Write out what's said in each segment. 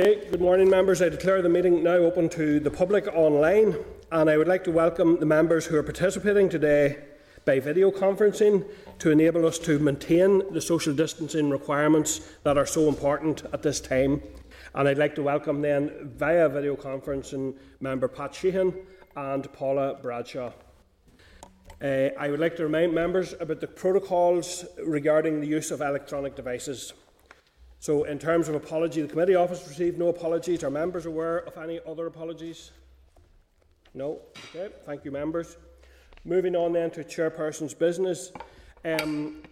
Good morning, members. I declare the meeting now open to the public online, and I would like to welcome the members who are participating today by video conferencing to enable us to maintain the social distancing requirements that are so important at this time. And I'd like to welcome then via video conferencing member Pat Sheehan and Paula Bradshaw. Uh, I would like to remind members about the protocols regarding the use of electronic devices. So, in terms of apology, the committee office received no apologies. Are members aware of any other apologies? No? Okay, thank you, members. Moving on then to chairperson's business. Um,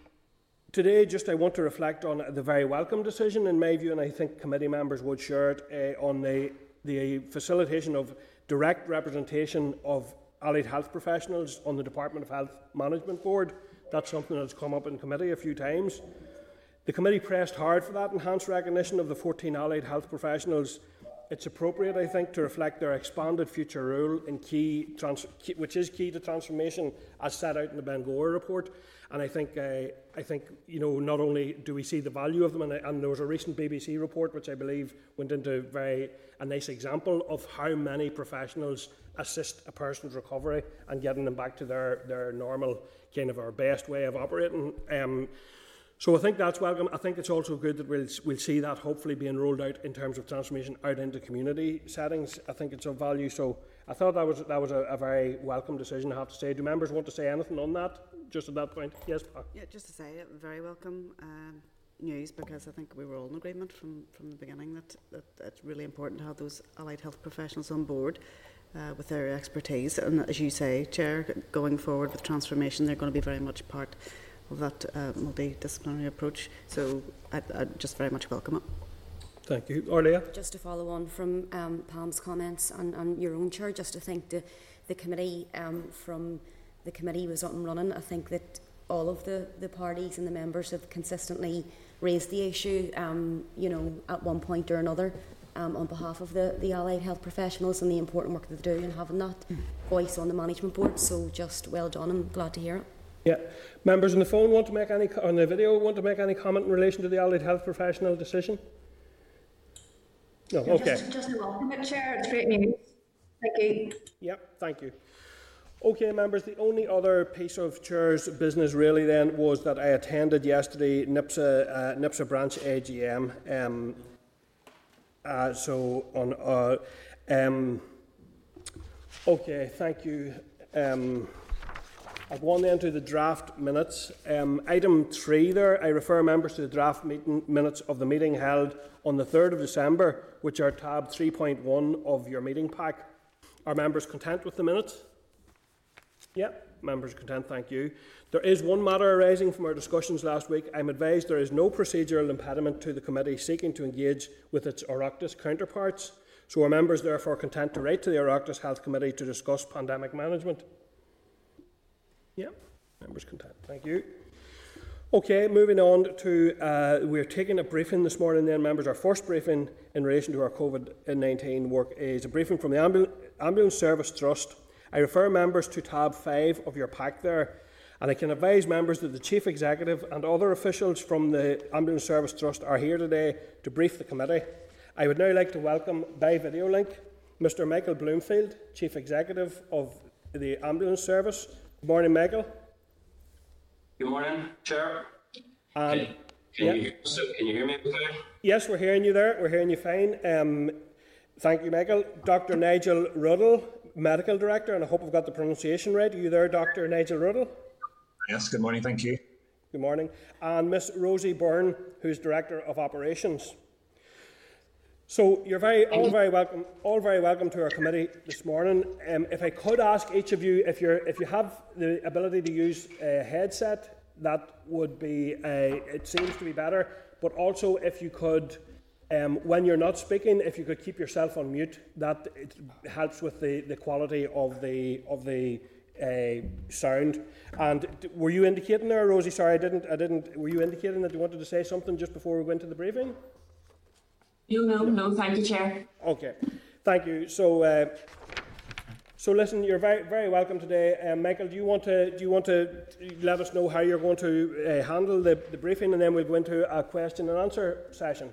today, just I want to reflect on the very welcome decision, in my view, and I think committee members would share it, uh, on the, the facilitation of direct representation of allied health professionals on the Department of Health Management Board. That's something that's come up in committee a few times. The committee pressed hard for that enhanced recognition of the 14 allied health professionals. It's appropriate, I think, to reflect their expanded future role in key, trans- key which is key to transformation, as set out in the Bengoa report. And I think, uh, I think, you know, not only do we see the value of them, and, and there was a recent BBC report which I believe went into very a nice example of how many professionals assist a person's recovery and getting them back to their, their normal kind of our best way of operating. Um, so I think that's welcome. I think it's also good that we'll, we'll see that hopefully being rolled out in terms of transformation out into community settings. I think it's of value. So I thought that was that was a, a very welcome decision. I have to say. Do members want to say anything on that? Just at that point, yes. Yeah, just to say, it, very welcome. Um, news because I think we were all in agreement from, from the beginning that, that it's really important to have those allied health professionals on board uh, with their expertise. And as you say, Chair, going forward with transformation, they're going to be very much part of that uh, multidisciplinary approach. So I, I just very much welcome it. Thank you. Orlia? Just to follow on from um, Pam's comments and, and your own chair, just to thank the, the committee um, from the committee was up and running. I think that all of the, the parties and the members have consistently raised the issue, um, you know, at one point or another um, on behalf of the, the allied health professionals and the important work they do and having that voice on the management board. So just well done. I'm glad to hear it. Yeah. Members on the phone want to make any on the video want to make any comment in relation to the allied health professional decision? No. Okay. Just, just a welcome it, Chair. It's great news. Thank you. Yep. Thank you. Okay, members, the only other piece of Chair's business really then was that I attended yesterday NIPSA, uh, NIPSA branch AGM. Um, uh, so, on, uh, um, okay, thank you. Um, I'll go on then to the draft minutes. Um, item three there, I refer members to the draft meeting minutes of the meeting held on the 3rd of December, which are tab 3.1 of your meeting pack. Are members content with the minutes? Yeah, members are content, thank you. There is one matter arising from our discussions last week. I'm advised there is no procedural impediment to the committee seeking to engage with its Oireachtas counterparts, so are members therefore content to write to the Oireachtas Health Committee to discuss pandemic management? Yeah, members content. Thank you. Okay, moving on to uh, we're taking a briefing this morning. Then, members, our first briefing in relation to our COVID nineteen work is a briefing from the Ambul- Ambulance Service Trust. I refer members to tab five of your pack there, and I can advise members that the Chief Executive and other officials from the Ambulance Service Trust are here today to brief the committee. I would now like to welcome by video link Mr. Michael Bloomfield, Chief Executive of the Ambulance Service. Good morning, Michael. Good morning, Chair. Um, can, can yeah. you hear, so can you hear me okay? Yes, we're hearing you there. We're hearing you fine. Um, thank you, Michael. Dr. Nigel Ruddle, Medical Director, and I hope I've got the pronunciation right. Are you there, Dr. Nigel Ruddle? Yes, good morning, thank you. Good morning. And Miss Rosie Byrne, who's Director of Operations. So you're very, all very welcome, all very welcome to our committee this morning. Um, if I could ask each of you, if you're, if you have the ability to use a headset, that would be, uh, it seems to be better. But also, if you could, um, when you're not speaking, if you could keep yourself on mute, that it helps with the, the quality of the of the uh, sound. And were you indicating there, Rosie? Sorry, I didn't. I didn't. Were you indicating that you wanted to say something just before we went to the briefing? No, no, no. Thank you, Chair. Okay, thank you. So, uh, so listen, you're very, very welcome today. Um, Michael, do you want to do you want to let us know how you're going to uh, handle the, the briefing, and then we'll go into a question and answer session.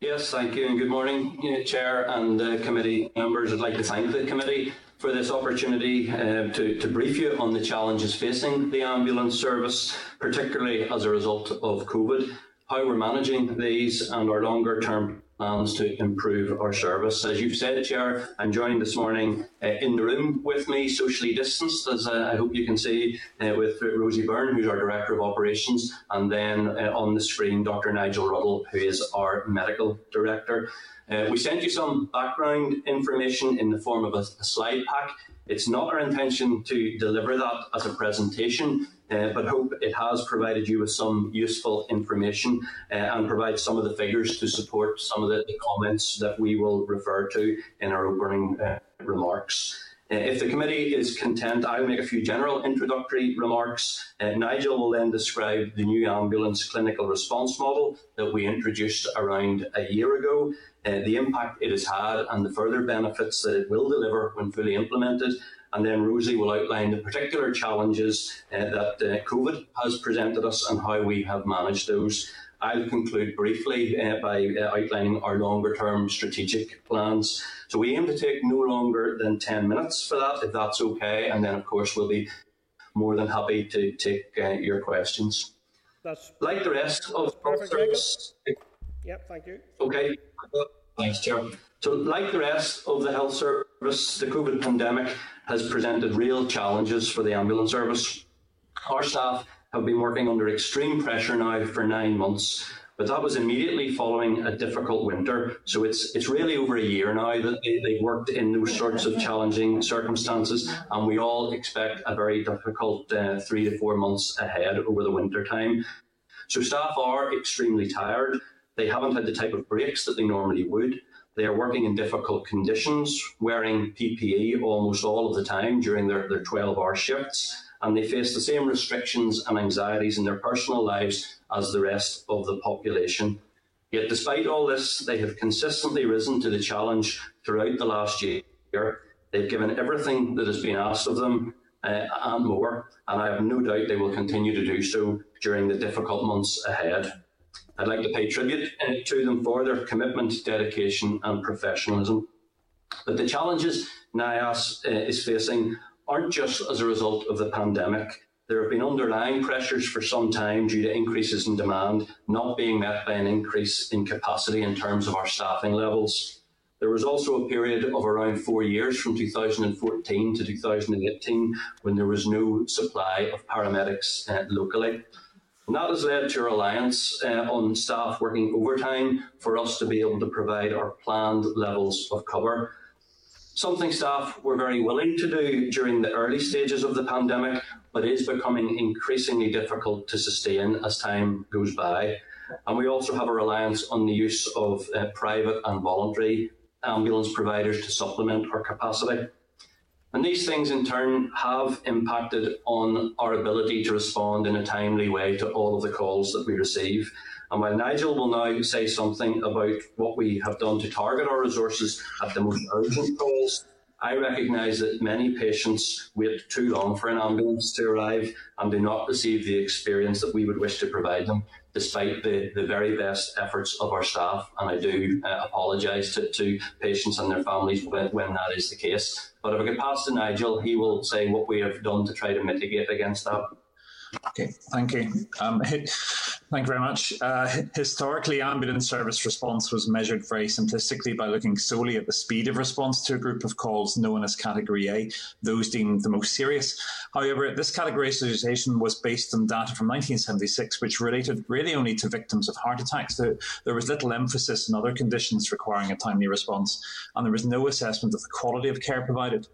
Yes, thank you, and good morning, uh, Chair and uh, committee members. I'd like to thank the committee for this opportunity uh, to, to brief you on the challenges facing the ambulance service, particularly as a result of COVID, how we're managing these and our longer term plans to improve our service. As you've said, Chair, I'm joined this morning uh, in the room with me, socially distanced, as uh, I hope you can see, uh, with Rosie Byrne, who's our Director of Operations, and then uh, on the screen, Dr. Nigel Ruddle, who is our Medical Director. Uh, we sent you some background information in the form of a, a slide pack. It's not our intention to deliver that as a presentation, uh, but hope it has provided you with some useful information uh, and provide some of the figures to support some of the, the comments that we will refer to in our opening uh, remarks. Uh, if the committee is content, I'll make a few general introductory remarks. Uh, Nigel will then describe the new ambulance clinical response model that we introduced around a year ago uh, the impact it has had and the further benefits that it will deliver when fully implemented. And then Rosie will outline the particular challenges uh, that uh, COVID has presented us and how we have managed those. I'll conclude briefly uh, by outlining our longer term strategic plans. So we aim to take no longer than 10 minutes for that, if that's okay. And then, of course, we'll be more than happy to take uh, your questions. That's like the rest of the service. Yep, thank you. Okay. Thanks, Chair. So, like the rest of the health service, the COVID pandemic has presented real challenges for the ambulance service. Our staff have been working under extreme pressure now for nine months, but that was immediately following a difficult winter. So it's it's really over a year now that they, they've worked in those sorts of challenging circumstances, and we all expect a very difficult uh, three to four months ahead over the winter time. So staff are extremely tired. They haven't had the type of breaks that they normally would. They are working in difficult conditions, wearing PPE almost all of the time during their, their 12 hour shifts, and they face the same restrictions and anxieties in their personal lives as the rest of the population. Yet, despite all this, they have consistently risen to the challenge throughout the last year. They've given everything that has been asked of them uh, and more, and I have no doubt they will continue to do so during the difficult months ahead. I'd like to pay tribute uh, to them for their commitment, dedication, and professionalism. But the challenges NIAS uh, is facing aren't just as a result of the pandemic. There have been underlying pressures for some time due to increases in demand not being met by an increase in capacity in terms of our staffing levels. There was also a period of around four years from 2014 to 2018 when there was no supply of paramedics uh, locally. And that has led to a reliance uh, on staff working overtime for us to be able to provide our planned levels of cover. Something staff were very willing to do during the early stages of the pandemic, but is becoming increasingly difficult to sustain as time goes by. And we also have a reliance on the use of uh, private and voluntary ambulance providers to supplement our capacity. And these things in turn have impacted on our ability to respond in a timely way to all of the calls that we receive. And while Nigel will now say something about what we have done to target our resources at the most urgent calls, I recognise that many patients wait too long for an ambulance to arrive and do not receive the experience that we would wish to provide them, despite the, the very best efforts of our staff. And I do uh, apologise to, to patients and their families when, when that is the case. But if I could pass to Nigel, he will say what we have done to try to mitigate against that. Okay, thank you. Um, thank you very much. Uh, historically, ambulance service response was measured very simplistically by looking solely at the speed of response to a group of calls known as Category A, those deemed the most serious. However, this categorization was based on data from 1976, which related really only to victims of heart attacks. There, there was little emphasis on other conditions requiring a timely response, and there was no assessment of the quality of care provided.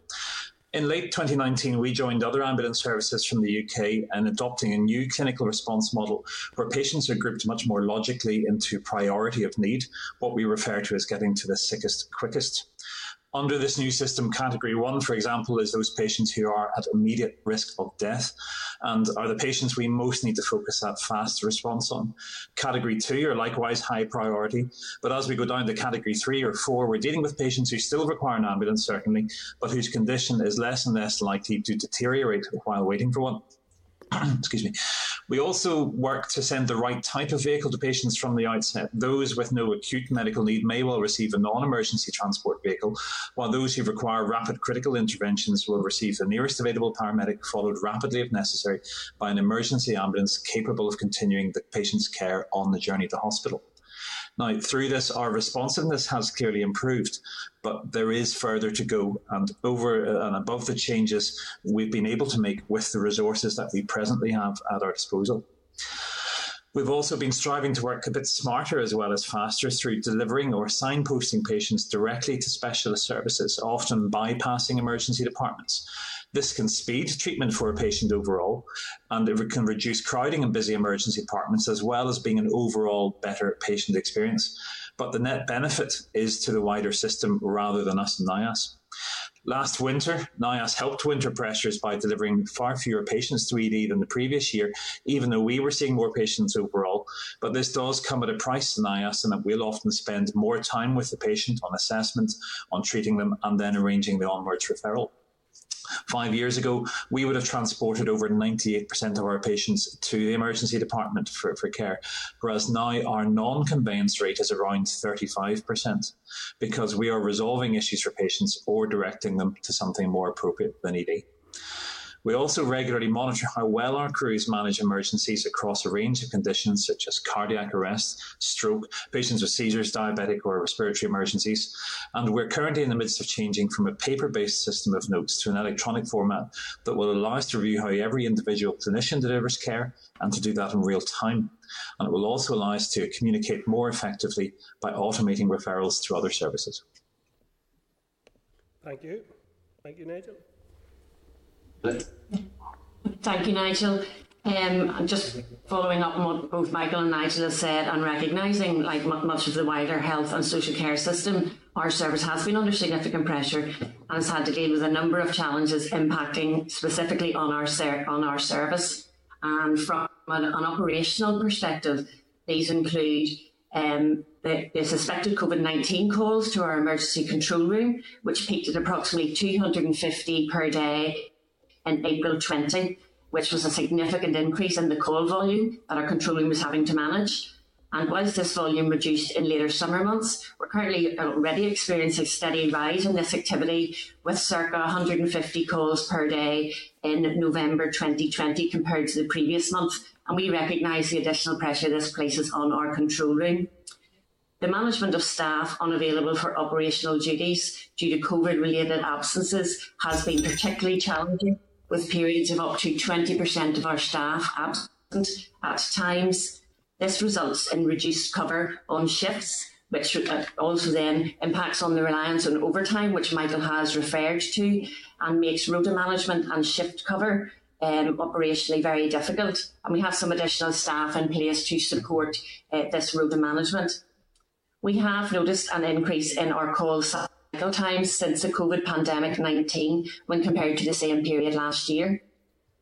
In late 2019, we joined other ambulance services from the UK in adopting a new clinical response model where patients are grouped much more logically into priority of need, what we refer to as getting to the sickest quickest. Under this new system, category one, for example, is those patients who are at immediate risk of death and are the patients we most need to focus that fast response on. Category two are likewise high priority, but as we go down to category three or four, we're dealing with patients who still require an ambulance, certainly, but whose condition is less and less likely to deteriorate while waiting for one. excuse me. We also work to send the right type of vehicle to patients from the outset. Those with no acute medical need may well receive a non emergency transport vehicle, while those who require rapid critical interventions will receive the nearest available paramedic, followed rapidly, if necessary, by an emergency ambulance capable of continuing the patient's care on the journey to hospital. Now, through this, our responsiveness has clearly improved, but there is further to go. And over uh, and above the changes we've been able to make with the resources that we presently have at our disposal. We've also been striving to work a bit smarter as well as faster through delivering or signposting patients directly to specialist services, often bypassing emergency departments. This can speed treatment for a patient overall, and it can reduce crowding in busy emergency departments as well as being an overall better patient experience. But the net benefit is to the wider system rather than us and NIAS. Last winter, NIAS helped winter pressures by delivering far fewer patients to ED than the previous year, even though we were seeing more patients overall. But this does come at a price to NIAS, and that we'll often spend more time with the patient on assessment, on treating them, and then arranging the onwards referral. Five years ago, we would have transported over 98% of our patients to the emergency department for, for care, whereas now our non conveyance rate is around 35% because we are resolving issues for patients or directing them to something more appropriate than ED. We also regularly monitor how well our crews manage emergencies across a range of conditions such as cardiac arrest, stroke, patients with seizures, diabetic or respiratory emergencies. And we're currently in the midst of changing from a paper based system of notes to an electronic format that will allow us to review how every individual clinician delivers care and to do that in real time. And it will also allow us to communicate more effectively by automating referrals to other services. Thank you. Thank you, Nigel. Thank you, Nigel. Um, just following up on what both Michael and Nigel have said and recognising, like much of the wider health and social care system, our service has been under significant pressure and has had to deal with a number of challenges impacting specifically on our ser- on our service. And from an, an operational perspective, these include um, the, the, suspected COVID 19 calls to our emergency control room, which peaked at approximately 250 per day in April 20, which was a significant increase in the call volume that our control room was having to manage. And whilst this volume reduced in later summer months, we're currently already experiencing a steady rise in this activity with circa 150 calls per day in November 2020 compared to the previous month. And we recognise the additional pressure this places on our control room. The management of staff unavailable for operational duties due to COVID related absences has been particularly challenging with periods of up to 20% of our staff absent at times. This results in reduced cover on shifts, which uh, also then impacts on the reliance on overtime, which Michael has referred to, and makes rota management and shift cover um, operationally very difficult. And we have some additional staff in place to support uh, this rota management. We have noticed an increase in our call cycle times since the COVID pandemic 19 when compared to the same period last year.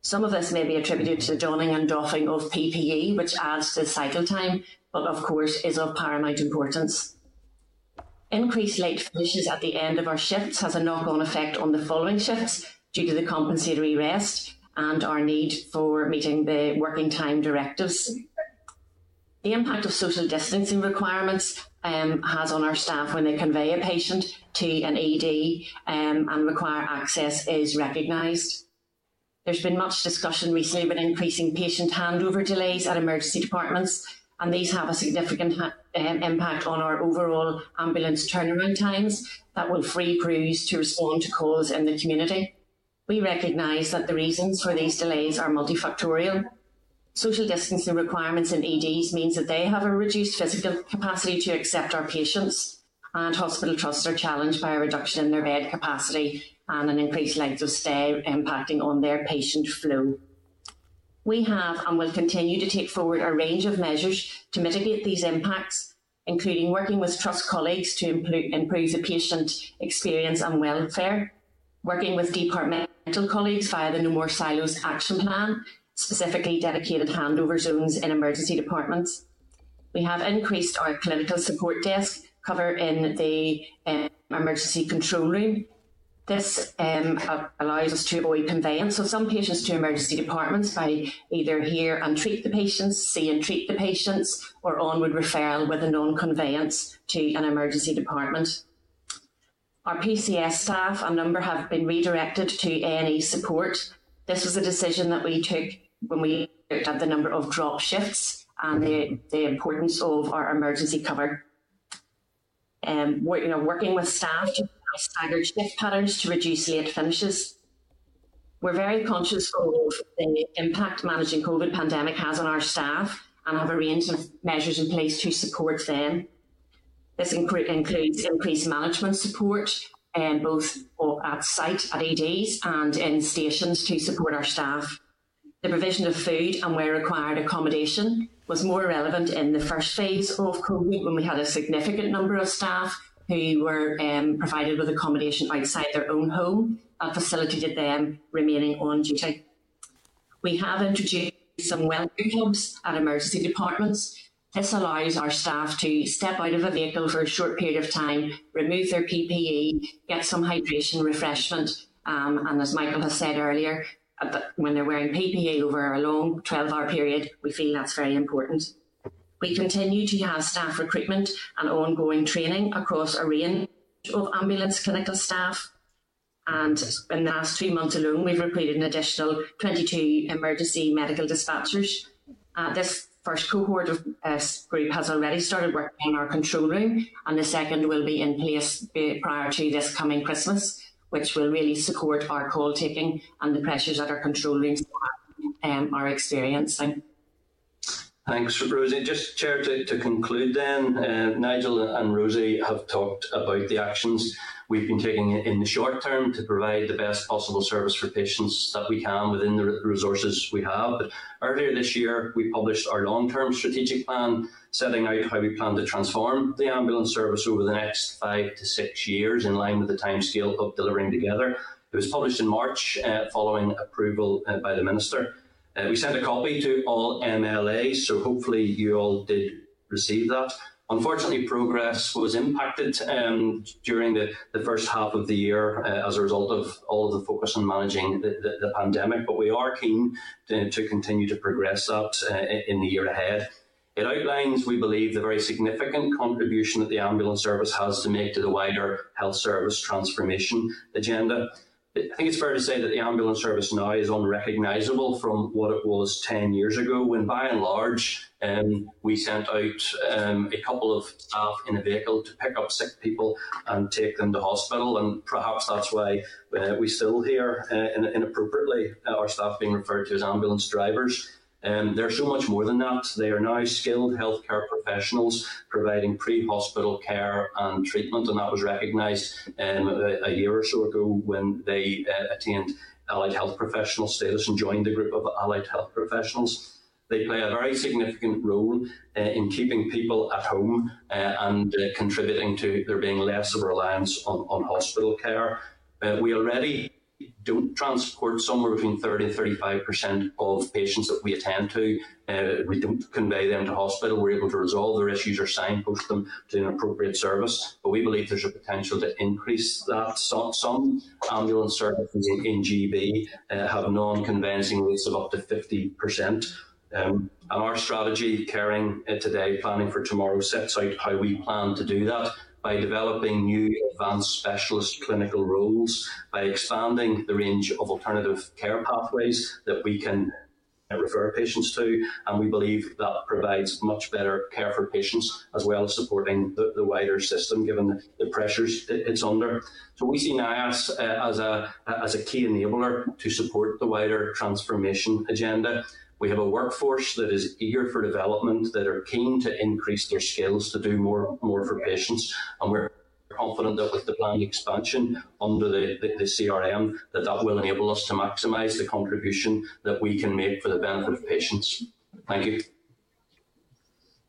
Some of this may be attributed to the donning and doffing of PPE, which adds to the cycle time, but of course is of paramount importance. Increased late finishes at the end of our shifts has a knock on effect on the following shifts due to the compensatory rest and our need for meeting the working time directives. The impact of social distancing requirements um, has on our staff when they convey a patient to an ED um, and require access is recognised. There's been much discussion recently about increasing patient handover delays at emergency departments, and these have a significant ha- um, impact on our overall ambulance turnaround times that will free crews to respond to calls in the community. We recognise that the reasons for these delays are multifactorial Social distancing requirements in EDs means that they have a reduced physical capacity to accept our patients, and hospital trusts are challenged by a reduction in their bed capacity and an increased length of stay impacting on their patient flow. We have and will continue to take forward a range of measures to mitigate these impacts, including working with trust colleagues to improve the patient experience and welfare, working with departmental colleagues via the No More Silos Action Plan specifically dedicated handover zones in emergency departments. We have increased our clinical support desk cover in the um, emergency control room. This um, allows us to avoid conveyance of some patients to emergency departments by either hear and treat the patients, see and treat the patients, or onward referral with a non conveyance to an emergency department. Our PCS staff, a number have been redirected to A&E support. This was a decision that we took when we looked at the number of drop shifts and the, the importance of our emergency cover. Um, we're, you know, working with staff to staggered shift patterns to reduce late finishes. We're very conscious of the impact managing COVID pandemic has on our staff and have a range of measures in place to support them. This includes increased management support, um, both at site at EDs and in stations to support our staff. The provision of food and where required accommodation was more relevant in the first phase of COVID when we had a significant number of staff who were um, provided with accommodation outside their own home and facilitated them remaining on duty. We have introduced some welcome clubs at emergency departments. This allows our staff to step out of a vehicle for a short period of time, remove their PPE, get some hydration, refreshment, um, and as Michael has said earlier, when they're wearing PPE over a long 12 hour period, we feel that's very important. We continue to have staff recruitment and ongoing training across a range of ambulance clinical staff. And in the last three months alone, we've recruited an additional 22 emergency medical dispatchers. Uh, this first cohort of uh, group has already started working in our control room, and the second will be in place uh, prior to this coming Christmas, which will really support our call taking and the pressures that our control rooms um, are experiencing. Thanks, Rosie. Just, Chair, to, to conclude then, uh, Nigel and Rosie have talked about the actions we've been taking in the short term to provide the best possible service for patients that we can within the resources we have. But earlier this year, we published our long term strategic plan setting out how we plan to transform the ambulance service over the next five to six years in line with the timescale of delivering together. It was published in March uh, following approval uh, by the Minister. Uh, we sent a copy to all MLAs, so hopefully you all did receive that. Unfortunately, progress was impacted um, during the, the first half of the year uh, as a result of all of the focus on managing the, the, the pandemic, but we are keen to, to continue to progress that uh, in the year ahead. It outlines, we believe, the very significant contribution that the ambulance service has to make to the wider health service transformation agenda. I think it's fair to say that the ambulance service now is unrecognisable from what it was 10 years ago, when by and large um, we sent out um, a couple of staff in a vehicle to pick up sick people and take them to hospital. And perhaps that's why uh, we still hear uh, inappropriately uh, our staff being referred to as ambulance drivers. Um, they're so much more than that. They are now skilled healthcare professionals providing pre hospital care and treatment, and that was recognised um, a, a, year or so ago when they uh, attained allied health professional status and joined the group of allied health professionals. They play a very significant role uh, in keeping people at home uh, and uh, contributing to there being less of a reliance on, on hospital care. Uh, we already don't transport somewhere between 30 and 35% of patients that we attend to. Uh, we don't convey them to hospital. We're able to resolve their issues or signpost them to an appropriate service. But we believe there's a potential to increase that. Some, some ambulance services in, in GB uh, have non-conveyancing rates of up to 50%. Um, and our strategy, caring uh, today, planning for tomorrow, sets out how we plan to do that by developing new advanced specialist clinical roles, by expanding the range of alternative care pathways that we can refer patients to, and we believe that provides much better care for patients as well as supporting the, the wider system given the, the pressures it's under. So we see NIAS uh, as a as a key enabler to support the wider transformation agenda. We have a workforce that is eager for development, that are keen to increase their skills to do more, more for patients, and we're confident that with the planned expansion under the, the, the, CRM, that that will enable us to maximise the contribution that we can make for the benefit of patients. Thank you.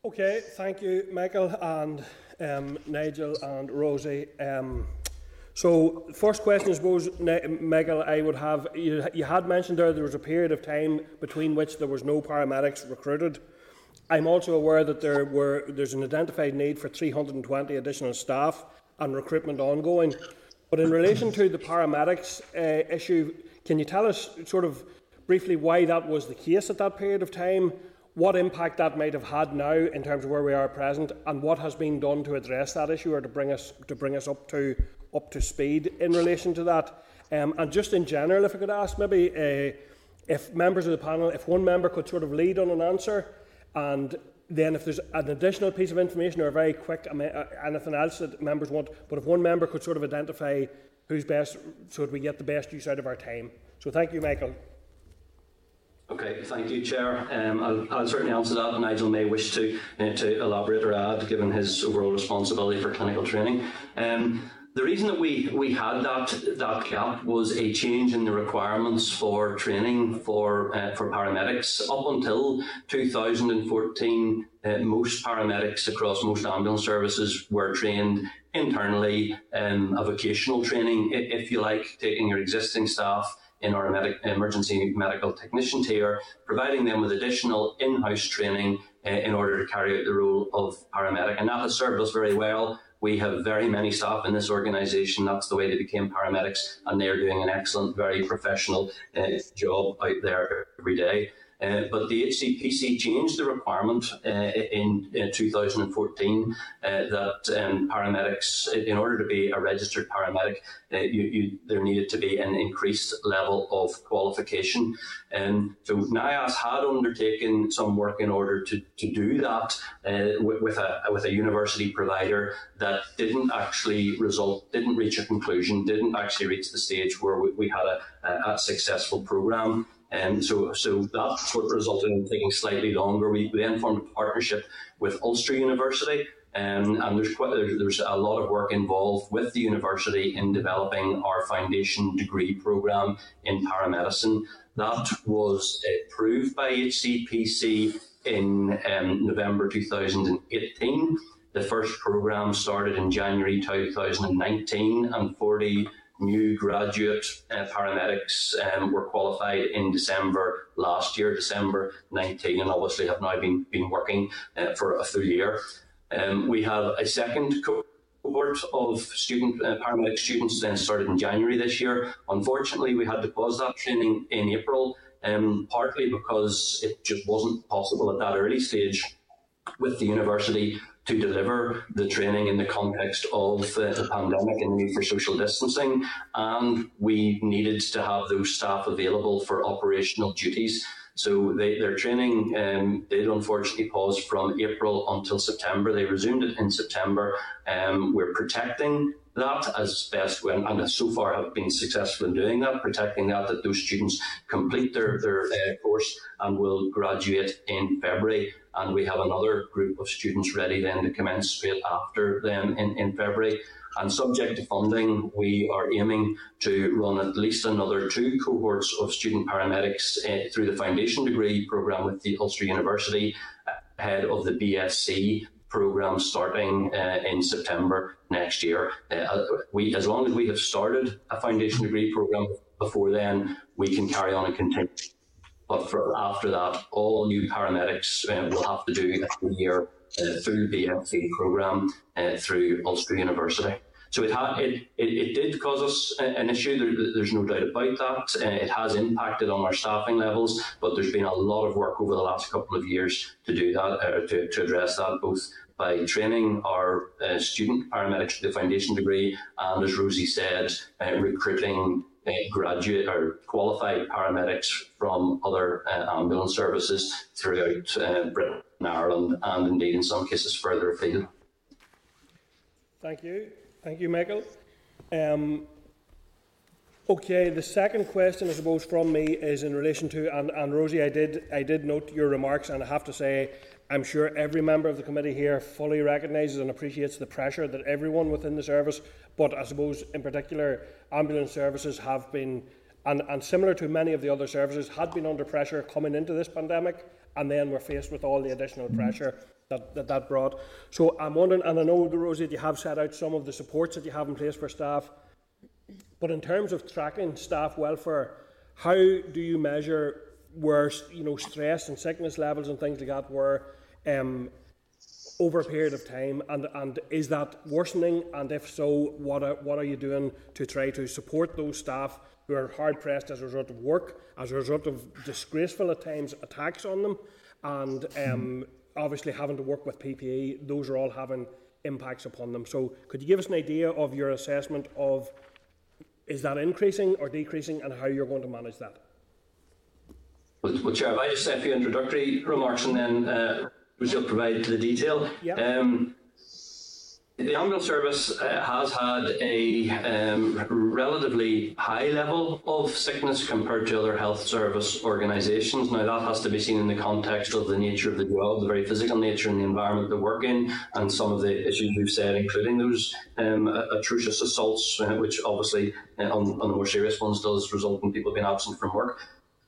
Okay, thank you, Michael and um, Nigel and Rosie. Um, so, first question, I suppose, Michael, I would have you, you had mentioned there there was a period of time between which there was no paramedics recruited. I'm also aware that there were there's an identified need for 320 additional staff and recruitment ongoing. But in relation to the paramedics uh, issue, can you tell us sort of briefly why that was the case at that period of time? What impact that might have had now in terms of where we are present, and what has been done to address that issue or to bring us to bring us up to up to speed in relation to that? Um, and just in general, if I could ask, maybe uh, if members of the panel, if one member could sort of lead on an answer, and then if there's an additional piece of information or a very quick uh, anything else that members want, but if one member could sort of identify who's best, so that we get the best use out of our time. So thank you, Michael. Okay, thank you, Chair. Um, I'll, I'll, certainly answer that. Nigel may wish to uh, to elaborate or add, given his overall responsibility for clinical training. Um, the reason that we, we had that that gap was a change in the requirements for training for uh, for paramedics. Up until 2014, uh, most paramedics across most ambulance services were trained internally, um, a vocational training, if you like, taking your existing staff in our medic, emergency medical technician tier, providing them with additional in-house training uh, in order to carry out the role of paramedic, and that has served us very well. We have very many staff in this organisation. That's the way they became paramedics, and they are doing an excellent, very professional uh, job out there every day. Uh, but the HCPC changed the requirement uh, in, in, 2014 uh, that um, paramedics, in order to be a registered paramedic, uh, you, you, there needed to be an increased level of qualification. And so NIAS had undertaken some work in order to, to do that uh, with, with, a, with a university provider that didn't actually result, didn't reach a conclusion, didn't actually reach the stage where we, we had a, a successful program. And so, so that's what resulted in taking slightly longer. We, then formed a partnership with Ulster University, um, and there's quite there's, there's, a lot of work involved with the university in developing our foundation degree program in paramedicine. That was approved by HCPC in um, November 2018. The first program started in January 2019, and 40 new graduate uh, paramedics um, were qualified in December last year, December 19, and obviously have now been, been working uh, for a full year. Um, we have a second cohort of student uh, paramedic students then started in January this year. Unfortunately, we had to pause that training in April, um, partly because it just wasn't possible at that early stage with the university to deliver the training in the context of uh, the pandemic and the need for social distancing. And we needed to have those staff available for operational duties. So they, their training um, did unfortunately pause from April until September. They resumed it in September. Um, we're protecting that as best when and so far have been successful in doing that, protecting that that those students complete their their uh, course and will graduate in February. And we have another group of students ready then to commence straight after them in, in February. And subject to funding, we are aiming to run at least another two cohorts of student paramedics uh, through the foundation degree programme with the Ulster University ahead of the BSc program starting uh, in September next year. Uh, we, as long as we have started a foundation degree program before then, we can carry on and continue. But for, after that, all new paramedics uh, will have to do a year uh, full BSc program uh, through Ulster University. So it, ha- it, it, it, did cause us an issue, there, there's no doubt about that. Uh, it has impacted on our staffing levels, but there's been a lot of work over the last couple of years to do that, uh, to, to address that, both by training our uh, student paramedics to the foundation degree, and as Rosie said, uh, recruiting uh, graduate or qualified paramedics from other ambulance services throughout Britain and Ireland, and indeed in some cases further afield. Thank you. Thank you, Michael. Um, okay, the second question, I suppose, from me is in relation to, and, and Rosie, I did, I did note your remarks, and I have to say, I'm sure every member of the committee here fully recognises and appreciates the pressure that everyone within the service, but I suppose in particular ambulance services have been, and, and similar to many of the other services, had been under pressure coming into this pandemic, and then were faced with all the additional pressure that, that, that brought. So I'm wondering, and I know, Rosie, that you have set out some of the supports that you have in place for staff, but in terms of tracking staff welfare, how do you measure where you know stress and sickness levels and things like that were um, over a period of time? And, and is that worsening? And if so, what are, what are you doing to try to support those staff who are hard pressed as a result of work, as a result of disgraceful at times attacks on them, and um, obviously having to work with PPE? Those are all having impacts upon them. So, could you give us an idea of your assessment of is that increasing or decreasing, and how you're going to manage that? Well, Chair, I just say a few introductory remarks and then uh, will provide the detail. Yep. Um, the ambulance service uh, has had a um, relatively high level of sickness compared to other health service organisations. Now, that has to be seen in the context of the nature of the job, the very physical nature and the environment they work in, and some of the issues we've said, including those um, atrocious assaults, uh, which obviously, uh, on, on, the more serious ones, does result in people being absent from work.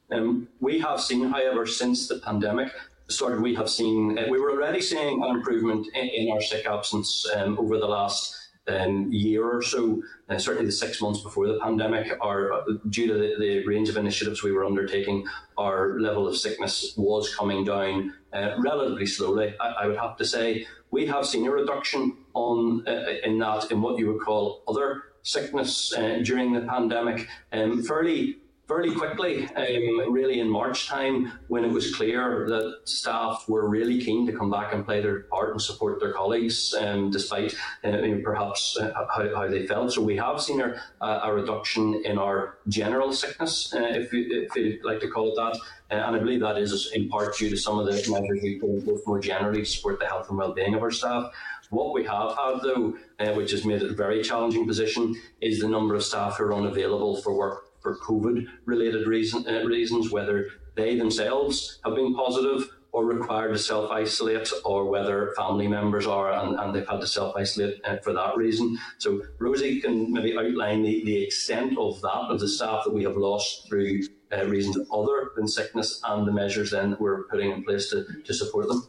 Um, we have seen, however, since the pandemic, started, we have seen, uh, we were already seeing an improvement in, in our sick absence um, over the last um, year or so, uh, certainly the six months before the pandemic, our, uh, due to the, the, range of initiatives we were undertaking, our level of sickness was coming down uh, relatively slowly. I, I, would have to say we have seen a reduction on in that in what you would call other sickness during the pandemic, um, fairly fairly quickly, um, really in March time, when it was clear that staff were really keen to come back and play their part and support their colleagues, um, despite uh, perhaps uh, how, how, they felt. So we have seen a, a reduction in our general sickness, uh, if, you, if you like to call it that. Uh, and I believe that is in part due to some of the measures we put more generally to support the health and well-being of our staff. What we have had, though, uh, which has made it a very challenging position, is the number of staff who are unavailable for work for COVID related reason, uh, reasons, whether they themselves have been positive or required to self isolate, or whether family members are and, and they've had to self isolate uh, for that reason. So, Rosie can maybe outline the, the extent of that, of the staff that we have lost through uh, reasons other than sickness and the measures then that we're putting in place to, to support them.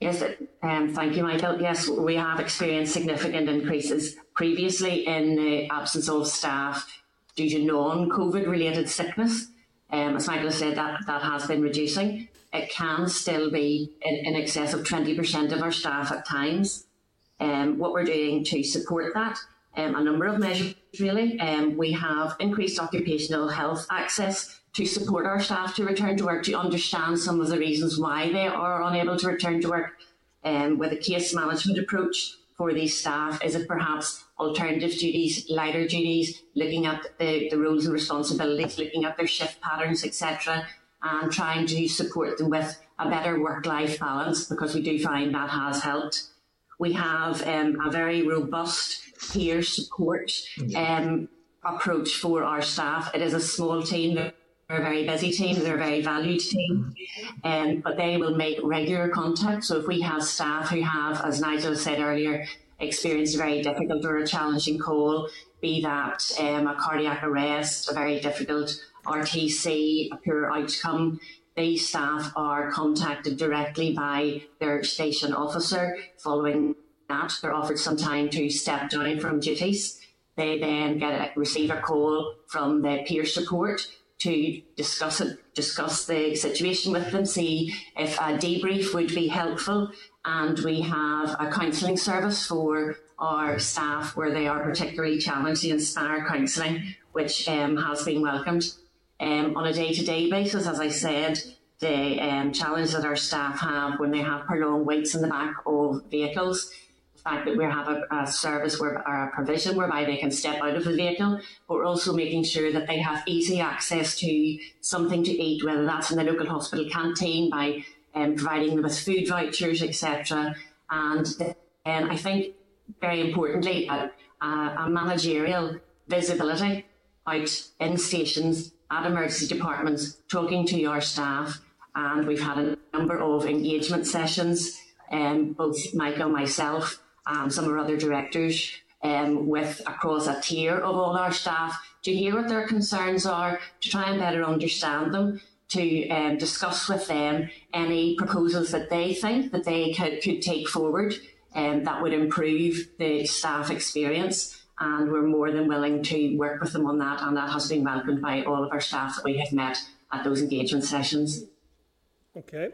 Yes, um, thank you, Michael. Yes, we have experienced significant increases previously in the absence of staff due to non-COVID related sickness. Um, as Michael said, that, that has been reducing. It can still be in, in excess of 20% of our staff at times. Um, what we're doing to support that, um, a number of measures really. Um, we have increased occupational health access to support our staff to return to work, to understand some of the reasons why they are unable to return to work um, with a case management approach for these staff? Is it perhaps alternative duties, lighter duties, looking at the, the roles and responsibilities, looking at their shift patterns, etc., and trying to support them with a better work-life balance because we do find that has helped. We have um, a very robust peer support um, approach for our staff. It is a small team. They're a very busy team. They're a very valued team, um, but they will make regular contact. So if we have staff who have, as Nigel said earlier, experienced a very difficult or a challenging call, be that um, a cardiac arrest, a very difficult RTC, a poor outcome, these staff are contacted directly by their station officer. Following that, they're offered some time to step down from duties. They then get a, receive a call from the peer support to discuss it, discuss the situation with them, see if a debrief would be helpful. And we have a counselling service for our staff where they are particularly challenged, the Inspire Counselling, which um, has been welcomed. Um, on a day-to-day basis, as I said, the um, challenge that our staff have when they have prolonged waits in the back of vehicles fact that we have a, a service where, or a provision whereby they can step out of the vehicle, but we're also making sure that they have easy access to something to eat, whether that's in the local hospital canteen by um, providing them with food vouchers, etc. And then I think very importantly, a, managerial visibility out in stations at emergency departments, talking to your staff, and we've had a number of engagement sessions. Um, both Michael, and myself, and some of our other directors um, with across a tier of all our staff to hear what their concerns are, to try and better understand them, to um, discuss with them any proposals that they think that they could, could take forward um, that would improve the staff experience. And we're more than willing to work with them on that, and that has been welcomed by all of our staff that we have met at those engagement sessions. Okay.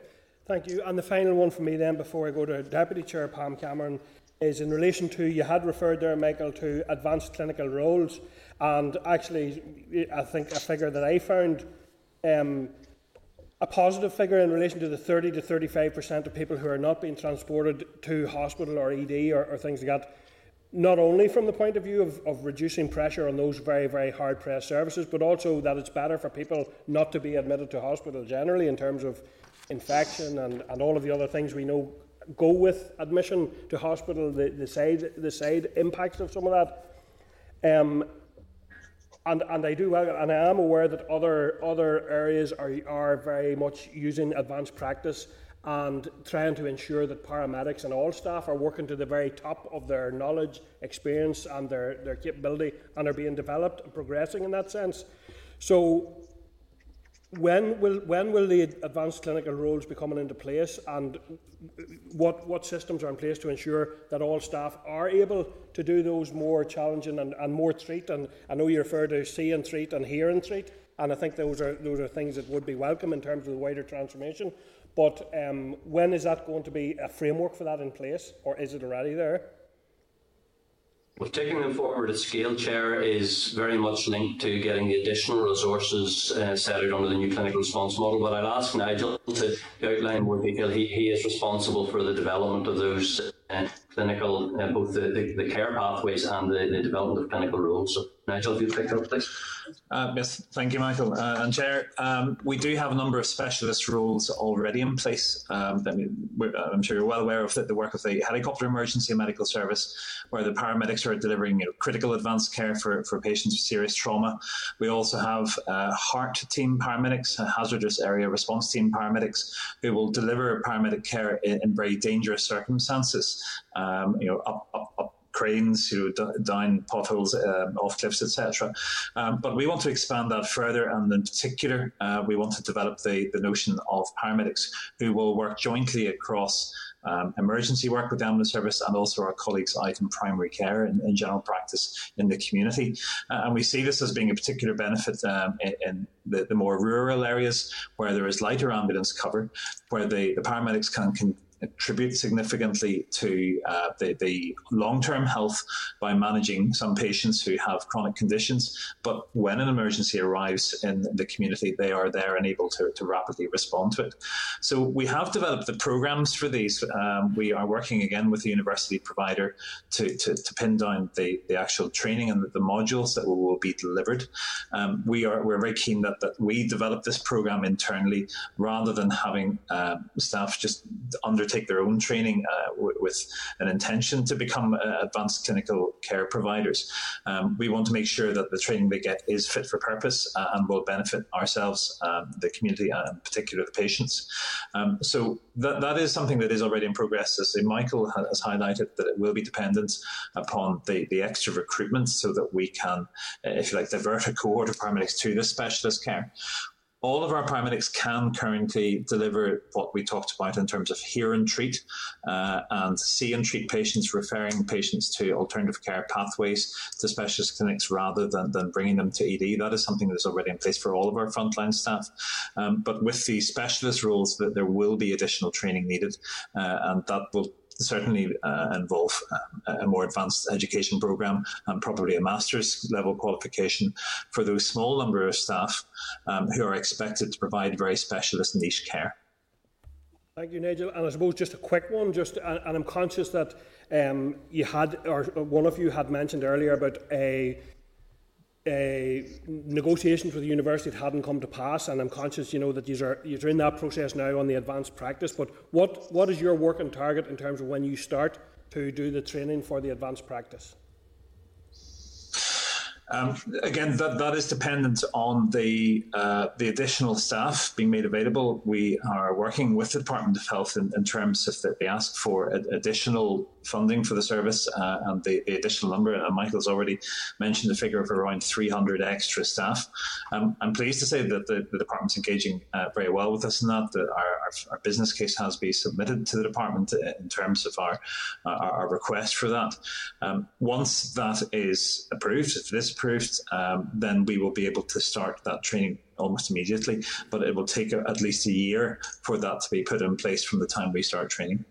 Thank you. And the final one for me then, before I go to Deputy Chair Pam Cameron, is in relation to you had referred there, Michael, to advanced clinical roles, and actually, I think a figure that I found. Um, a positive figure in relation to the 30 to 35% of people who are not being transported to hospital or ED or, or things like that, not only from the point of view of, of reducing pressure on those very, very hard pressed services, but also that it's better for people not to be admitted to hospital generally in terms of infection and, and all of the other things we know go with admission to hospital, the, the, side, the side impacts of some of that. Um, and, and I do and I am aware that other other areas are, are very much using advanced practice and trying to ensure that paramedics and all staff are working to the very top of their knowledge, experience, and their, their capability and are being developed and progressing in that sense. So when will when will the advanced clinical roles be coming into place, and what what systems are in place to ensure that all staff are able to do those more challenging and, and more treat? And I know you refer to see and treat and hear and treat, and I think those are those are things that would be welcome in terms of the wider transformation. But um, when is that going to be a framework for that in place, or is it already there? Well, taking them forward at scale, Chair, is very much linked to getting the additional resources uh, set out under the new clinical response model. But I'll ask Nigel to outline more detail. He, he is responsible for the development of those uh, clinical, uh, both the, the, the, care pathways and the, the, development of clinical roles. So, Nigel, if you pick up, please. Uh, yes, thank you, Michael. Uh, and Chair, um, we do have a number of specialist roles already in place. Um, I'm sure you're well aware of the, the, work of the helicopter emergency medical service, where the paramedics are delivering you know, critical advanced care for, for patients with serious trauma. We also have uh, HART team paramedics, hazardous area response team paramedics, who will deliver paramedic care in, in very dangerous circumstances. Um, you know, up, up, up cranes, you know, down potholes, um, off cliffs, etc. Um, but we want to expand that further, and in particular, uh, we want to develop the, the notion of paramedics who will work jointly across um, emergency work with the ambulance service and also our colleagues out in primary care and in general practice in the community. Uh, and we see this as being a particular benefit um, in, in the, the, more rural areas where there is lighter ambulance cover, where the, the paramedics can, can contribute significantly to uh, the, the long term health by managing some patients who have chronic conditions. But when an emergency arrives in the community, they are there and able to, to rapidly respond to it. So we have developed the programs for these. Um, we are working again with the university provider to, to, to pin down the, the actual training and the, the modules that will be delivered. Um, we are we're very keen that, that we develop this program internally rather than having uh, staff just undertake take their own training uh, w- with an intention to become uh, advanced clinical care providers. Um, we want to make sure that the training they get is fit for purpose uh, and will benefit ourselves, um, the community, and in particular the patients. Um, so that, that is something that is already in progress. As Michael has highlighted, that it will be dependent upon the, the extra recruitment so that we can, if you like, divert a cohort of paramedics to the specialist care all of our paramedics can currently deliver what we talked about in terms of hear and treat uh, and see and treat patients, referring patients to alternative care pathways to specialist clinics rather than, than bringing them to ED. That is something that is already in place for all of our frontline staff. Um, but with the specialist roles, that there will be additional training needed, uh, and that will certainly uh, involve uh, a more advanced education program and probably a master's level qualification for those small number of staff um, who are expected to provide very specialist niche care. Thank you, Nigel. And I suppose just a quick one, just and, I'm conscious that um, you had, or one of you had mentioned earlier about a negotiations with the university that hadn't come to pass, and I'm conscious, you know, that you're, you're in that process now on the advanced practice. But what, what is your working target in terms of when you start to do the training for the advanced practice? Um, again, that, that is dependent on the uh, the additional staff being made available. We are working with the Department of Health in, in terms of that they ask for additional funding for the service uh, and the, the, additional number. And Michael's already mentioned the figure of around 300 extra staff. Um, I'm pleased to say that the, the department's engaging uh, very well with us in that. That our, our, our, business case has been submitted to the department in terms of our our, our request for that. Um, once that is approved, if this approved, um, then we will be able to start that training almost immediately. But it will take at least a year for that to be put in place from the time we start training.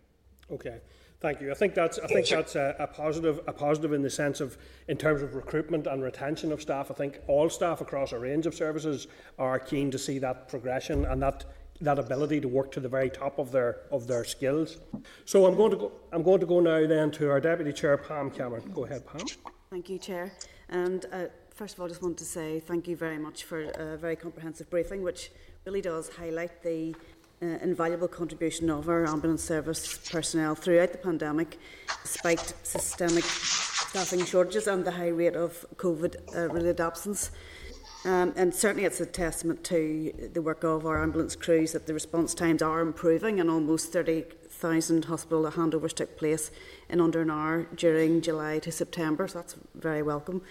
Okay. Thank you. I think that's I think that's a, a, positive a positive in the sense of in terms of recruitment and retention of staff. I think all staff across a range of services are keen to see that progression and that that ability to work to the very top of their of their skills. So I'm going to go I'm going to go now then to our deputy chair Pam Cameron. Go ahead, Pam. Thank you, Chair. And uh, first of all, I just want to say thank you very much for a very comprehensive briefing, which really does highlight the uh, invaluable contribution of our ambulance service personnel throughout the pandemic, despite systemic staffing shortages and the high rate of COVID-related uh, absence. Um, and certainly it's a testament to the work of our ambulance crews that the response times are improving and almost 30,000 hospital handovers took place in under an hour during July to September, so that's very welcome.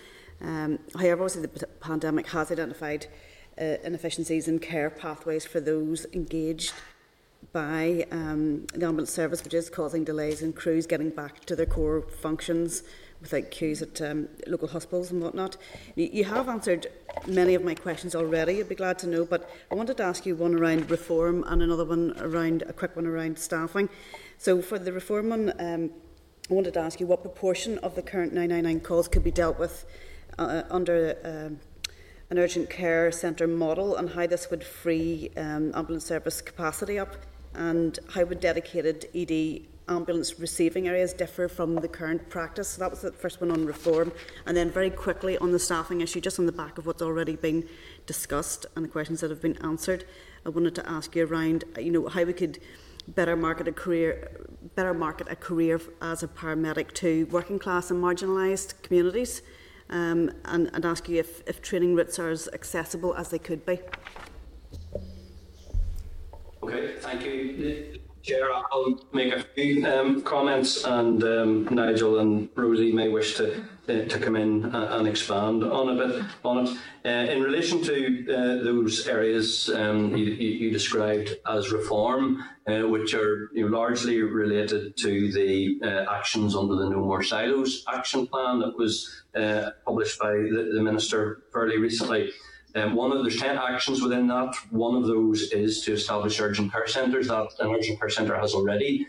Um, however, obviously the pandemic has identified uh, inefficiencies in care pathways for those engaged by um, the ambulance service, which is causing delays in crews getting back to their core functions without queues at um, local hospitals and whatnot. You, you have answered many of my questions already, you'd be glad to know, but I wanted to ask you one around reform and another one around, a quick one around staffing. So for the reform one, um, I wanted to ask you what proportion of the current 999 calls could be dealt with uh, under uh, an urgent care centre model and how this would free um, ambulance service capacity up and how would dedicated ED ambulance receiving areas differ from the current practice? So that was the first one on reform. And then very quickly on the staffing issue, just on the back of what's already been discussed and the questions that have been answered, I wanted to ask you around, you know, how we could better market a career better market a career as a paramedic to working class and marginalised communities um, and, and ask you if, if training routes are as accessible as they could be. Okay, thank you. Chair, I'll make a few um, comments, and um, Nigel and Rosie may wish to uh, to come in and expand on a bit on it. Uh, in relation to uh, those areas um, you, you, described as reform, uh, which are you know, largely related to the uh, actions under the No More Silos action plan that was uh, published by the, the minister fairly recently. Um, one of there's ten actions within that. One of those is to establish urgent care centres. That an urgent care centre has already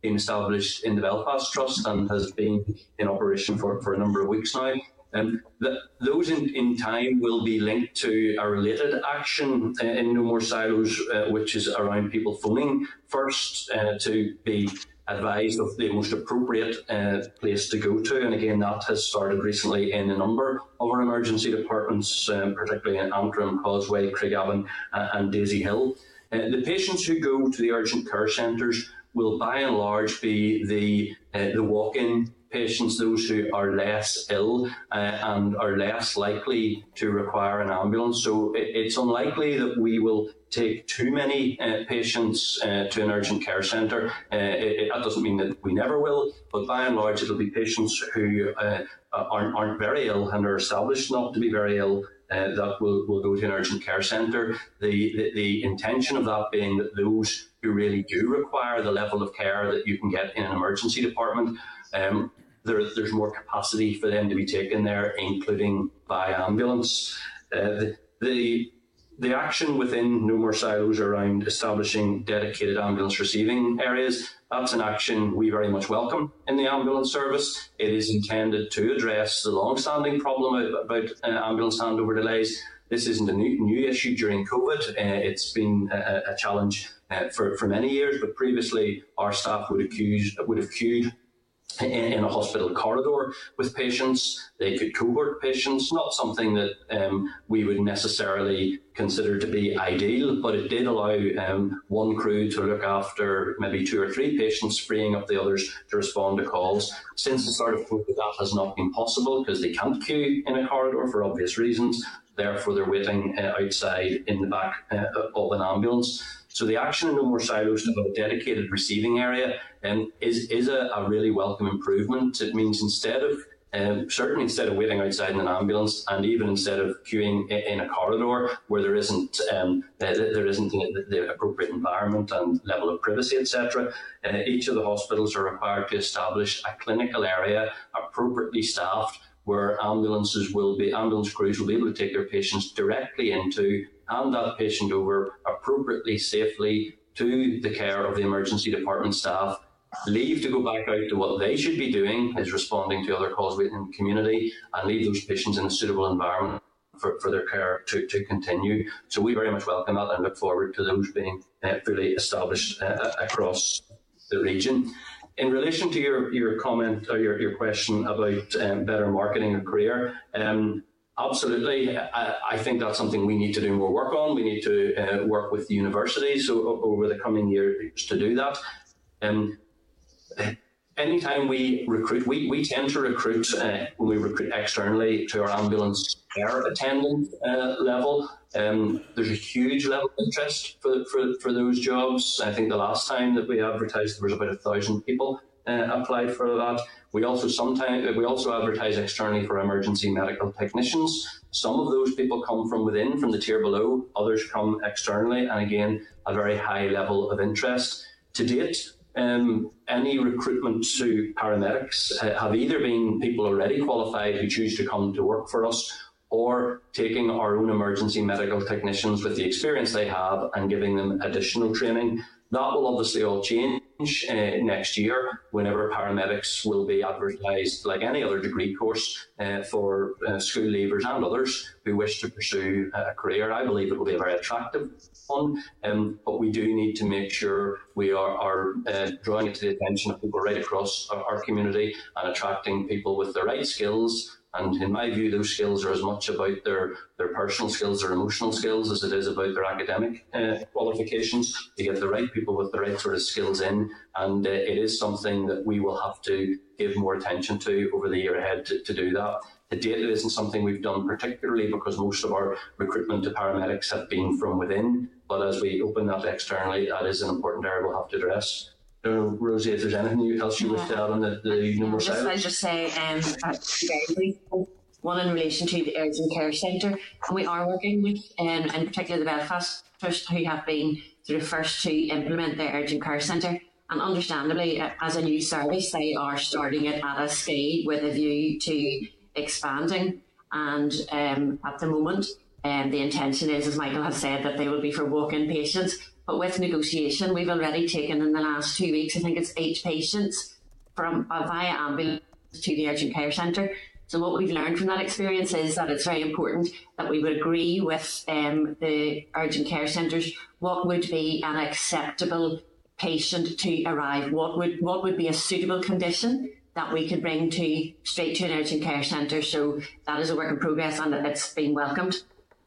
been established in the Belfast Trust and has been in operation for, for a number of weeks now. Um, the, those in, in time will be linked to a related action uh, in No More Silos, uh, which is around people phoning first uh, to be advised of the most appropriate uh, place to go to. And again, that has started recently in a number of our emergency departments, um, particularly in Antrim, Causeway, Craigavon, uh, and Daisy-Hill. Uh, the patients who go to the urgent care centres will by and large be the, uh, the walk-in patients, those who are less ill uh, and are less likely to require an ambulance. So it, it's unlikely that we will take too many uh, patients uh, to an urgent care centre. Uh, it, that doesn't mean that we never will, but by and large, it'll be patients who uh, aren't, aren't very ill and are established not to be very ill. Uh, that will, will go to an urgent care centre. The, the, the intention of that being that those who really do require the level of care that you can get in an emergency department um, there, there's more capacity for them to be taken there, including by ambulance. Uh, the, the, action within No More Silos around establishing dedicated ambulance receiving areas, that's an action we very much welcome in the ambulance service. It is intended to address the long-standing problem about uh, ambulance handover delays. This isn't a new, new issue during COVID. Uh, it's been a, a challenge uh, for, for many years, but previously our staff would, accuse, would have queued in, a hospital corridor with patients. They could cohort patients, not something that um, we would necessarily consider to be ideal, but it did allow um, one crew to look after maybe two or three patients, freeing up the others to respond to calls. Since the start of COVID, that has not been possible because they can't queue in a corridor for obvious reasons. Therefore, they're waiting uh, outside in the back uh, of an ambulance. So the action in No More Silos to a dedicated receiving area um, is, is a, a really welcome improvement. It means instead of um, certainly instead of waiting outside in an ambulance and even instead of queuing in a corridor where there isn't um, there isn't the appropriate environment and level of privacy etc uh, each of the hospitals are required to establish a clinical area appropriately staffed where ambulances will be ambulance crews will be able to take their patients directly into hand that patient over appropriately safely to the care of the emergency department staff leave to go back out to what they should be doing is responding to other calls within the community and leave those patients in a suitable environment for, for their care to, to continue. So we very much welcome that and look forward to those being uh, fully established uh, across the region. In relation to your, your comment or your, your question about um, better marketing a career, um, absolutely. I, think that's something we need to do more work on. We need to uh, work with the universities over the coming years to do that. Um, anytime we recruit, we, we tend to recruit uh, when we recruit externally to our ambulance care attendant uh, level. Um, there's a huge level of interest for, for, for those jobs. I think the last time that we advertised, there was about a thousand people uh, applied for that. We also sometimes we also advertise externally for emergency medical technicians. Some of those people come from within, from the tier below. Others come externally, and again, a very high level of interest. To date, um, any recruitment to paramedics uh, have either been people already qualified who choose to come to work for us or taking our own emergency medical technicians with the experience they have and giving them additional training. That will obviously all change uh, next year whenever paramedics will be advertised like any other degree course uh, for uh, school leavers and others who wish to pursue a career. I believe it will be a very attractive one, um, but we do need to make sure we are, are uh, drawing it to the attention of people right across our, our community and attracting people with the right skills and in my view, those skills are as much about their, their personal skills, their emotional skills, as it is about their academic uh, qualifications. To get the right people with the right sort of skills in, and uh, it is something that we will have to give more attention to over the year ahead to, to do that. Date, it isn't something we've done particularly because most of our recruitment to paramedics have been from within. But as we open that externally, that is an important area we'll have to address. Rosie, if there's anything else you wish to add on the, the number just, I'll just say um, one in relation to the urgent care centre, and we are working with, um, in particular, the Belfast Trust, who have been sort of first to implement the urgent care centre. And understandably, uh, as a new service, they are starting it at a scale with a view to expanding. And um, at the moment, um, the intention is, as Michael has said, that they will be for walk-in patients. But with negotiation, we've already taken in the last two weeks, I think it's eight patients from uh, via ambulance to the urgent care centre. So what we've learned from that experience is that it's very important that we would agree with um, the urgent care centres what would be an acceptable patient to arrive, what would what would be a suitable condition that we could bring to straight to an urgent care centre. So that is a work in progress and it's been welcomed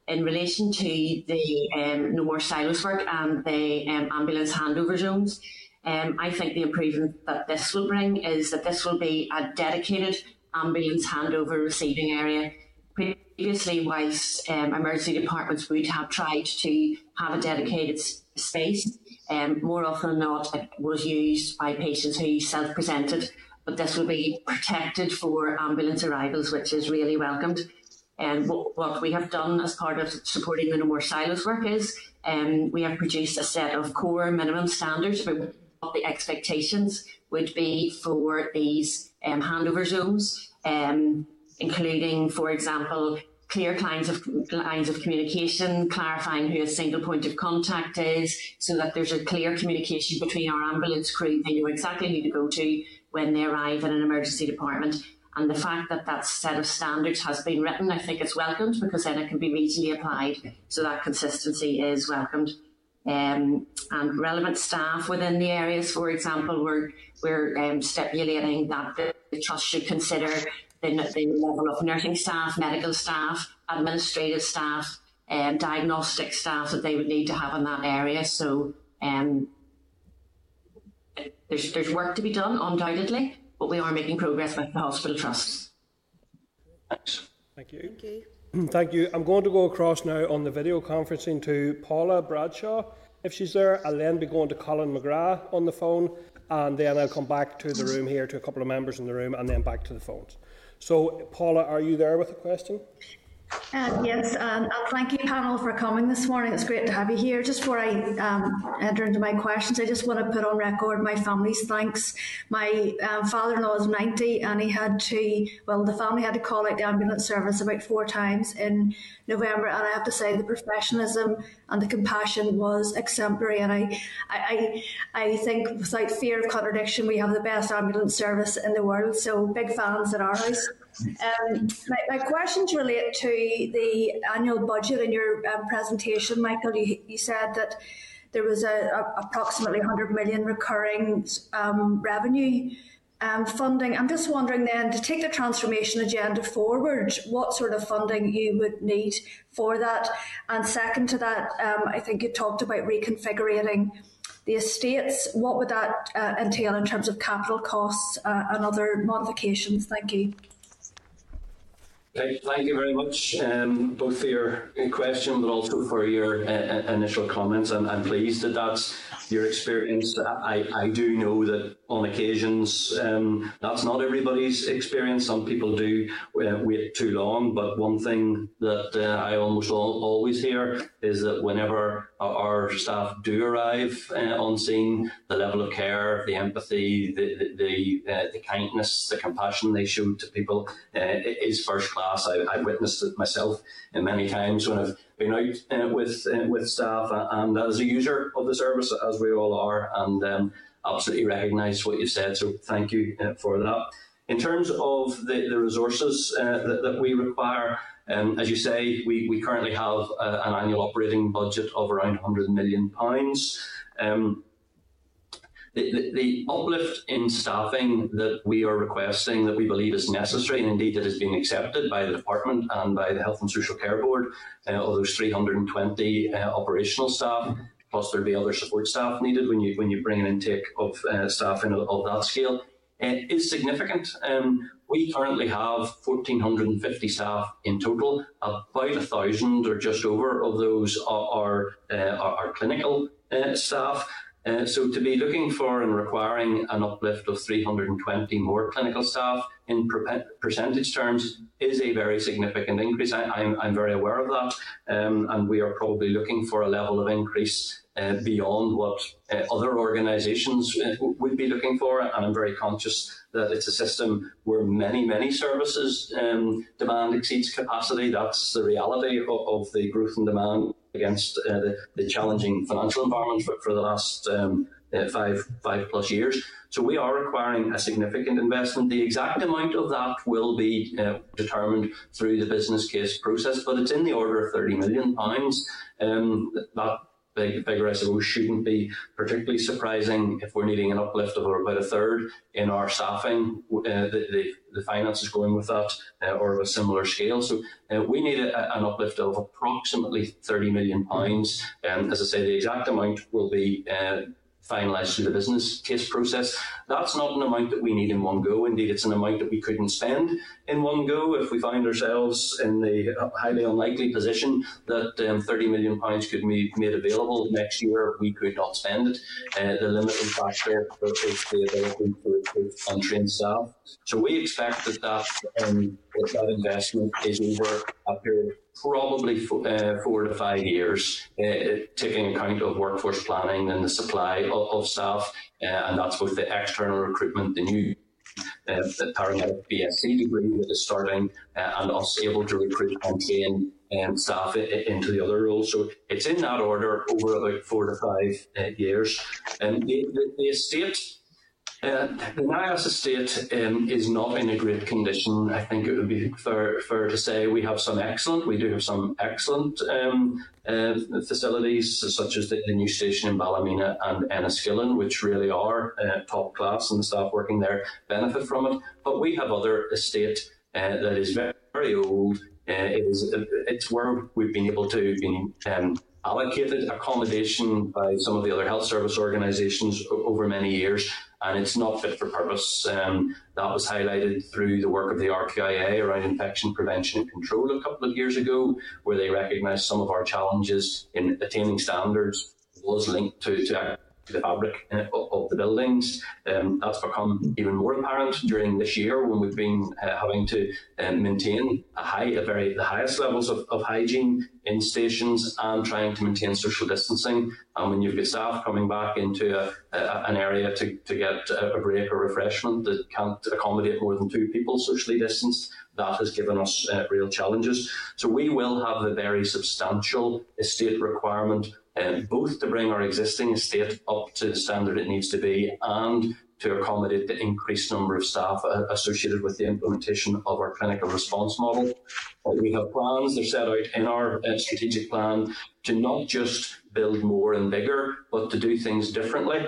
in relation to the um, no more silos work and the um, ambulance handover zones. Um, I think the improvement that this will bring is that this will be a dedicated ambulance handover receiving area. Previously, whilst um, emergency departments would have tried to have a dedicated space, um, more often than not, it was used by patients who self presented, but this will be protected for ambulance arrivals, which is really welcomed. And what, what we have done as part of supporting the No More Silos work is um, we have produced a set of core minimum standards for what the expectations would be for these um, handover zones, um, including, for example, clear lines of lines of communication, clarifying who a single point of contact is, so that there's a clear communication between our ambulance crew. They know exactly who to go to when they arrive in an emergency department, and the fact that that set of standards has been written, I think it's welcomed because then it can be regionally applied. So that consistency is welcomed. Um, and relevant staff within the areas, for example, we're, we're um, stipulating that the, the trust should consider the, the, level of nursing staff, medical staff, administrative staff, and um, diagnostic staff that they would need to have in that area. So um, there's, there's work to be done, undoubtedly, but we are making progress with the hospital trusts. Thanks. Thank you. Thank you. Mm, thank you. I'm going to go across now on the video conferencing to Paula Bradshaw. if she's there. I'll then be going to Colin McGrath on the phone, and then I'll come back to the room here to a couple of members in the room, and then back to the phones. So, Paula, are you there with a question? Uh, yes, and, and, thank you, panel, for coming this morning. It's great to have you here. Just before I um, enter into my questions, I just want to put on record my family's thanks. My um, father-in-law is 90, and he had to, well, the family had to call out the ambulance service about four times in November, and I have to say the professionalism and the compassion was exemplary. And I, I, I think, without fear of contradiction, we have the best ambulance service in the world. So big fans at our house. Um, my, my, questions relate to the annual budget in your um, presentation, Michael. You, you, said that there was a, a approximately 100 million recurring um, revenue um, funding. I'm just wondering then to take the transformation agenda forward, what sort of funding you would need for that. And second to that, um, I think you talked about reconfiguring the estates. What would that uh, entail in terms of capital costs uh, and other modifications? Thank you. Thank, thank you very much, um, both for your question, but also for your uh, uh, initial comments. I'm, I'm pleased that that's your experience. I, I do know that on occasions um, that's not everybody's experience. Some people do uh, wait too long, but one thing that uh, I almost all, always hear is that whenever our staff do arrive uh, on scene, the level of care, the empathy, the the, the, uh, the kindness, the compassion they show to people uh, is first class. I, I've witnessed it myself many times when I've been out uh, with with staff and as a user of the service, as we all are, and um, absolutely recognise what you said. So thank you uh, for that. In terms of the, the resources uh, that, that, we require, um, as you say, we, we currently have uh, an annual operating budget of around 100 million pounds. Um, the, the, the, uplift in staffing that we are requesting that we believe is necessary and indeed that has been accepted by the department and by the Health and Social Care Board uh, of those 320 uh, operational staff plus there'll be other support staff needed when you when you bring an intake of uh, staff in of, that scale uh, is significant. Um, we currently have 1,450 staff in total. About a thousand or just over of those are, are, uh, are, are clinical uh, staff. Uh, so to be looking for and requiring an uplift of 320 more clinical staff in per- percentage terms is a very significant increase. I, am very aware of that, um, and we are probably looking for a level of increase uh, beyond what uh, other organisations would be looking for. And I'm very conscious that it's a system where many, many services um, demand exceeds capacity. That's the reality of, of the growth and demand against uh, the, the, challenging financial environment for, for the last um, uh, five five plus years. So we are requiring a significant investment. The exact amount of that will be uh, determined through the business case process, but it's in the order of thirty million pounds. Um, that big I suppose, shouldn't be particularly surprising if we're needing an uplift of about a third in our staffing. Uh, the, the, the finances going with that, uh, or of a similar scale. So uh, we need a, an uplift of approximately 30 million pounds. And as I say, the exact amount will be uh, finalised through the business case process. That's not an amount that we need in one go. Indeed, it's an amount that we couldn't spend in one go if we find ourselves in the highly unlikely position that um, 30 million pounds could be made available next year. We could not spend it. Uh, the limiting factor is the ability to recruit and train staff. So we expect that that, um, that, that investment is over a period probably four, uh, four to five years, uh, taking account of workforce planning and the supply of, of staff, uh, and that's both the external recruitment, the new uh, the paramedic BSc degree that is starting, uh, and us able to recruit and train um, staff into the other roles. So it's in that order over about four to five uh, years. And the, the, the estate uh, the NIAS estate um, is not in a great condition. I think it would be fair, fair to say we have some excellent, we do have some excellent um, uh, facilities, such as the, the, new station in Ballymena and Enniskillen, which really are uh, top class, and the staff working there benefit from it. But we have other estate uh, that is very, very old. Uh, it is, it's where we've been able to be um, allocated accommodation by some of the other health service organisations over many years and it's not fit for purpose. Um, that was highlighted through the work of the RQIA around infection prevention and control a couple of years ago, where they recognised some of our challenges in attaining standards was linked to, to the fabric uh, of the buildings. Um, that's become even more apparent during this year when we've been uh, having to um, maintain a high, a very the highest levels of, of hygiene in stations and trying to maintain social distancing. And when you've got staff coming back into a, a, an area to, to get a break or refreshment that can't accommodate more than two people socially distanced, that has given us uh, real challenges. So we will have a very substantial estate requirement um, both to bring our existing estate up to the standard it needs to be and to accommodate the increased number of staff uh, associated with the implementation of our clinical response model. Uh, we have plans, they're set out in our strategic plan, to not just build more and bigger, but to do things differently.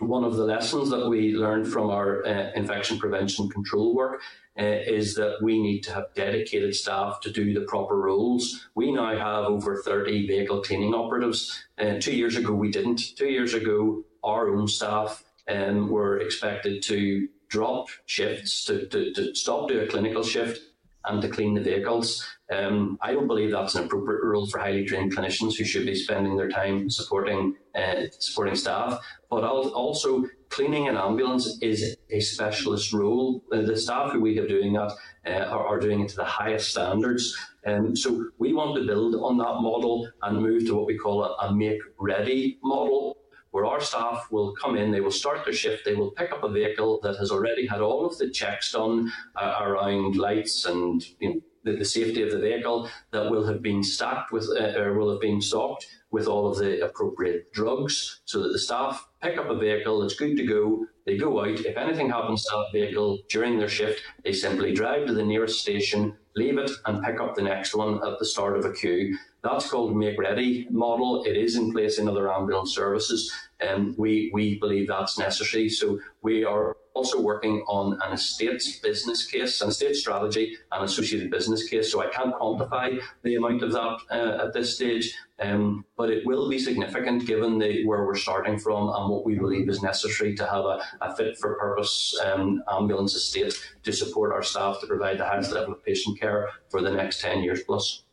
One of the lessons that we learned from our uh, infection prevention control work uh, is that we need to have dedicated staff to do the proper roles. We now have over 30 vehicle cleaning operatives. Uh, two years ago, we didn't. Two years ago, our own staff um, were expected to drop shifts, to, to, to stop doing a clinical shift and to clean the vehicles. Um, I don't believe that's an appropriate role for highly trained clinicians who should be spending their time supporting uh, supporting staff. But also, cleaning an ambulance is a specialist role. Uh, the staff who we have doing that uh, are, are, doing it to the highest standards. Um, so we want to build on that model and move to what we call a, a make ready model where our staff will come in, they will start their shift, they will pick up a vehicle that has already had all of the checks done uh, around lights and you know, the, the, safety of the vehicle, that will have been stacked with, uh, or will have been stocked with all of the appropriate drugs, so that the staff pick up a vehicle that's good to go, they go out. If anything happens to that vehicle during their shift, they simply drive to the nearest station, leave it, and pick up the next one at the start of a queue. That's called Make Ready model. It is in place in other ambulance services, and we, we believe that's necessary. So we are also working on an estates business case, an estate strategy, and associated business case. So I can't quantify the amount of that uh, at this stage, um, but it will be significant given the, where we're starting from and what we believe is necessary to have a, a fit for purpose um, ambulance estate to support our staff to provide the highest level of patient care for the next 10 years plus.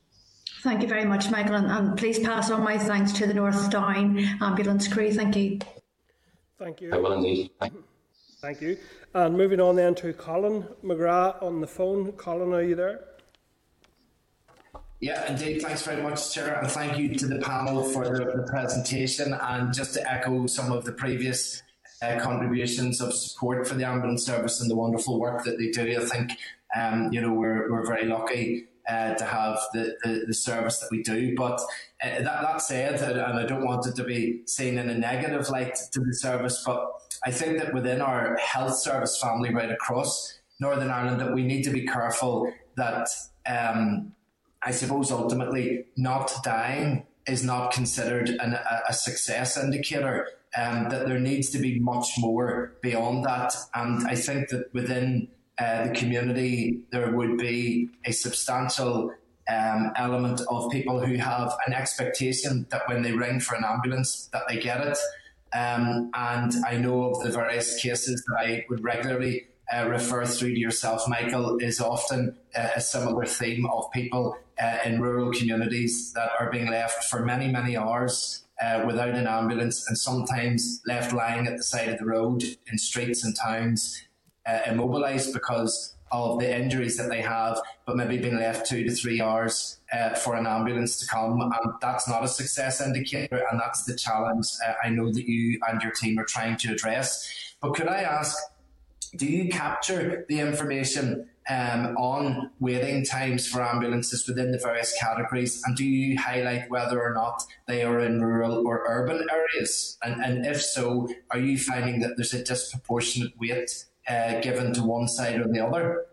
Thank you very much, Michael, and, and please pass on my thanks to the North Down ambulance crew. Thank you. Thank you. I will indeed. Thank you. And moving on then to Colin McGrath on the phone. Colin, are you there? Yeah, indeed. Thanks very much, Chair, and thank you to the panel for the, the presentation. And just to echo some of the previous uh, contributions of support for the ambulance service and the wonderful work that they do, I think um, you know we're we're very lucky uh, to have the, the, the, service that we do. But uh, that, that said, and I don't want it to be seen in a negative light to the service, but I think that within our health service family right across Northern Ireland, that we need to be careful that um, I suppose ultimately not dying is not considered an, a, a success indicator. Um, that there needs to be much more beyond that, and I think that within uh, the community, there would be a substantial um, element of people who have an expectation that when they ring for an ambulance, that they get it. Um, and I know of the various cases that I would regularly uh, refer through to yourself, Michael, is often uh, a similar theme of people uh, in rural communities that are being left for many, many hours uh, without an ambulance and sometimes left lying at the side of the road in streets and towns uh, immobilized because of the injuries that they have, but maybe being left two to three hours uh, for an ambulance to come. And that's not a success indicator, and that's the challenge uh, I know that you and your team are trying to address. But could I ask, do you capture the information um, on waiting times for ambulances within the various categories? And do you highlight whether or not they are in rural or urban areas? And, and if so, are you finding that there's a disproportionate weight uh, given to one side or the other.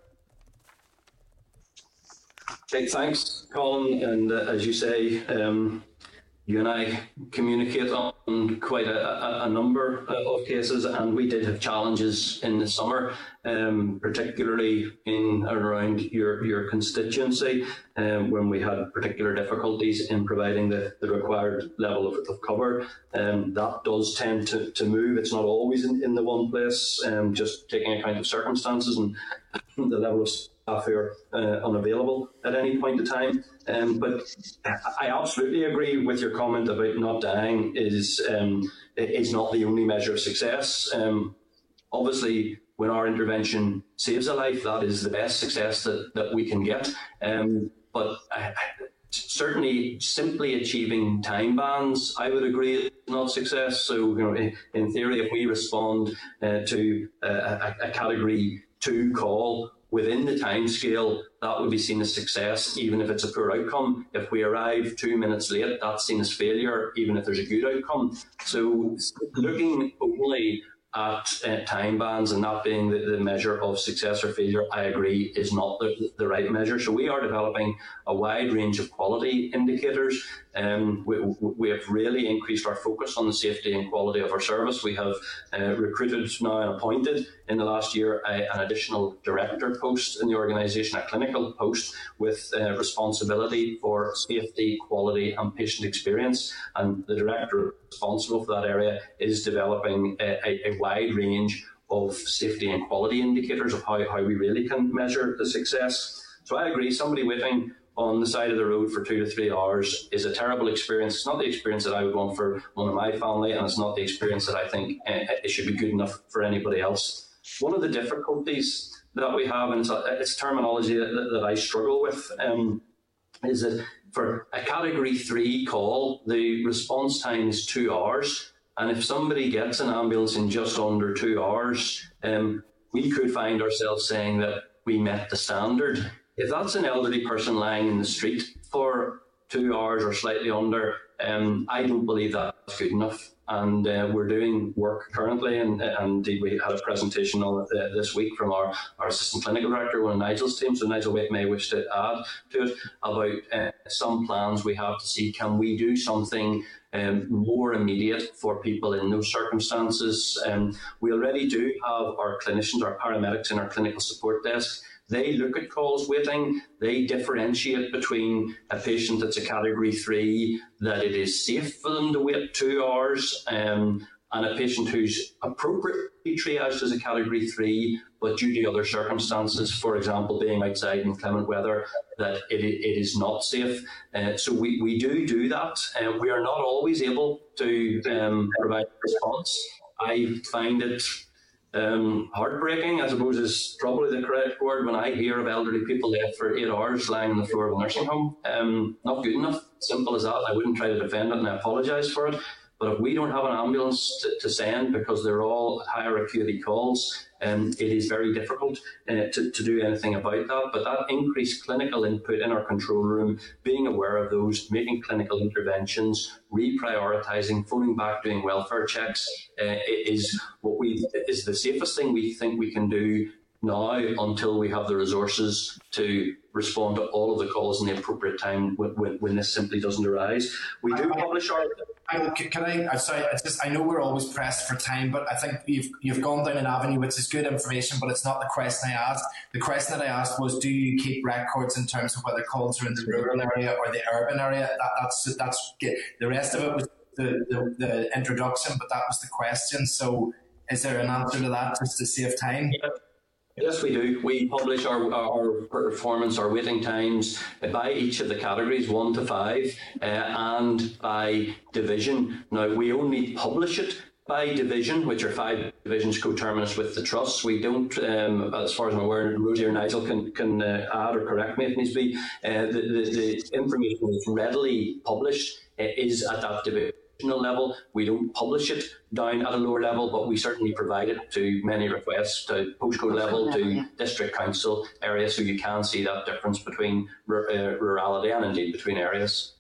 Okay, thanks, Colin. And uh, as you say, um, you and I communicate on quite a, a, number of cases, and we did have challenges in the summer, um, particularly in around your, your constituency, um, when we had particular difficulties in providing the, the required level of, of cover. Um, that does tend to, to move. It's not always in, in the one place, um, just taking account of circumstances and the level of who are uh, unavailable at any point in time. Um, but I absolutely agree with your comment about not dying is um, is not the only measure of success. Um, obviously, when our intervention saves a life, that is the best success that, that we can get. Um, but I, certainly simply achieving time bands, I would agree, is not success. So, you know, in, theory, if we respond uh, to a, a, category two call within the time scale, that would be seen as success, even if it's a poor outcome. If we arrive two minutes late, that's seen as failure, even if there's a good outcome. So, looking only at uh, time bands and that being the, the, measure of success or failure, I agree, is not the, the right measure. So we are developing a wide range of quality indicators. Um, we, we have really increased our focus on the safety and quality of our service. We have uh, recruited now and appointed in the last year a, an additional director post in the organisation, a clinical post with uh, responsibility for safety, quality, and patient experience. And the director responsible for that area is developing a, a, a wide range of safety and quality indicators of how, how we really can measure the success. So I agree, somebody waiting on the side of the road for two to three hours is a terrible experience. It's not the experience that I would want for one of my family, and it's not the experience that I think uh, it should be good enough for anybody else. One of the difficulties that we have, and it's, a, it's terminology that, that, I struggle with, um, is that for a category three call, the response time is two hours. And if somebody gets an ambulance in just under two hours, um, we could find ourselves saying that we met the standard. If that's an elderly person lying in the street for two hours or slightly under, um, I don't believe that's good enough. And uh, we're doing work currently, and, and we had a presentation on it uh, this week from our, our assistant clinical director, one of Nigel's team. So Nigel Waite may wish to add to it about uh, some plans we have to see can we do something um, more immediate for people in those circumstances. Um, we already do have our clinicians, our paramedics in our clinical support desk. They look at calls waiting. They differentiate between a patient that's a category three, that it is safe for them to wait two hours, um, and a patient who's appropriately triaged as a category three, but due to other circumstances, for example, being outside in clement weather, that it, it is not safe. Uh, so we, we do do that. Uh, we are not always able to um, provide a response. I find it um, heartbreaking, I suppose, is probably the correct word when I hear of elderly people left for eight hours lying on the floor of a nursing home. Um, not good enough. Simple as that. I wouldn't try to defend it and I apologise for it. But if we don't have an ambulance to, to send because they're all higher acuity calls, um, it is very difficult uh, to, to do anything about that. But that increased clinical input in our control room, being aware of those, making clinical interventions, reprioritising, phoning back, doing welfare checks uh, is what we is the safest thing we think we can do now until we have the resources to respond to all of the calls in the appropriate time when, when, when this simply doesn't arise. We do publish our. I, can I? I'm sorry. I just I know we're always pressed for time, but I think you've you've gone down an avenue which is good information, but it's not the question I asked. The question that I asked was, do you keep records in terms of whether calls are in the rural area or the urban area? That, that's that's the rest of it was the, the, the introduction, but that was the question. So, is there an answer to that just to save time? Yeah. Yes, we do. We publish our, our performance, our waiting times by each of the categories, one to five, uh, and by division. Now, we only publish it by division, which are five divisions coterminous with the trusts. We don't, um, as far as I'm aware, Rosie or Nigel can, can uh, add or correct me if needs be. Uh, the, the, the, information that's readily published uh, is at that level. We don't publish it down at a lower level, but we certainly provide it to many requests to postcode level, to district council areas, so you can see that difference between uh, rurality and indeed between areas.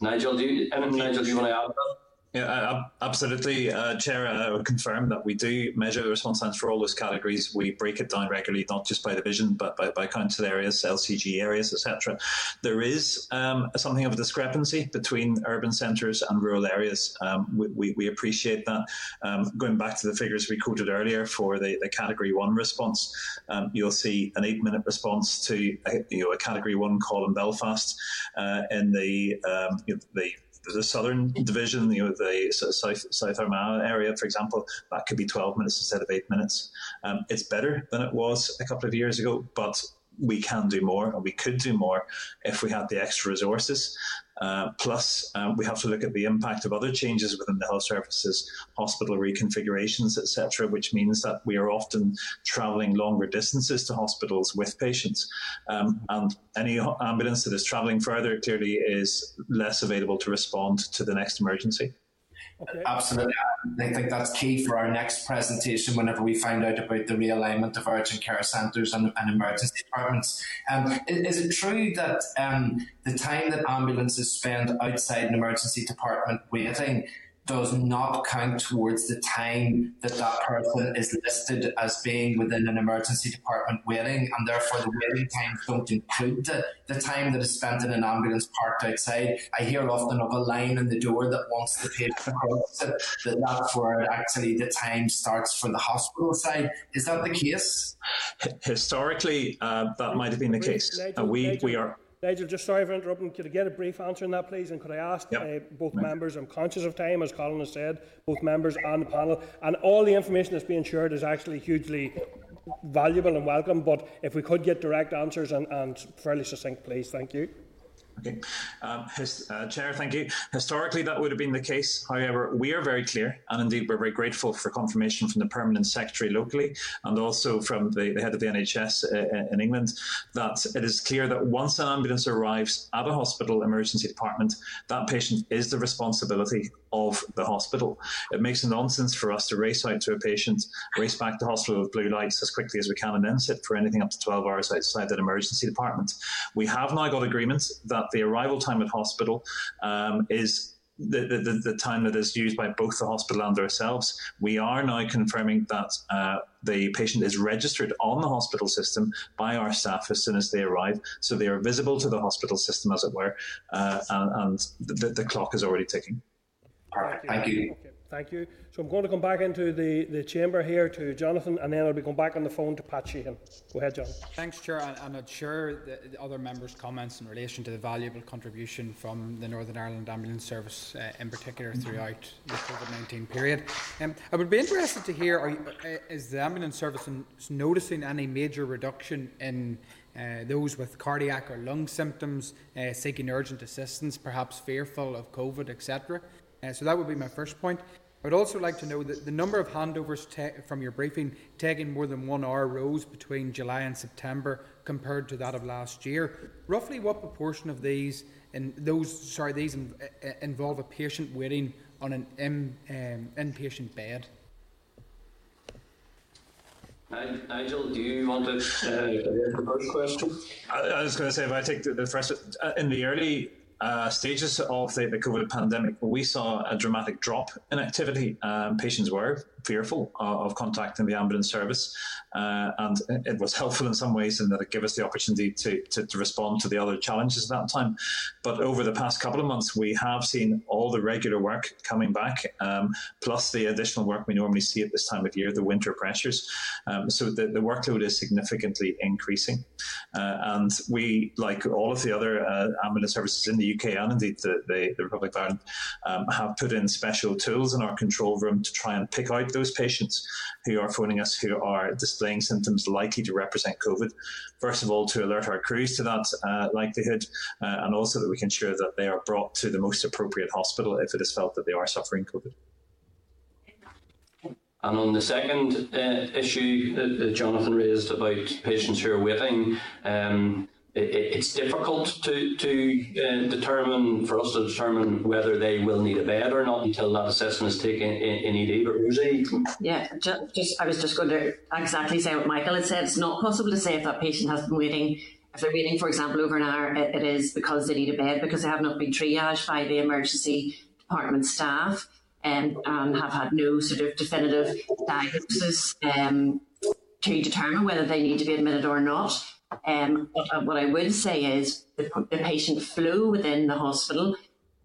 Nigel, do you, Nigel, do you want to add that? Yeah, absolutely, uh, Chair. I would confirm that we do measure the response times for all those categories. We break it down regularly, not just by division, but by, by council areas, LCG areas, etc. There is um, something of a discrepancy between urban centres and rural areas. Um, we, we, we, appreciate that. Um, going back to the figures we quoted earlier for the, the Category 1 response, um, you'll see an eight-minute response to a, you know, a Category 1 call in Belfast uh, in the, um, you know, the the southern division, you know, the South South Armagh area, for example, that could be 12 minutes instead of eight minutes. Um, it's better than it was a couple of years ago, but we can do more and we could do more if we had the extra resources. Uh, plus, uh, we have to look at the impact of other changes within the health services, hospital reconfigurations, etc., which means that we are often travelling longer distances to hospitals with patients. Um, and any ambulance that is travelling further clearly is less available to respond to the next emergency. Okay. Absolutely. I think that's key for our next presentation whenever we find out about the realignment of urgent care centres and, and, emergency departments. Um, is, is, it true that um, the time that ambulances spend outside an emergency department waiting does not count towards the time that that person is listed as being within an emergency department waiting, and therefore the waiting times don't include the, the time that is spent in an ambulance parked outside. I hear often of a line in the door that wants the patient crosses it, that that's where actually the time starts for the hospital side. Is that the case? Historically, uh, that might have been the case. Uh, we, we are Nigel, just sorry for interrupting. Could I get a brief answer on that, please? And could I ask yep. uh, both right. members, I'm conscious of time, as Colin has said, both members and the panel, and all the information that's being shared is actually hugely valuable and welcome, but if we could get direct answers and, and fairly succinct, please. Thank you. Okay. Um, his, uh, Chair, thank you. Historically, that would have been the case. However, we are very clear, and indeed we're very grateful for confirmation from the Permanent Secretary locally and also from the, the head of the NHS uh, uh, in England that it is clear that once an ambulance arrives at a hospital emergency department, that patient is the responsibility of the hospital. It makes nonsense for us to race out to a patient, race back to hospital with blue lights as quickly as we can, and then sit for anything up to 12 hours outside that emergency department. We have now got agreement that the arrival time at hospital um, is the, the, the, time that is used by both the hospital and ourselves. We are now confirming that uh, the patient is registered on the hospital system by our staff as soon as they arrive, so they are visible to the hospital system, as it were, uh, and, and the, the, clock is already ticking. Perfect. Thank you. Okay, thank you. So I'm going to come back into the, the chamber here to Jonathan, and then I'll be going back on the phone to Pat Sheehan. Go ahead, John. Thanks, Chair. I'd share the, the, other members' comments in relation to the valuable contribution from the Northern Ireland Ambulance Service, uh, in particular throughout the COVID-19 period. Um, I would be interested to hear: are, uh, is the ambulance service noticing any major reduction in uh, those with cardiac or lung symptoms uh, seeking urgent assistance, perhaps fearful of COVID, etc. Uh, so that would be my first point. I would also like to know that the number of handovers te- from your briefing taking more than one hour rose between July and September compared to that of last year. Roughly, what proportion of these and those sorry these in, uh, involve a patient waiting on an in, um, inpatient bed? Nigel, do you want to uh, the first question? I, I was going to say, if I take the, the first, uh, in the early uh, stages of the, the, COVID pandemic, we saw a dramatic drop in activity. Um, patients were fearful of, of contacting the ambulance service. Uh, and it was helpful in some ways in that it gave us the opportunity to, to, to, respond to the other challenges at that time. But over the past couple of months, we have seen all the regular work coming back, um, plus the additional work we normally see at this time of year, the winter pressures. Um, so the, the, workload is significantly increasing. Uh, and we, like all of the other uh, ambulance services in the UK and indeed the, the, the Republic of Ireland, um, have put in special tools in our control room to try and pick out those patients who are phoning us who are displaying symptoms likely to represent COVID. First of all, to alert our crews to that uh, likelihood, uh, and also that we can ensure that they are brought to the most appropriate hospital if it is felt that they are suffering COVID. And on the second uh, issue that Jonathan raised about patients who are waiting, um, it's difficult to to uh, determine for us to determine whether they will need a bed or not until that assessment is taken in, in ED. But Rosie, yeah, just, just I was just going to exactly say what Michael had said. It's not possible to say if that patient has been waiting. If they're waiting, for example, over an hour, it, it is because they need a bed because they have not been triaged by the emergency department staff and, and have had no sort of definitive diagnosis um, to determine whether they need to be admitted or not. Um, but uh, what I would say is the, the patient flow within the hospital,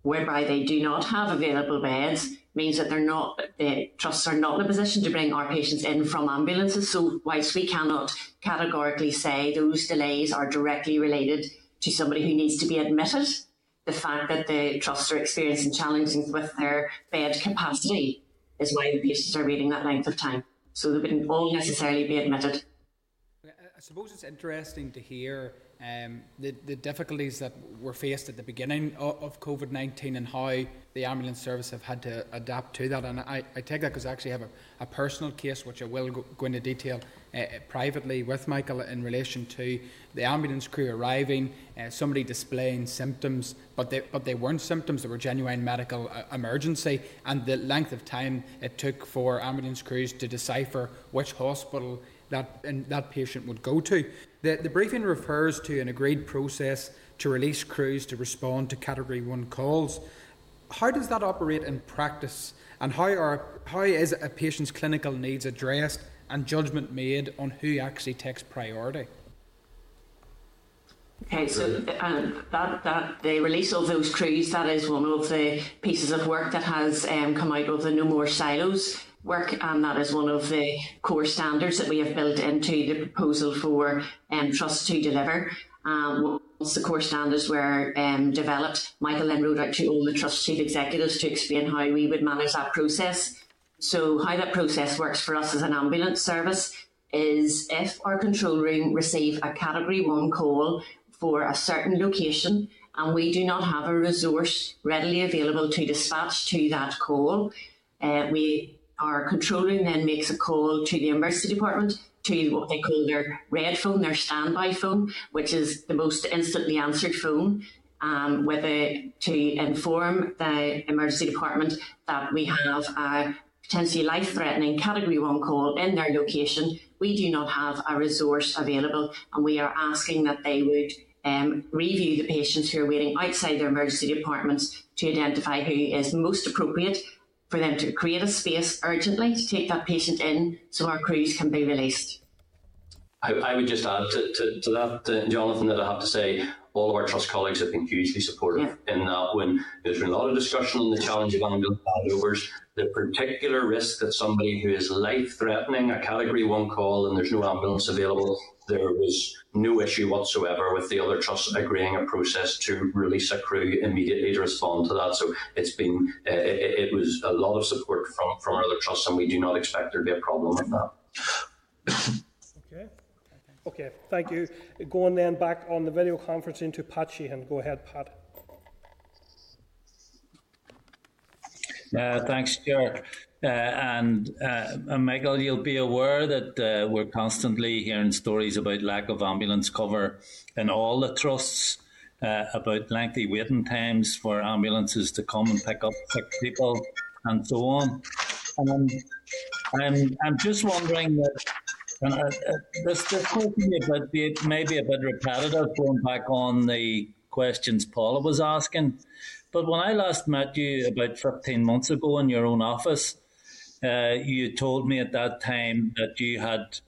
whereby they do not have available beds, means that they're not the trusts are not in a position to bring our patients in from ambulances. So whilst we cannot categorically say those delays are directly related to somebody who needs to be admitted, the fact that the trusts are experiencing challenges with their bed capacity is why the patients are waiting that length of time. So they wouldn't all necessarily be admitted suppose it's interesting to hear um, the, the difficulties that were faced at the beginning of, of COVID 19 and how the ambulance service have had to adapt to that. And I, I take that because I actually have a, a, personal case which I will go, go into detail uh, privately with Michael in relation to the ambulance crew arriving, uh, somebody displaying symptoms, but they, but they weren't symptoms, they were genuine medical uh, emergency, and the length of time it took for ambulance crews to decipher which hospital that, and that patient would go to. The, the briefing refers to an agreed process to release crews to respond to Category 1 calls. How does that operate in practice, and how, are, how is a patient's clinical needs addressed and judgment made on who actually takes priority? Okay, so um, that that the release of those crews that is one of the pieces of work that has um, come out of the No More Silos work, and that is one of the core standards that we have built into the proposal for um, Trust to deliver. Um, once the core standards were um, developed, Michael then wrote out to all the Trust chief executives to explain how we would manage that process. So, how that process works for us as an ambulance service is if our control room receive a Category 1 call for a certain location and we do not have a resource readily available to dispatch to that call, uh, we our control room then makes a call to the emergency department to what they call their red phone, their standby phone, which is the most instantly answered phone, um, with a, to inform the emergency department that we have a potentially life-threatening Category 1 call in their location. We do not have a resource available and we are asking that they would um, review the patients who are waiting outside their emergency departments to identify who is most appropriate for them to create a space urgently to take that patient in so our crews can be released. I, I would just add to, to, to that, uh, Jonathan, that I have to say all of our trust colleagues have been hugely supportive yeah. in that when there's been a lot of discussion on the challenge of ambulance handovers, the particular risk that somebody who is life threatening, a category one call, and there's no ambulance available, there was no issue whatsoever with the other trusts agreeing a process to release a crew immediately to respond to that. So it's been, uh, it, it, was a lot of support from, from other trusts, and we do not expect there to be a problem with that. okay. Thank you. Going then back on the video conferencing to Pat Sheehan. Go ahead, Pat. Uh, thanks, Chair. Uh, and uh, Michael, you'll be aware that uh, we're constantly hearing stories about lack of ambulance cover in all the trusts, uh, about lengthy waiting times for ambulances to come and pick up sick people, and so on. And I'm, I'm just wondering that. And this, this might be a bit, maybe a bit repetitive, going back on the questions Paula was asking. But when I last met you about 15 months ago in your own office, uh, you told me at that time that you had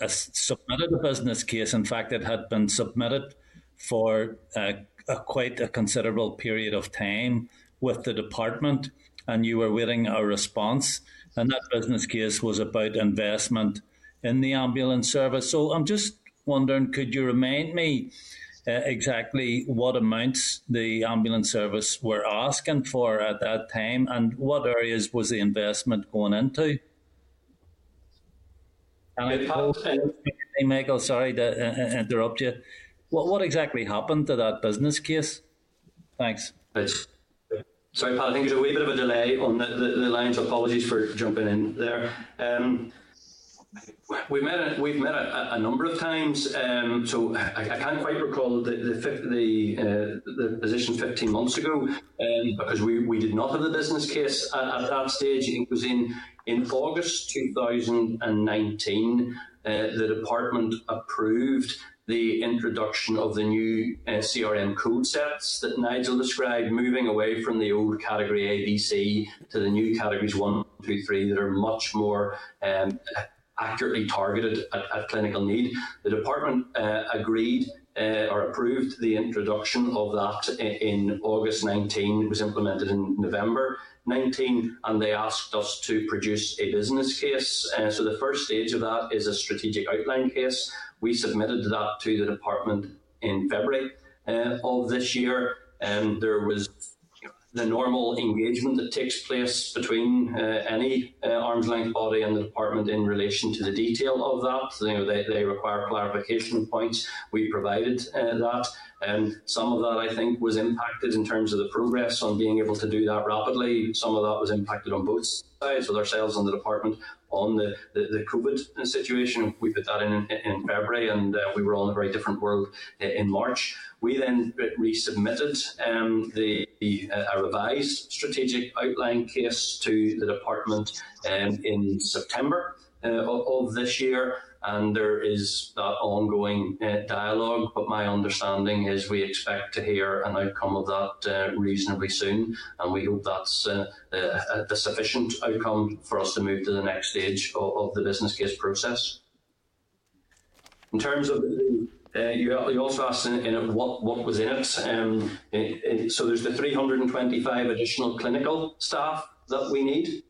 uh, submitted a business case. In fact, it had been submitted for uh, a, quite a considerable period of time with the department, and you were waiting a response. And that business case was about investment in the ambulance service. So I'm just wondering, could you remind me uh, exactly what amounts the ambulance service were asking for at that time and what areas was the investment going into? And I Michael, sorry to uh, uh, interrupt you. What, what exactly happened to that business case? Thanks. Sorry, Pat, I think there's a wee bit of a delay on the, the, the lines. Apologies for jumping in there. Um, We've met a, we've met a, a number of times, um, so I, I, can't quite recall the the, the, uh, the position 15 months ago um, because we, we did not have the business case at, at that stage. It was in in August 2019. Uh, the department approved the introduction of the new uh, CRM code sets that Nigel described, moving away from the old category ABC to the new categories one, two, three that are much more um, accurately targeted at, at clinical need. The department uh, agreed uh, or approved the introduction of that in, August 19. It was implemented in November 19, and they asked us to produce a business case. Uh, so the first stage of that is a strategic outline case. We submitted that to the department in February uh, of this year. and there was the normal engagement that takes place between uh, any uh, arm's length body and the department in relation to the detail of that. You know, they, they require clarification points. We provided uh, that. And some of that, I think, was impacted in terms of the progress on being able to do that rapidly. Some of that was impacted on both sides, with ourselves and the department on the, the, the COVID situation. We put that in in, in February, and uh, we were all in a very different world uh, in March. We then resubmitted um, the, the uh, a revised strategic outline case to the department um, in September uh, of, this year and there is that ongoing uh, dialogue. But my understanding is we expect to hear an outcome of that uh, reasonably soon, and we hope that's uh, uh a, sufficient outcome for us to move to the next stage of, of the business case process. In terms of uh, you, you, also asked in, in, it what, what was in it. Um, it, it. So there's the 325 additional clinical staff that we need.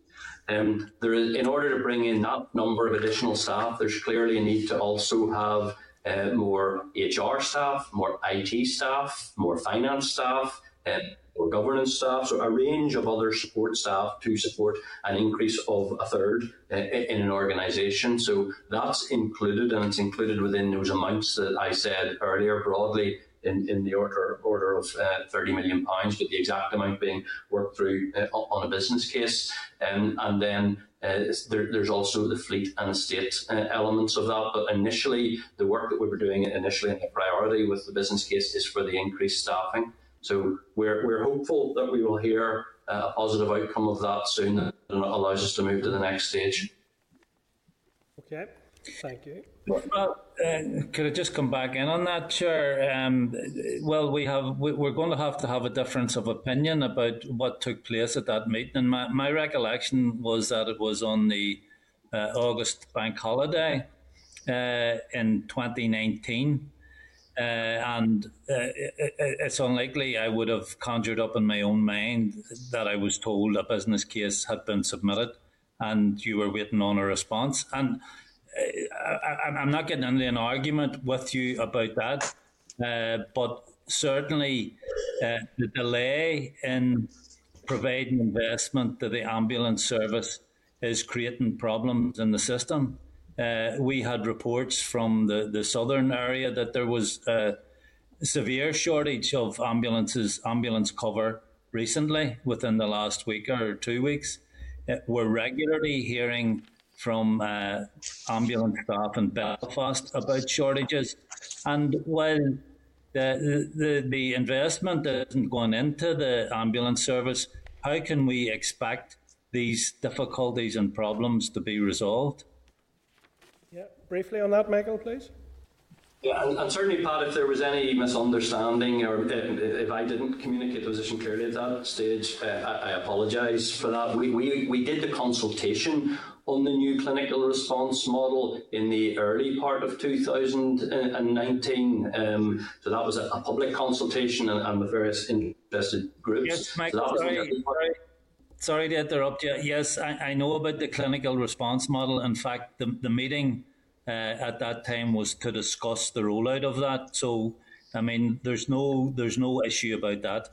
Um, there is, in order to bring in that number of additional staff, there's clearly a need to also have uh, more HR staff, more IT staff, more finance staff, uh, more governance staff, so a range of other support staff to support an increase of a third uh, in an organisation. So that's included, and it's included within those amounts that I said earlier broadly in, in the order order of uh, 30 million pounds, but the exact amount being worked through uh, on a business case. Um, and then uh, there, there's also the fleet and estate uh, elements of that. But initially, the work that we were doing initially and the priority with the business case is for the increased staffing. So we're, we're hopeful that we will hear uh, a positive outcome of that soon and it allows us to move to the next stage. Okay, thank you. Well, uh, could I just come back in on that, Chair? Um, well, we have we, are going to have to have a difference of opinion about what took place at that meeting. And my, my recollection was that it was on the uh, August bank holiday uh, in 2019. Uh, and uh, it, it's unlikely I would have conjured up in my own mind that I was told a business case had been submitted and you were waiting on a response. And I, am not getting into an argument with you about that, uh, but certainly uh, the delay in providing investment to the ambulance service is creating problems in the system. Uh, we had reports from the, the southern area that there was a severe shortage of ambulances, ambulance cover recently within the last week or two weeks. Uh, we're regularly hearing from uh, ambulance staff in Belfast about shortages. And while the, the, the investment isn't going into the ambulance service, how can we expect these difficulties and problems to be resolved? Yeah, briefly on that, Michael, please. Yeah, and, and, certainly, Pat, if there was any misunderstanding or if, if I didn't communicate the position clearly at that stage, uh, I, I apologise for that. We, we, we did the consultation on the new clinical response model in the early part of 2019. Um, so that was a, a public consultation and, and, with various interested groups. Yes, Mike, so sorry, sorry, sorry, to interrupt you. Yes, I, I, know about the clinical response model. In fact, the, the meeting Uh, at that time was to discuss the rollout of that. So, I mean, there's no there's no issue about that.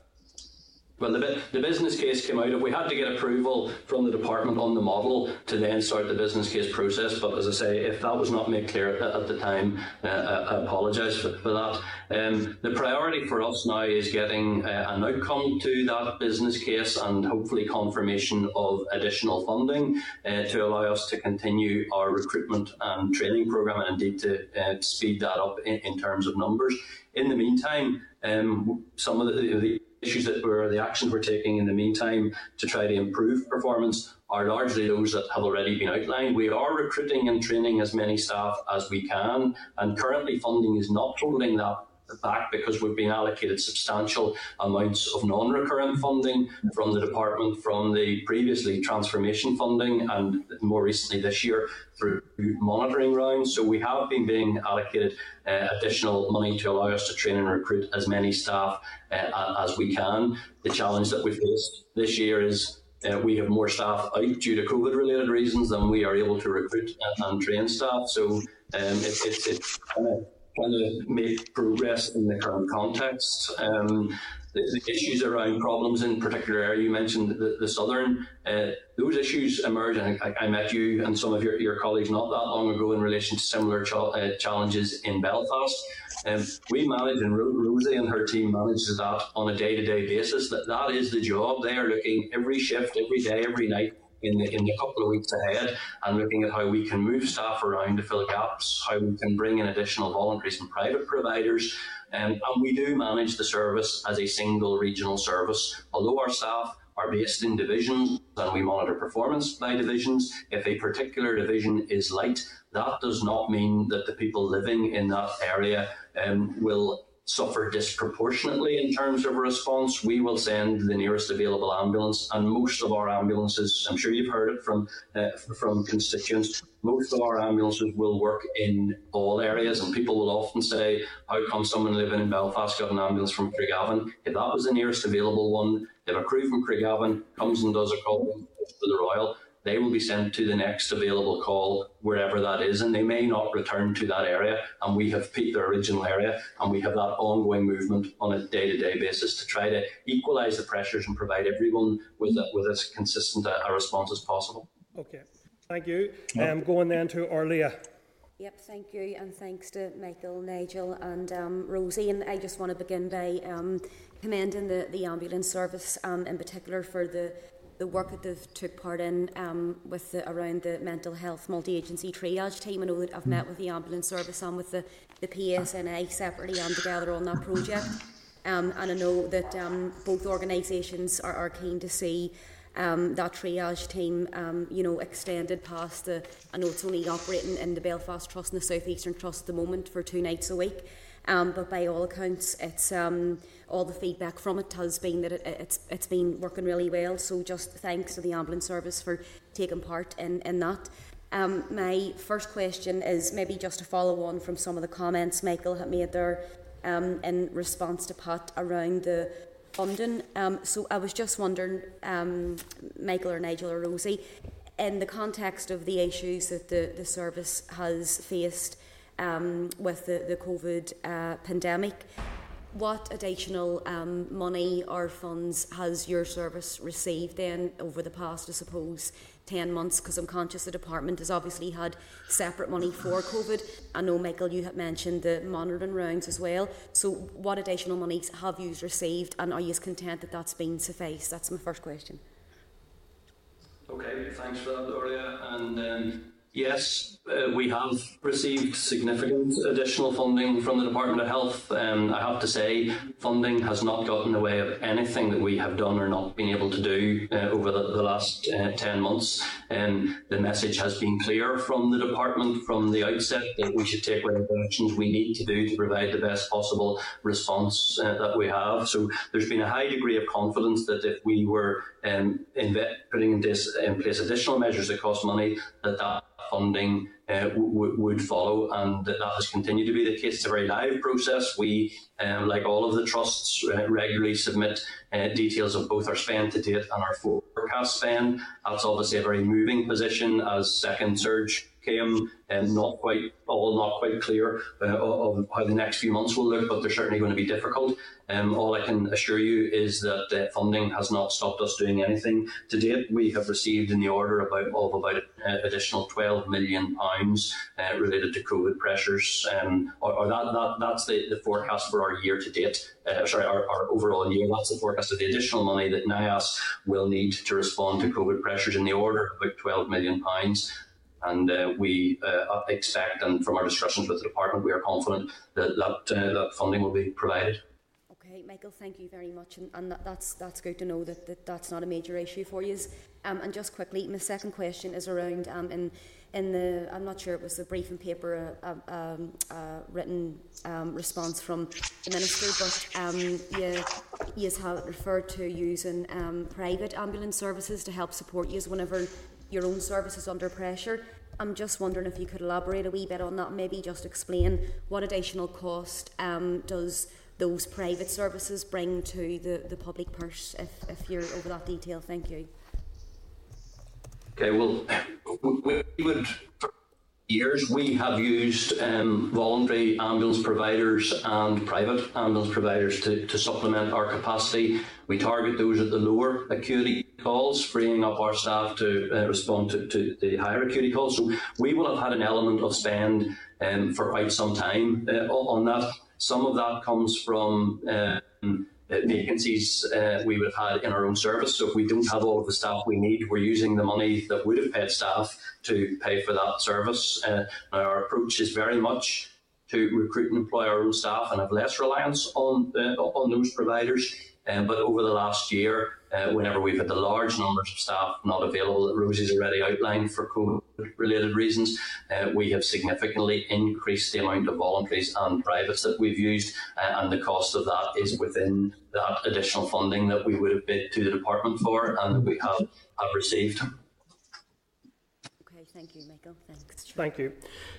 Well, the, the business case came out. If we had to get approval from the department on the model to then start the business case process, but as I say, if that was not made clear at, at the time, uh, I apologise for, for, that. Um, the priority for us now is getting uh, an outcome to that business case and hopefully confirmation of additional funding uh, to allow us to continue our recruitment and training programme and indeed to uh, speed that up in, in, terms of numbers. In the meantime, um, some of the, the issues that we're, the actions we're taking in the meantime to try to improve performance are largely those that have already been outlined. We are recruiting and training as many staff as we can, and currently funding is not holding that back because we've been allocated substantial amounts of non-recurrent funding from the department from the previously transformation funding and more recently this year through monitoring rounds. So we have been being allocated uh, additional money to allow us to train and recruit as many staff uh, as we can. The challenge that we faced this year is uh, we have more staff out due to COVID related reasons than we are able to recruit and, and train staff. So um, it, it, of trying to make progress in the current context. Um, the, the, issues around problems in particular area. You mentioned the, the southern. Uh, those issues emerge, and I, I, met you and some of your, your colleagues not that long ago in relation to similar ch- uh, challenges in Belfast. Um, we manage, and Rosie and her team manages that on a day-to-day basis. That that is the job. They are looking every shift, every day, every night in the, in the couple of weeks ahead and looking at how we can move staff around to fill gaps, how we can bring in additional voluntaries and private providers. Um, and we do manage the service as a single regional service. Although our staff are based in divisions and we monitor performance by divisions, if a particular division is light, that does not mean that the people living in that area um, will suffer disproportionately in terms of response, we will send the nearest available ambulance. And most of our ambulances, I'm sure you've heard it from uh, from constituents, most of our ambulances will work in all areas. And people will often say, "How come someone living in Belfast got an ambulance from Craigavon?" If that was the nearest available one, if a crew from Craigavon comes and does a call for the Royal, they will be sent to the next available call wherever that is, and they may not return to that area. And we have picked their original area, and we have that ongoing movement on a day-to-day basis to try to equalise the pressures and provide everyone with a, with as consistent a, a response as possible. Okay, thank you. Um, going then to Órlaithí. Yep, thank you, and thanks to Michael, Nigel, and um, Rosie. And I just want to begin by um, commending the, the ambulance service, um, in particular, for the the work that they've took part in um, with the, around the mental health multi-agency triage team. I know that I've met with the ambulance service and with the, the PSNI separately and together on that project. Um, and I know that um, both organisations are, are, keen to see um, that triage team, um, you know, extended past the. I know it's only operating in the Belfast Trust and the South Eastern Trust at the moment for two nights a week. Um, but by all accounts, it's um, all the feedback from it has been that it, it's it's been working really well. So just thanks to the ambulance service for taking part in in that. Um, my first question is maybe just to follow on from some of the comments Michael had made there um, in response to Pat around the funding. Um, so I was just wondering, um, Michael or Nigel or Rosie, in the context of the issues that the, the service has faced um, with the, the COVID uh, pandemic. What additional um, money or funds has your service received then over the past, I suppose, 10 months? Because I'm conscious the department has obviously had separate money for COVID. I know, Michael, you had mentioned the monitoring rounds as well. So, what additional monies have you received, and are you content that that's been sufficed? That's my first question. Okay, thanks for that, Doria. And um, Yes, uh, we have received significant additional funding from the Department of Health. Um, I have to say, funding has not gotten in the way of anything that we have done or not been able to do uh, over the, the last uh, 10 months. Um, the message has been clear from the department from the outset that we should take whatever actions we need to do to provide the best possible response uh, that we have. So there's been a high degree of confidence that if we were um, putting in, this, in place additional measures that cost money, that that funding uh, w- would follow, and that, has continued to be the case. It's a very live process. We, um, like all of the trusts, uh, regularly submit uh, details of both our spend to date and our forecast spend. That's obviously a very moving position as second surge came and not quite all not quite clear uh, of how the next few months will look, but they're certainly going to be difficult. Um, all I can assure you is that uh, funding has not stopped us doing anything. To date, we have received in the order about of about uh, additional 12 million pounds uh, related to COVID pressures, um, or, or, that, that that's the, the forecast for our year to date. Uh, sorry, our, our overall year. That's the forecast of the additional money that NIAS will need to respond to COVID pressures in the order of about 12 million pounds. And uh, we uh, expect, and from our discussions with the department, we are confident that that, uh, that funding will be provided. Okay, Michael, thank you very much, and, and that, that's that's good to know that, that that's not a major issue for you. Um, and just quickly, my second question is around um, in in the I'm not sure it was the briefing paper, a, a, um, a written um, response from the minister, but um, you you have referred to using um, private ambulance services to help support you whenever your own service is under pressure. I'm just wondering if you could elaborate a wee bit on that, maybe just explain what additional cost um, does those private services bring to the, the public purse, if, if you're over that detail. Thank you. Okay, well, we would years, we have used um, voluntary ambulance providers and private ambulance providers to, to supplement our capacity. We target those at the lower acuity calls, freeing up our staff to uh, respond to, to, the higher acuity calls. So we will have had an element of spend um, for quite some time uh, on that. Some of that comes from um, uh, vacancies uh, we would have had in our own service. So if we don't have all of the staff we need, we're using the money that would have paid staff to pay for that service. Uh, our approach is very much to recruit and employ our own staff and have less reliance on uh, on those providers. Um, but over the last year, uh, whenever we've had the large numbers of staff not available that Rosie's already outlined for COVID related reasons, uh, we have significantly increased the amount of voluntaries and privates that we've used, uh, and the cost of that is within that additional funding that we would have bid to the department for and that we have, have received. Okay, thank you, Michael. Thanks. Thank you.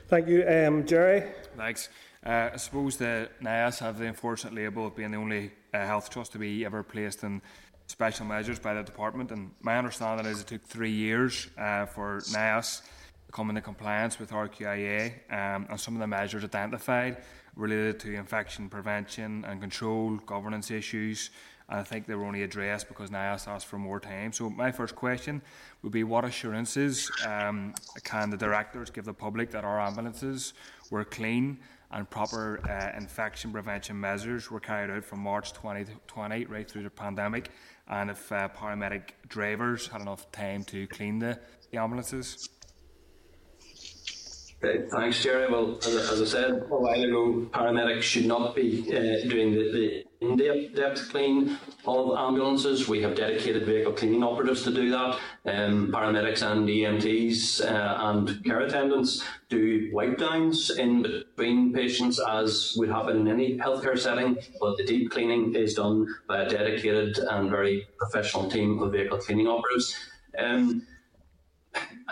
Thank you, um, Gerry. Thanks. Uh, I suppose the NIAS have the unfortunate label of being the only uh, health trust to be ever placed in special measures by the department. And my understanding is it took three years uh, for NIAS to come into compliance with RQIA um, and some of the measures identified related to infection prevention and control, governance issues. And I think they were only addressed because NIAS asked for more time. So my first question would be what assurances um, can the directors give the public that our ambulances were clean and proper uh, infection prevention measures were carried out from March 2020 right through the pandemic and if uh, paramedic drivers had enough time to clean the, the ambulances. Thanks, Gerry. Well, as, as, I said a while ago, paramedics should not be uh, doing the, the in-depth clean of ambulances. We have dedicated vehicle cleaning operatives to do that. Um, paramedics and EMTs uh, and care attendants do wipe downs in between patients as would happen in any healthcare setting, but the deep cleaning is done by a dedicated and very professional team of vehicle cleaning operatives. Um,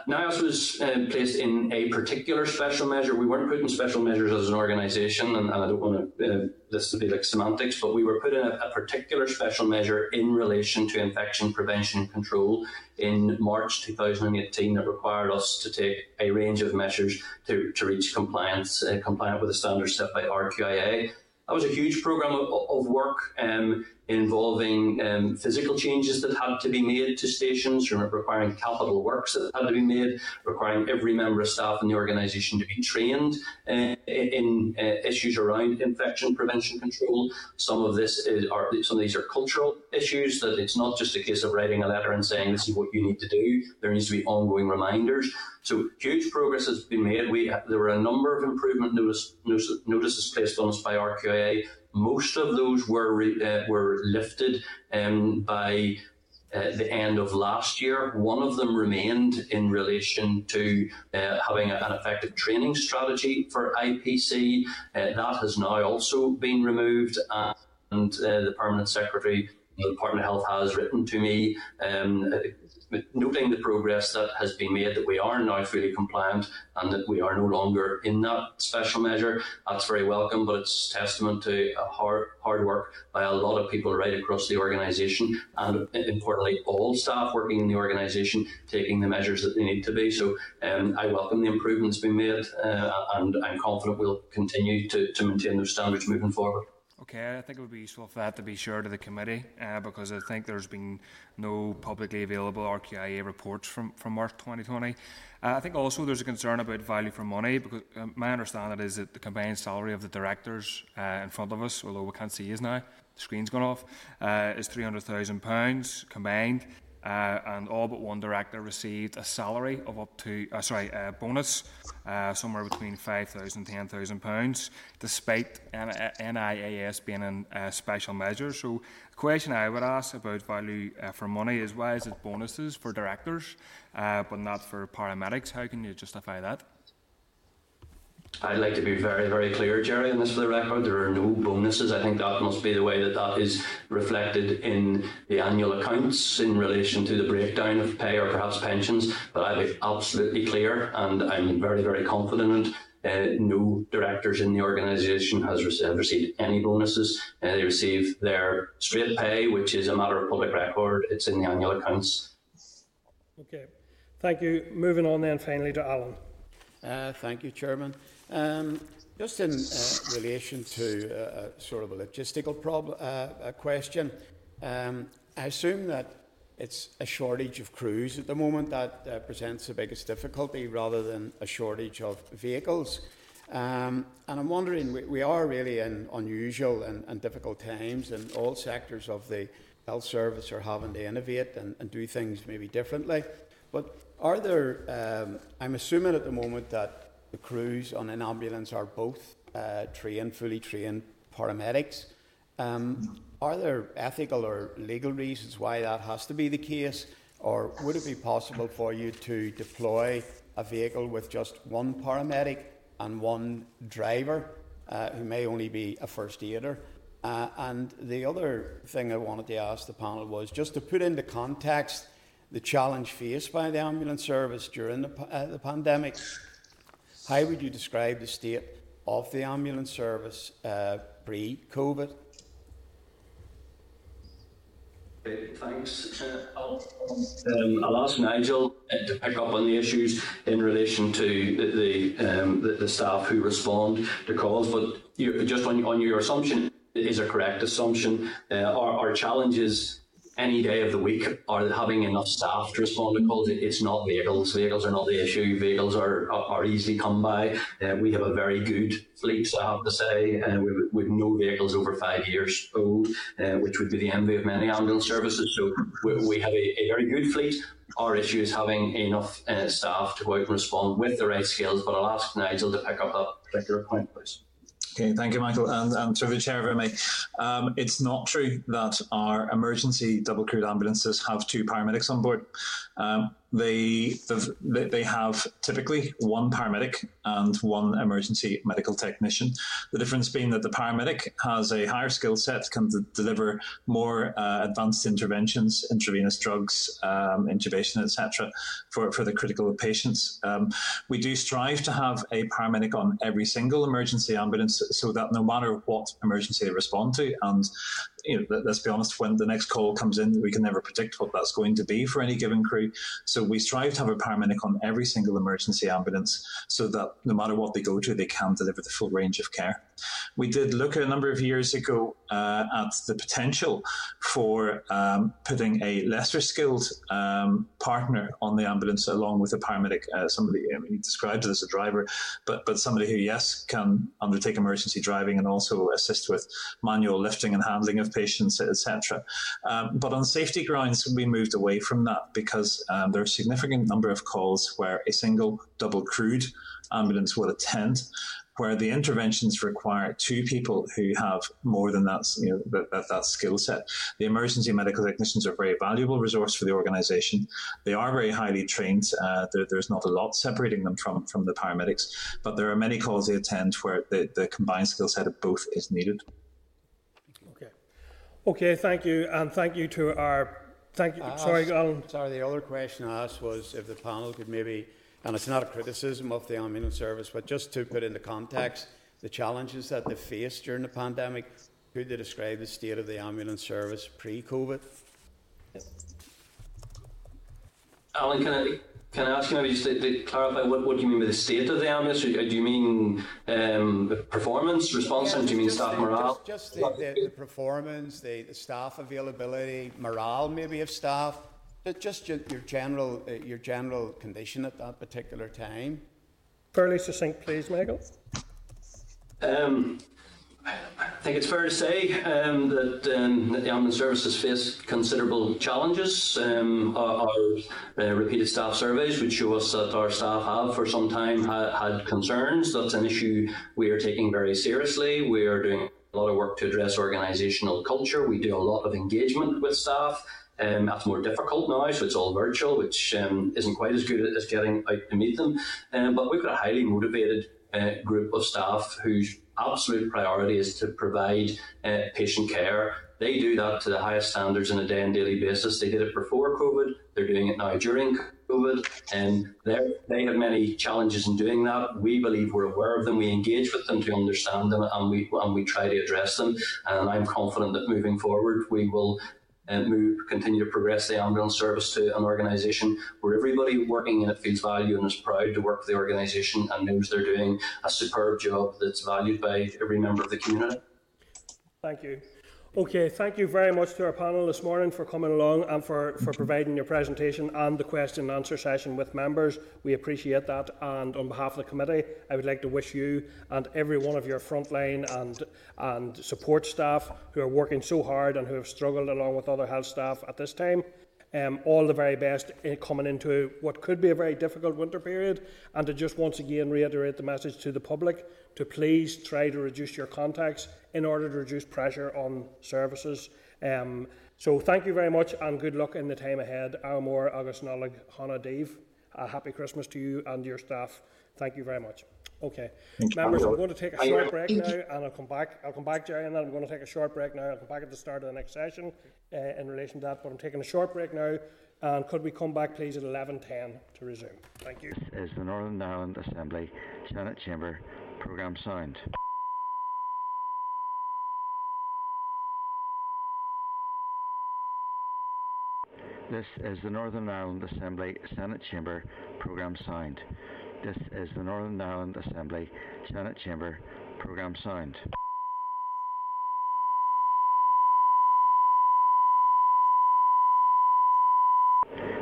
NIAS was uh, placed in a particular special measure. We weren't put in special measures as an organisation, and, and, I don't want to, uh, this to be like semantics, but we were put in a, a, particular special measure in relation to infection prevention control in March 2018 that required us to take a range of measures to, to reach compliance, uh, compliant with the standards set by RQIA. That was a huge program of, of work. Um, involving um, physical changes that had to be made to stations, requiring capital works that had to be made, requiring every member of staff in the organisation to be trained uh, in uh, issues around infection prevention control. Some of this is, are some of these are cultural issues that it's not just a case of writing a letter and saying this is what you need to do. There needs to be ongoing reminders. So huge progress has been made. We there were a number of improvement notice, notices placed on us by RQIA most of those were uh, were lifted um, by uh, the end of last year. One of them remained in relation to uh, having a, an effective training strategy for IPC. Uh, that has now also been removed, and uh, the permanent secretary. The Department of Health has written to me um, noting the progress that has been made, that we are now fully compliant and that we are no longer in that special measure. That's very welcome, but it's testament to hard, hard work by a lot of people right across the organisation and importantly, all staff working in the organisation taking the measures that they need to be. So um, I welcome the improvements being made uh, and I'm confident we'll continue to, to maintain those standards moving forward. Okay, I think it would be useful for that to be shared to the committee uh, because I think there's been no publicly available RQIA reports from, from March 2020. Uh, I think also there's a concern about value for money because uh, my understanding is that the combined salary of the directors uh, in front of us, although we can't see his now, the screen's gone off, uh, is £300,000 combined uh, and all but one director received a salary of up to, uh, sorry, a bonus uh, somewhere between £5,000 and £10,000, despite NIAS being in uh, special measures. So, the question I would ask about value uh, for money is why is it bonuses for directors uh, but not for paramedics? How can you justify that? I'd like to be very, very clear, Gerry, on this for the record. There are no bonuses. I think that must be the way that that is reflected in the annual accounts in relation to the breakdown of pay or perhaps pensions. But I'll be absolutely clear, and I'm very, very confident uh, no directors in the organisation has received any bonuses. Uh, they receive their straight pay, which is a matter of public record. It's in the annual accounts. Okay, thank you. Moving on then finally to Alan. Uh, thank you, Chairman. Um, just in uh, relation to uh, sort of a logistical problem, uh, question, um, I assume that it's a shortage of crews at the moment that uh, presents the biggest difficulty rather than a shortage of vehicles. Um, and I'm wondering, we, we, are really in unusual and, and, difficult times, and all sectors of the health service are having to innovate and, and do things maybe differently. But are there, um, I'm assuming at the moment that the crews on an ambulance are both uh, trained, fully trained paramedics. Um, are there ethical or legal reasons why that has to be the case? Or would it be possible for you to deploy a vehicle with just one paramedic and one driver uh, who may only be a first aider? Uh, and the other thing I wanted to ask the panel was just to put into context the challenge faced by the ambulance service during the, uh, the pandemic. How would you describe the state of the ambulance service uh, pre COVID? Thanks. Uh, I'll, um, I'll, ask Nigel uh, to pick up on the issues in relation to the the, um, the, the staff who respond to calls. But you, just on, on your assumption is a correct assumption. Uh, our, our any day of the week are having enough staff to respond to calls. It's not vehicles. Vehicles are not the issue. Vehicles are are easily come by. Uh, we have a very good fleet, I have to say. Uh, we have no vehicles over five years old, uh, which would be the envy of many ambulance services. So we, we have a, a, very good fleet. Our issue is having enough uh, staff to go out and respond with the right skills. But I'll ask Nigel to pick up that particular point, please. Okay, thank you, Michael. And, and through the chair, if I may, um, it's not true that our emergency double crewed ambulances have two paramedics on board. Um, they they have typically one paramedic and one emergency medical technician. The difference being that the paramedic has a higher skill set, can deliver more uh, advanced interventions, intravenous drugs, um, intubation, etc., for, for the critical patients. Um, we do strive to have a paramedic on every single emergency ambulance so that no matter what emergency they respond to, and you know, let's be honest, when the next call comes in, we can never predict what that's going to be for any given crew. So we strive to have a paramedic on every single emergency ambulance so that no matter what they go to, they can deliver the full range of care. We did look a number of years ago uh, at the potential for um, putting a lesser skilled um, partner on the ambulance along with a paramedic, uh, somebody I mean, described it as a driver, but but somebody who yes can undertake emergency driving and also assist with manual lifting and handling of patients, etc. Um, but on safety grounds, we moved away from that because um, there are a significant number of calls where a single double crewed ambulance will attend where the interventions require two people who have more than that, you know, that, that, that skill set. The emergency medical technicians are a very valuable resource for the organisation. They are very highly trained. Uh, there, there's not a lot separating them from, from the paramedics, but there are many calls they attend where the, the combined skill set of both is needed. Okay. Okay, thank you. And thank you to our. Thank you. sorry, Alan. Sorry, the other question I asked was if the panel could maybe and it's not a criticism of the ambulance service, but just to put into context the challenges that they faced during the pandemic, could they describe the state of the ambulance service pre COVID? Alan, can I, can I ask you maybe just to, to, clarify what, what do you mean by the state of the ambulance? Do you mean um, performance, response, yeah, and do you mean staff morale? Just, just the, the, the, performance, the, the staff availability, morale maybe of staff just your, your general uh, your general condition at that particular time. Fairly succinct, please, Michael. Um, I think it's fair to say um, that, um, that, the ambulance services face considerable challenges. Um, our, our uh, repeated staff surveys would show us that our staff have for some time ha- had concerns. That's an issue we are taking very seriously. We are doing a lot of work to address organisational culture. We do a lot of engagement with staff. Um, that's more difficult now, so it's all virtual, which um, isn't quite as good as getting out to meet them. Um, but we've got a highly motivated uh, group of staff whose absolute priority is to provide uh, patient care. They do that to the highest standards on a day and daily basis. They did it before COVID, they're doing it now during COVID, and they have many challenges in doing that. We believe we're aware of them, we engage with them to understand them, and we, and we try to address them. And I'm confident that moving forward, we will uh, move, continue to progress the ambulance service to an organisation where everybody working in it feels value and is proud to work for the organisation and knows they're doing a superb job that's valued by every member of the community. Thank you. Okay, thank you very much to our panel this morning for coming along and for, for providing your presentation and the question and answer session with members. We appreciate that. And on behalf of the committee, I would like to wish you and every one of your frontline and, and support staff who are working so hard and who have struggled along with other health staff at this time um, all the very best in coming into what could be a very difficult winter period, and to just once again reiterate the message to the public to please try to reduce your contacts in order to reduce pressure on services. Um, so thank you very much and good luck in the time ahead. Armor August Nolig Hannah Dave. A happy Christmas to you and your staff. Thank you very much. Okay, members, I'm going to take a short break now, and I'll come back. I'll come back, Gerry, and then I'm going to take a short break now. I'll come back at the start of the next session uh, in relation to that. But I'm taking a short break now, and could we come back, please, at 11:10 to resume? Thank you. This is the Northern Ireland Assembly Senate Chamber Programme Sound. This is the Northern Ireland Assembly Senate Chamber Programme Sound. This is the Northern Ireland Assembly Senate Chamber Programme Sound.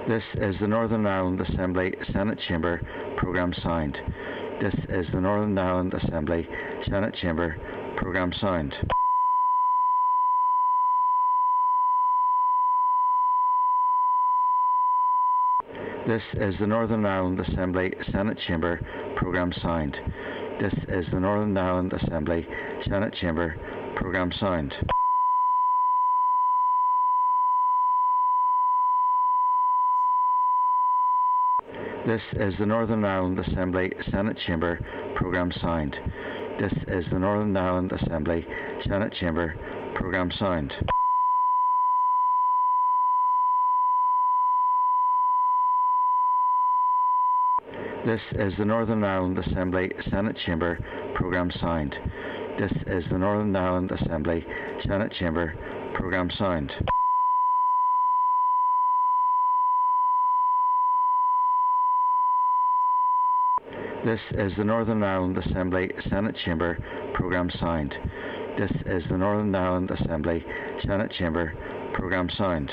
This is the Northern Ireland Assembly Senate Chamber Programme Sound. This is the Northern Ireland Assembly Senate Chamber Programme Sound. This is the Northern Ireland Assembly Senate Chamber Programme Sound. This is the Northern Ireland Assembly Senate Chamber Programme Sound. This is the Northern Ireland Assembly Senate Chamber Programme Sound. This is the Northern Ireland Assembly Senate Chamber Programme Sound. This is the Northern Ireland Assembly Senate Chamber Programme Sound. This is the Northern Ireland Assembly Senate Chamber Programme Sound. This is the Northern Ireland Assembly Senate Chamber Programme Sound. This is the Northern Ireland Assembly Senate Chamber Programme Sound.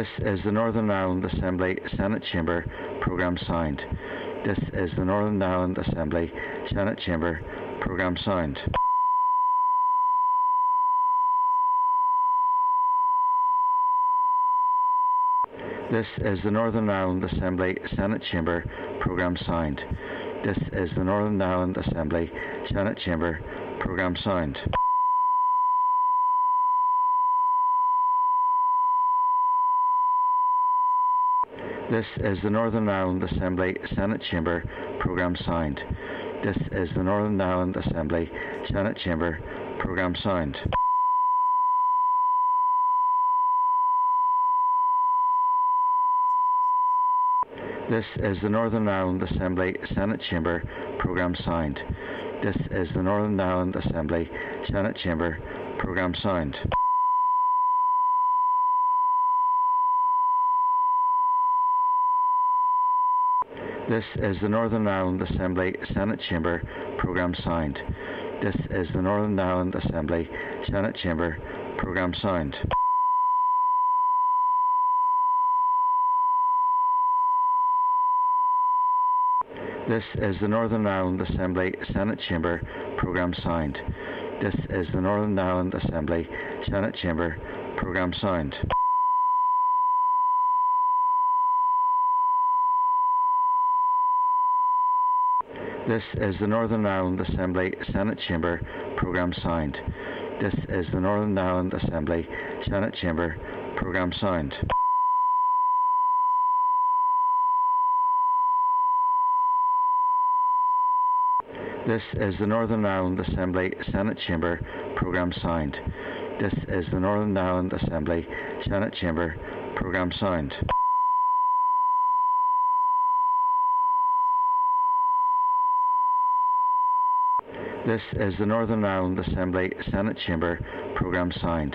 This is the Northern Ireland Assembly Senate Chamber Programme Sound. This is the Northern Ireland Assembly Senate Chamber Programme Sound. This is the Northern Ireland Assembly Senate Chamber Programme Sound. This is the Northern Ireland Assembly Senate Chamber Programme Sound. This is the Northern Ireland Assembly Senate Chamber Programme Sound. This is the Northern Ireland Assembly Senate Chamber Programme Sound. This is the Northern Ireland Assembly Senate Chamber Programme Sound. This is the Northern Ireland Assembly Senate Chamber Programme Sound. This is the Northern Ireland Assembly Senate Chamber Programme Sound. This is the Northern Ireland Assembly Senate Chamber Programme Sound. This is the Northern Ireland Assembly Senate Chamber Programme Sound. This is the Northern Ireland Assembly Senate Chamber Programme Sound. This is the Northern Ireland Assembly Senate Chamber Programme Sound. This is the Northern Ireland Assembly Senate Chamber Programme Sound. This is the Northern Ireland Assembly Senate Chamber Programme Sound. This is the Northern Ireland Assembly Senate Chamber Programme Sound. This is the Northern Ireland Assembly Senate Chamber programme sound.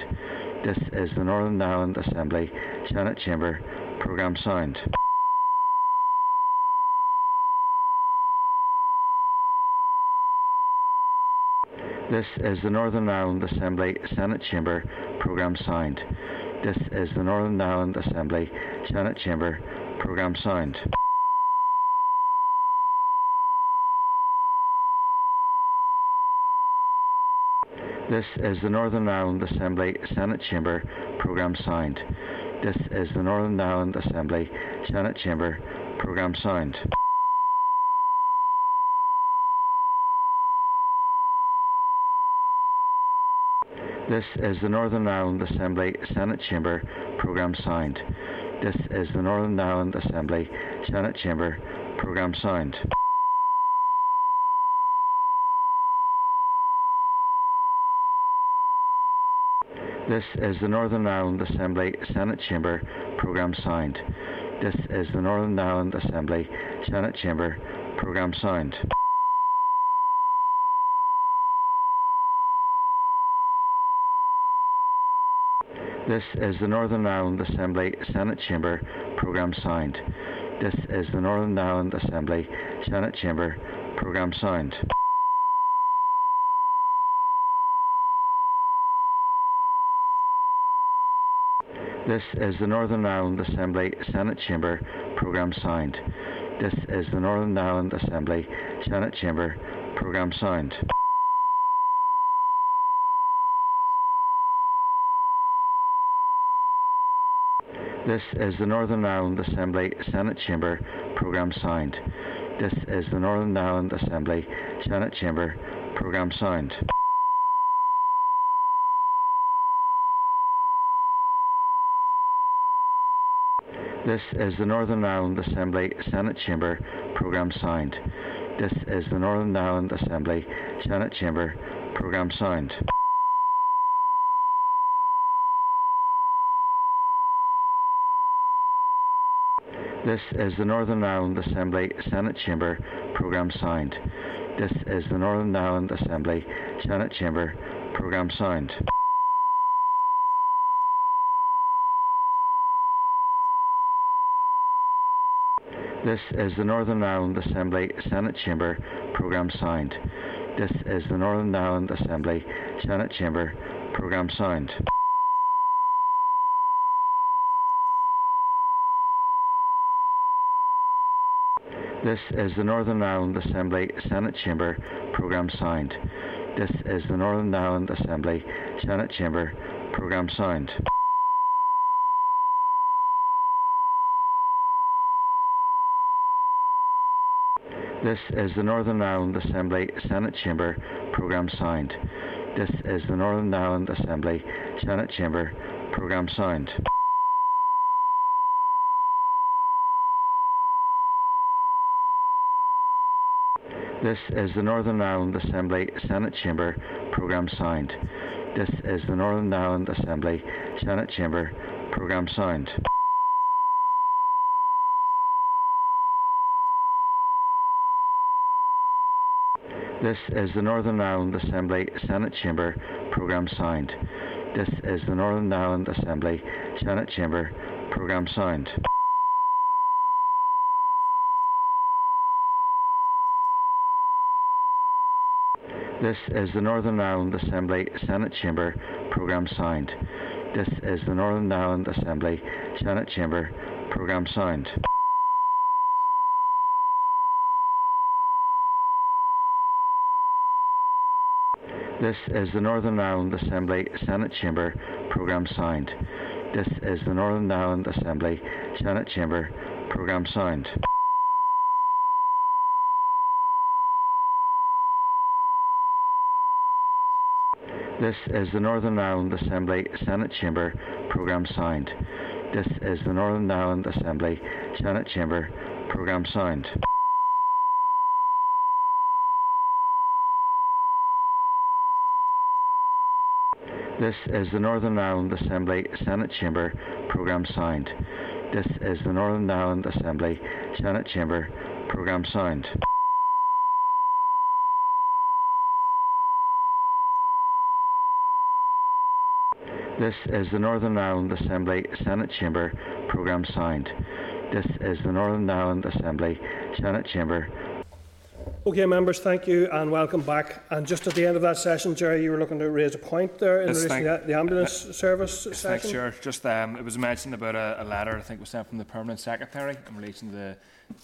This is the Northern Ireland Assembly Senate Chamber programme sound. This is the Northern Ireland Assembly Senate Chamber programme sound. This is the Northern Ireland Assembly Senate Chamber programme sound. This is the Northern Ireland Assembly Senate Chamber programme sound. This is the Northern Ireland Assembly Senate Chamber programme sound. This is the Northern Ireland Assembly Senate Chamber programme sound. This is the Northern Ireland Assembly Senate Chamber programme sound. This is the Northern Ireland Assembly Senate Chamber programme sound. This is the Northern Ireland Assembly Senate Chamber programme sound. This is the Northern Ireland Assembly Senate Chamber programme sound. This is the Northern Ireland Assembly Senate Chamber programme sound. This is the Northern Ireland Assembly Senate Chamber programme sound. This is the Northern Ireland Assembly Senate Chamber programme sound. This is the Northern Ireland Assembly Senate Chamber programme sound. This is the Northern Ireland Assembly Senate Chamber programme sound. This is the Northern Ireland Assembly Senate Chamber programme sound. This is the Northern Ireland Assembly Senate Chamber programme sound. This is the Northern Ireland Assembly Senate Chamber programme sound. This is the Northern Ireland Assembly Senate Chamber programme sound. This is the Northern Ireland Assembly Senate Chamber programme sound. This is the Northern Ireland Assembly Senate Chamber programme sound. This is the Northern Ireland Assembly Senate Chamber programme sound. This is the Northern Ireland Assembly Senate Chamber programme sound. This is the Northern Ireland Assembly Senate Chamber programme sound. This is the Northern Ireland Assembly Senate Chamber programme sound. This is the Northern Ireland Assembly Senate Chamber programme sound. This is the Northern Ireland Assembly Senate Chamber programme sound. This is the Northern Ireland Assembly Senate Chamber programme sound. This is the Northern Ireland Assembly Senate Chamber programme sound. This is the Northern Ireland Assembly Senate Chamber programme sound. This is the Northern Ireland Assembly Senate Chamber programme sound. This is the Northern Ireland Assembly Senate Chamber programme sound. This is the Northern Ireland Assembly Senate Chamber programme sound. This is the Northern Ireland Assembly Senate Chamber programme sound. This is the Northern Ireland Assembly Senate Chamber programme sound. This is the Northern Ireland Assembly Senate Chamber Programme Sound. This is the Northern Ireland Assembly Senate Chamber Programme Sound. This is the Northern Ireland Assembly Senate Chamber Programme Sound. This is the Northern Ireland Assembly Senate Chamber Okay, members, thank you and welcome back. And just at the end of that session, Gerry, you were looking to raise a point there in Yes, relation thank- to the ambulance uh, service Yes, session. Thanks, Chair. Just um, it was mentioned about a, a letter I think was sent from the permanent secretary in relation to the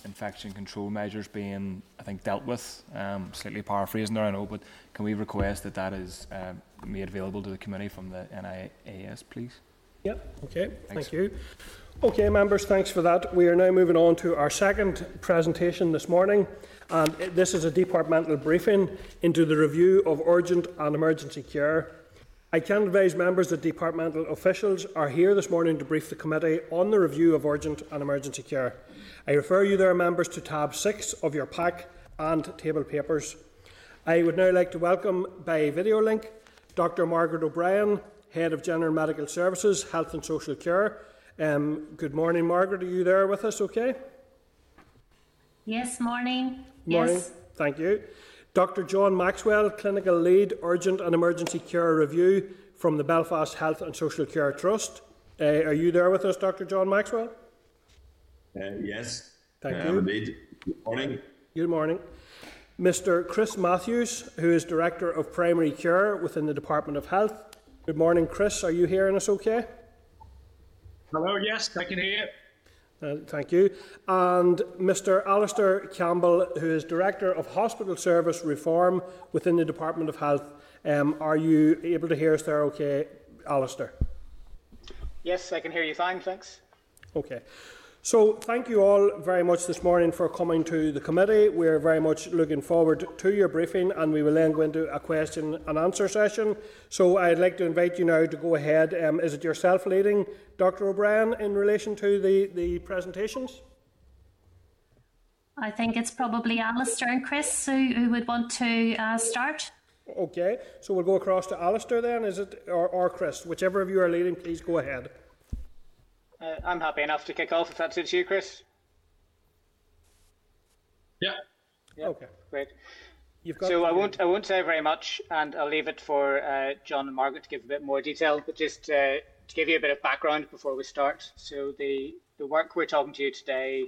infection control measures being I think dealt with. Um, slightly paraphrasing there, I know, but can we request that that is um, made available to the committee from the NIAS, please? Yep, okay, Thanks. thank you. Okay, members, thanks for that. We are now moving on to our second presentation this morning. And this is a departmental briefing into the review of urgent and emergency care. I can advise members that departmental officials are here this morning to brief the committee on the review of urgent and emergency care. I refer you there, members, to tab 6 of your pack and table papers. I would now like to welcome by video link Dr Margaret O'Brien, Head of General Medical Services, Health and Social Care. Um, good morning, Margaret. Are you there with us okay? Yes, morning. Morning. Yes. Thank you. Dr John Maxwell, Clinical Lead, Urgent and Emergency Care Review from the Belfast Health and Social Care Trust. Uh, are you there with us, Dr John Maxwell? Uh, yes. Thank I you. indeed. Good morning. Good morning. Mr Chris Matthews, who is Director of Primary Care within the Department of Health. Good morning, Chris. Are you hearing us okay? Hello, yes, I can hear you. Uh, thank you. And Mr Alistair Campbell, who is Director of Hospital Service Reform within the Department of Health. Um, are you able to hear us there okay, Alistair? Yes, I can hear you fine, thanks. Okay. So, thank you all very much this morning for coming to the committee. We're very much looking forward to your briefing and we will then go into a question and answer session. So, I'd like to invite you now to go ahead. Um, is it yourself leading, Dr O'Brien, in relation to the, the presentations? I think it's probably Alistair and Chris who, who would want to uh, start. Okay, so we'll go across to Alistair then, is it, or, or Chris? Whichever of you are leading, please go ahead. Uh, I'm happy enough to kick off if that suits you, Chris. Yeah. Yeah. Okay. Great. You've got so I won't I won't say very much, and I'll leave it for uh, John and Margaret to give a bit more detail. But just uh, to give you a bit of background before we start. So the the work we're talking to you today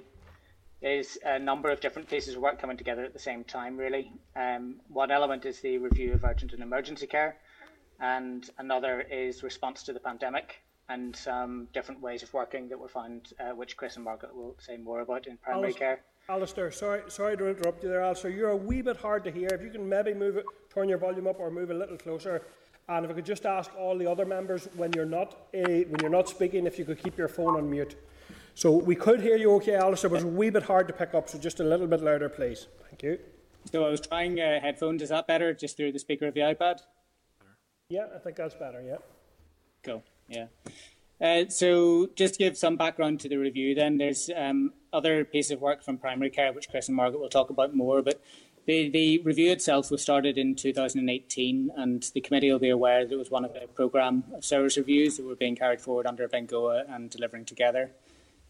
is a number of different pieces of work coming together at the same time. Really, um, one element is the review of urgent and emergency care, and another is response to the pandemic and some different ways of working that we found, uh, which Chris and Margaret will say more about in primary Alis- care. Alistair, sorry, sorry to interrupt you there, Alistair. You're a wee bit hard to hear. If you can maybe move it, turn your volume up, or move a little closer. And if I could just ask all the other members when you're not uh, when you're not speaking, if you could keep your phone on mute. So we could hear you okay, Alistair, but it's a wee bit hard to pick up. So just a little bit louder, please. Thank you. So I was trying uh, headphones. Is that better? Just through the speaker of the iPad? Yeah, I think that's better. Yeah. Cool. Yeah. Uh, so just to give some background to the review, then there's um, other piece of work from primary care, which Chris and Margaret will talk about more. But the, the review itself was started in 2018, and the committee will be aware that it was one of a programme of service reviews that were being carried forward under Bengoa and delivering together.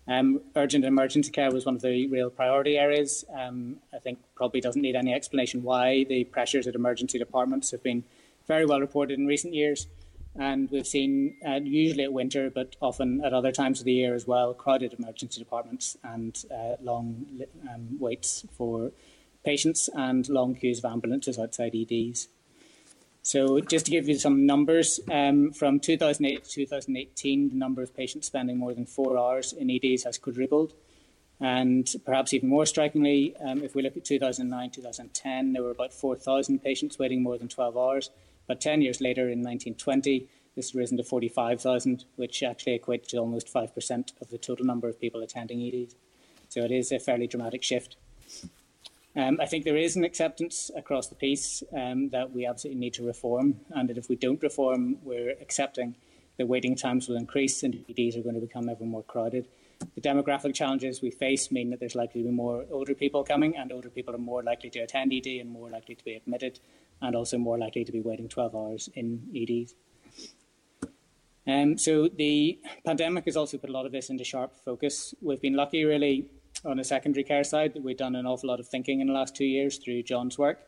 Um, urgent and emergency care was one of the real priority areas. Um, I think probably doesn't need any explanation why the pressures at emergency departments have been very well reported in recent years. And we've seen, uh, usually at winter, but often at other times of the year as well, crowded emergency departments and uh, long um, waits for patients and long queues of ambulances outside EDs. So, just to give you some numbers, um, from 2008 to 2018, the number of patients spending more than four hours in EDs has quadrupled. And perhaps even more strikingly, um, if we look at 2009 2010, there were about 4,000 patients waiting more than 12 hours. But 10 years later, in 1920, this has risen to 45,000, which actually equates to almost 5% of the total number of people attending EDs. So it is a fairly dramatic shift. Um, I think there is an acceptance across the piece um, that we absolutely need to reform, and that if we don't reform, we're accepting that waiting times will increase and EDs are going to become ever more crowded. The demographic challenges we face mean that there's likely to be more older people coming, and older people are more likely to attend ED and more likely to be admitted, and also more likely to be waiting 12 hours in EDs. Um, so the pandemic has also put a lot of this into sharp focus. We've been lucky, really, on the secondary care side that we've done an awful lot of thinking in the last two years through John's work.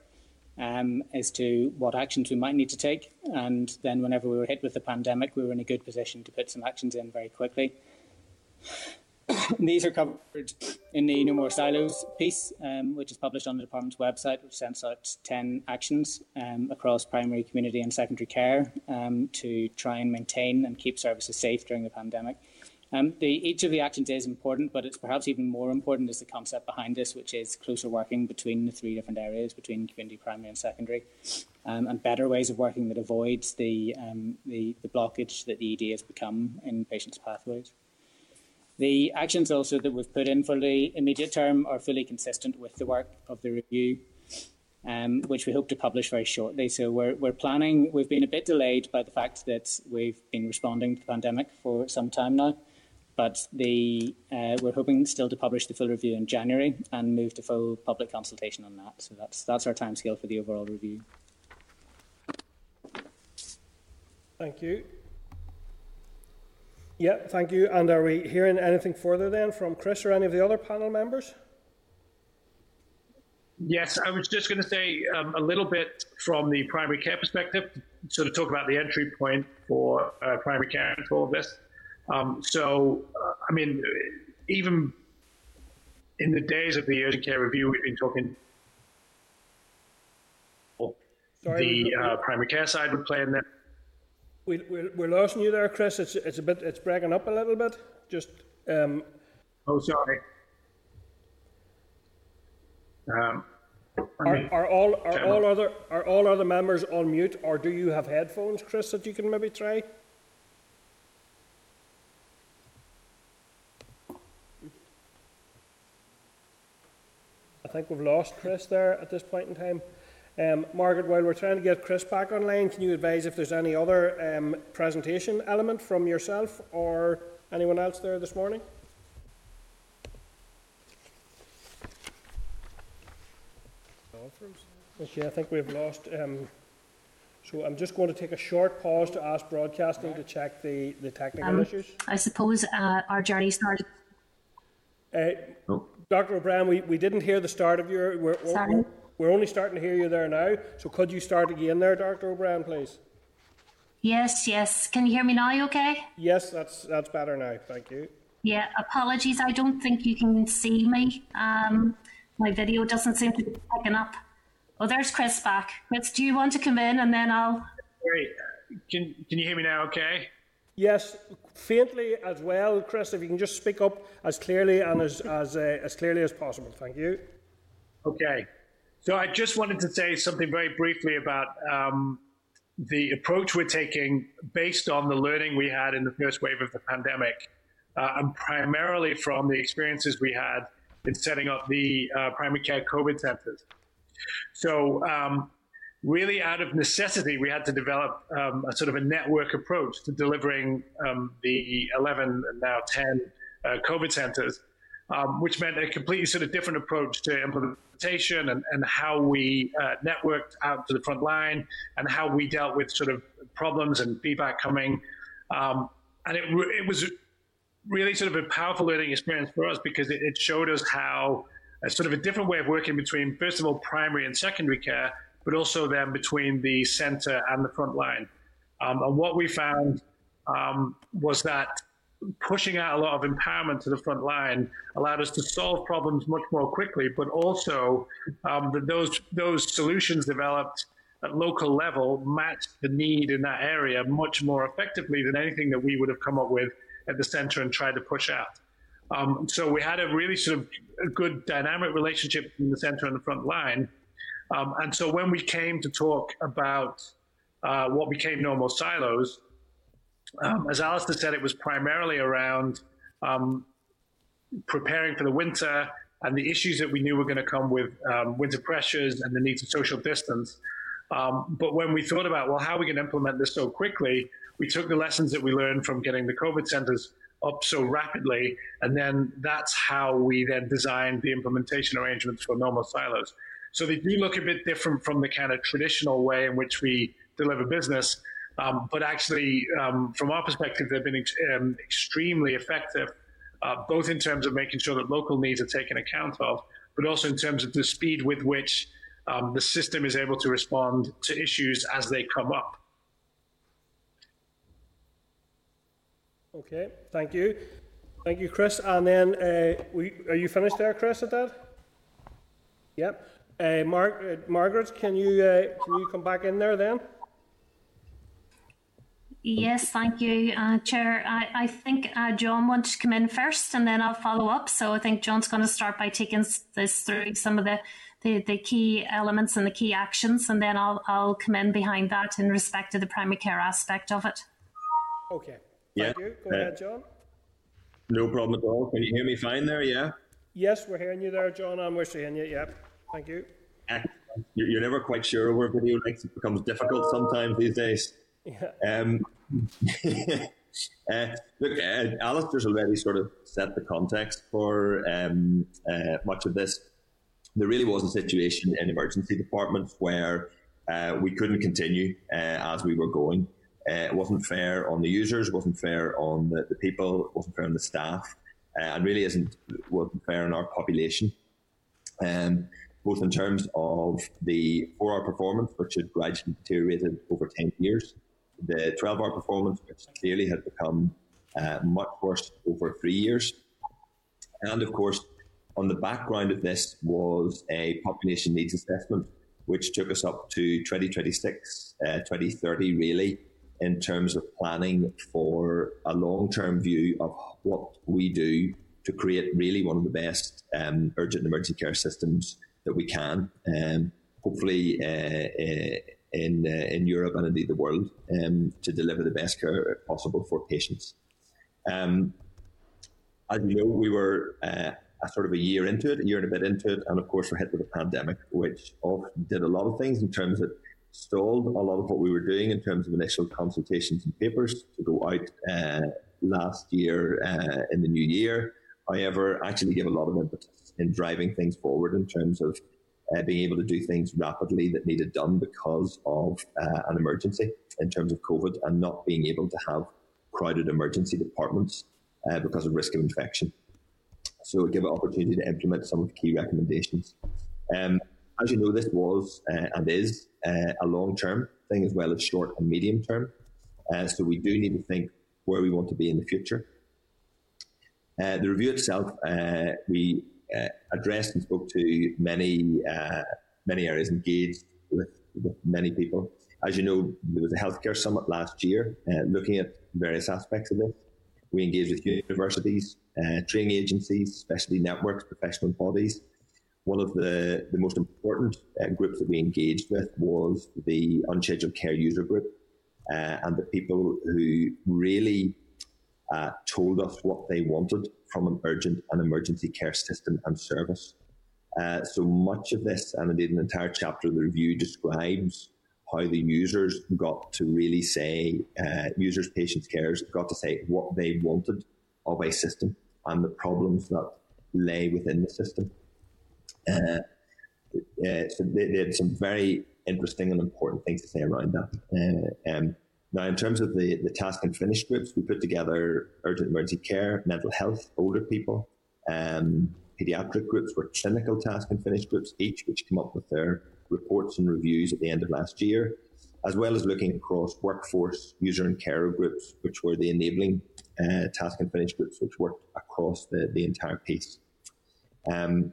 um, as to what actions we might need to take. And then, whenever we were hit with the pandemic, we were in a good position to put some actions in very quickly. These are covered in the No More Silos piece, um, which is published on the department's website, which sets out 10 actions um, across primary, community, and secondary care um, to try and maintain and keep services safe during the pandemic. Um, the, each of the actions is important, but it's perhaps even more important is the concept behind this, which is closer working between the three different areas, between community, primary, and secondary, um, and better ways of working that avoids the, um, the, the blockage that the ED has become in patients' pathways. The actions also that we've put in for the immediate term are fully consistent with the work of the review, um, which we hope to publish very shortly. So we're, we're planning, we've been a bit delayed by the fact that we've been responding to the pandemic for some time now, but the, uh, we're hoping still to publish the full review in January and move to full public consultation on that. So that's, that's our timescale for the overall review. Thank you. Yeah, thank you. And are we hearing anything further then from Chris or any of the other panel members? Yes, I was just going to say um, a little bit from the primary care perspective, sort of talk about the entry point for uh, primary care into all of this. Um, so, uh, I mean, even in the days of the urgent care review, we've been talking. Sorry, the uh, primary care side would play in there. We, we're, we're losing you there, Chris. It's, it's a bit, it's breaking up a little bit. Just. Um, oh, sorry. Um, are, are all are all other are all other members on mute, or do you have headphones, Chris, that you can maybe try? I think we've lost Chris there at this point in time. Um, Margaret, while we're trying to get Chris back online, can you advise if there's any other um, presentation element from yourself or anyone else there this morning? Okay, I think we've lost. Um, so I'm just going to take a short pause to ask broadcasting to check the, the technical um, issues. I suppose uh, our journey started. Uh, oh. Dr. O'Brien, we, we didn't hear the start of your. We're, Sorry. We're, we're only starting to hear you there now. So could you start again there, Dr. O'Brien, please? Yes, yes. Can you hear me now okay? Yes, that's that's better now. Thank you. Yeah, apologies. I don't think you can see me. Um, my video doesn't seem to be picking up. Oh, there's Chris back. Chris, do you want to come in and then I'll. Great. Can, can you hear me now okay? Yes, faintly as well, Chris, if you can just speak up as clearly and as, as, uh, as clearly as possible. Thank you. Okay. So I just wanted to say something very briefly about um, the approach we're taking based on the learning we had in the first wave of the pandemic, uh, and primarily from the experiences we had in setting up the uh, primary care COVID centers. So, um, really, out of necessity, we had to develop um, a sort of a network approach to delivering um, the 11 and now 10 uh, COVID centers um, which meant a completely sort of different approach to implementation and, and how we uh, networked out to the front line and how we dealt with sort of problems and feedback coming. Um, and it, it was really sort of a powerful learning experience for us because it, it showed us how a sort of a different way of working between, first of all, primary and secondary care, but also then between the center and the front line. Um, and what we found um, was that pushing out a lot of empowerment to the front line allowed us to solve problems much more quickly, but also um, that those those solutions developed at local level matched the need in that area much more effectively than anything that we would have come up with at the center and tried to push out. Um, so we had a really sort of good dynamic relationship in the center and the front line. Um, and so when we came to talk about uh, what became No More Silos, um, as Alistair said, it was primarily around um, preparing for the winter and the issues that we knew were going to come with um, winter pressures and the need for social distance. Um, but when we thought about, well, how are we going to implement this so quickly, we took the lessons that we learned from getting the COVID centers up so rapidly, and then that's how we then designed the implementation arrangements for No More Silos. So they do look a bit different from the kind of traditional way in which we deliver business, um, but actually, um, from our perspective, they've been ex- um, extremely effective, uh, both in terms of making sure that local needs are taken account of, but also in terms of the speed with which um, the system is able to respond to issues as they come up. Okay, thank you. Thank you, Chris. And then, uh, we, are you finished there, Chris, at that? Yep. Uh, Mar- uh, Margaret, can you, uh, can you come back in there then? Yes, thank you, uh, Chair. I, I think uh, John wants to come in first and then I'll follow up. So I think John's going to start by taking this through some of the, the, the key elements and the key actions, and then I'll, I'll come in behind that in respect to the primary care aspect of it. Okay. Thank yeah. you. Go uh, ahead, John. No problem at all. Can you hear me fine there? Yeah. Yes, we're hearing you there, John, and we're seeing you. Yep. Thank you. You're never quite sure where video links. It becomes difficult sometimes these days. Yeah. Um, uh, look, uh, Alistair's already sort of set the context for um, uh, much of this. There really was a situation in emergency departments where uh, we couldn't continue uh, as we were going. Uh, it wasn't fair on the users, wasn't fair on the, the people, wasn't fair on the staff, and really isn't wasn't fair on our population. Um, both in terms of the four-hour performance, which had gradually deteriorated over 10 years, the 12 hour performance, which clearly had become uh, much worse over three years. And of course, on the background of this was a population needs assessment, which took us up to 2026, uh, 2030, really, in terms of planning for a long term view of what we do to create really one of the best um, urgent and emergency care systems that we can. Um, hopefully, uh, uh in uh, in Europe and indeed the world um, to deliver the best care possible for patients. Um, as you know, we were uh, a sort of a year into it, a year and a bit into it, and of course we're hit with a pandemic, which did a lot of things in terms of stalled a lot of what we were doing in terms of initial consultations and papers to go out uh, last year uh, in the new year. However, actually gave a lot of impetus in driving things forward in terms of uh, being able to do things rapidly that needed done because of uh, an emergency in terms of COVID and not being able to have crowded emergency departments uh, because of risk of infection. So give an opportunity to implement some of the key recommendations. Um, as you know, this was uh, and is uh, a long-term thing as well as short and medium term. Uh, so we do need to think where we want to be in the future. the review itself, we uh, addressed and spoke to many uh, many areas, engaged with, with many people. As you know, there was a healthcare summit last year uh, looking at various aspects of this. We engaged with universities, uh, training agencies, specialty networks, professional bodies. One of the, the most important uh, groups that we engaged with was the unscheduled care user group uh, and the people who really uh, told us what they wanted from an urgent and emergency care system and service. Uh, so much of this, and indeed an entire chapter of the review, describes how the users got to really say, uh, users, patients, carers got to say what they wanted of a system and the problems that lay within the system. Uh, uh so they, they, had some very interesting and important things to say around that. Uh, um, now, in terms of the, the task and finish groups, we put together urgent emergency care, mental health, older people, um, pediatric groups were clinical task and finish groups, each which came up with their reports and reviews at the end of last year, as well as looking across workforce, user and carer groups, which were the enabling uh, task and finish groups, which worked across the, the entire piece. Um,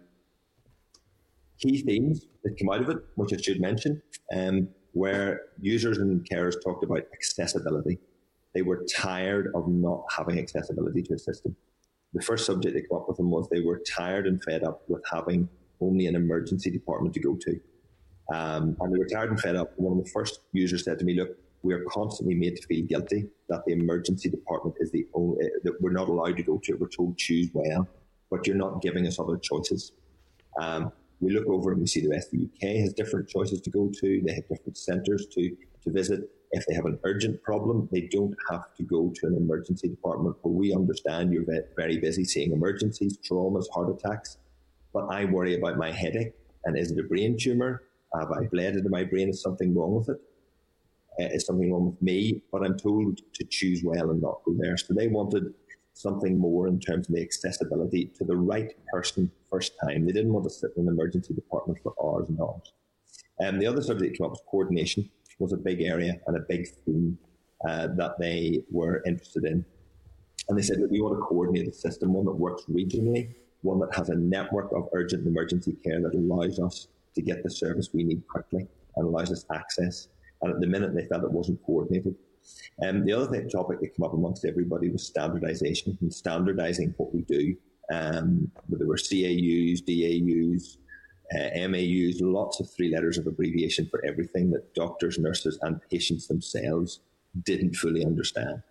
key themes that came out of it, which I should mention, um, where users and carers talked about accessibility. They were tired of not having accessibility to a system. The first subject they came up with them was they were tired and fed up with having only an emergency department to go to. Um, and they were tired and fed up. One of the first users said to me, look, we are constantly made to feel guilty that the emergency department is the only, that we're not allowed to go to. We're told choose well, but you're not giving us other choices. Um, we look over and we see the rest of the UK has different choices to go to. They have different centres to, to visit. If they have an urgent problem, they don't have to go to an emergency department. But we understand you're very busy seeing emergencies, traumas, heart attacks. But I worry about my headache. And is it a brain tumour? Have I bled into my brain? Is something wrong with it? Uh, is something wrong with me? But I'm told to choose well and not go there. So they wanted something more in terms of the accessibility to the right person first time. They didn't want to sit in an emergency department for hours and hours. Um, the other subject that came up was coordination was a big area and a big theme uh, that they were interested in. And they said that we want to coordinate the system, one that works regionally, one that has a network of urgent and emergency care that allows us to get the service we need quickly and allows us access. And at the minute, they felt it wasn't coordinated. Um, the other thing, topic that came up amongst everybody was standardisation and standardising what we do. Um, there were CAUs, DAUs, uh, MAUs, lots of three letters of abbreviation for everything that doctors, nurses, and patients themselves didn't fully understand.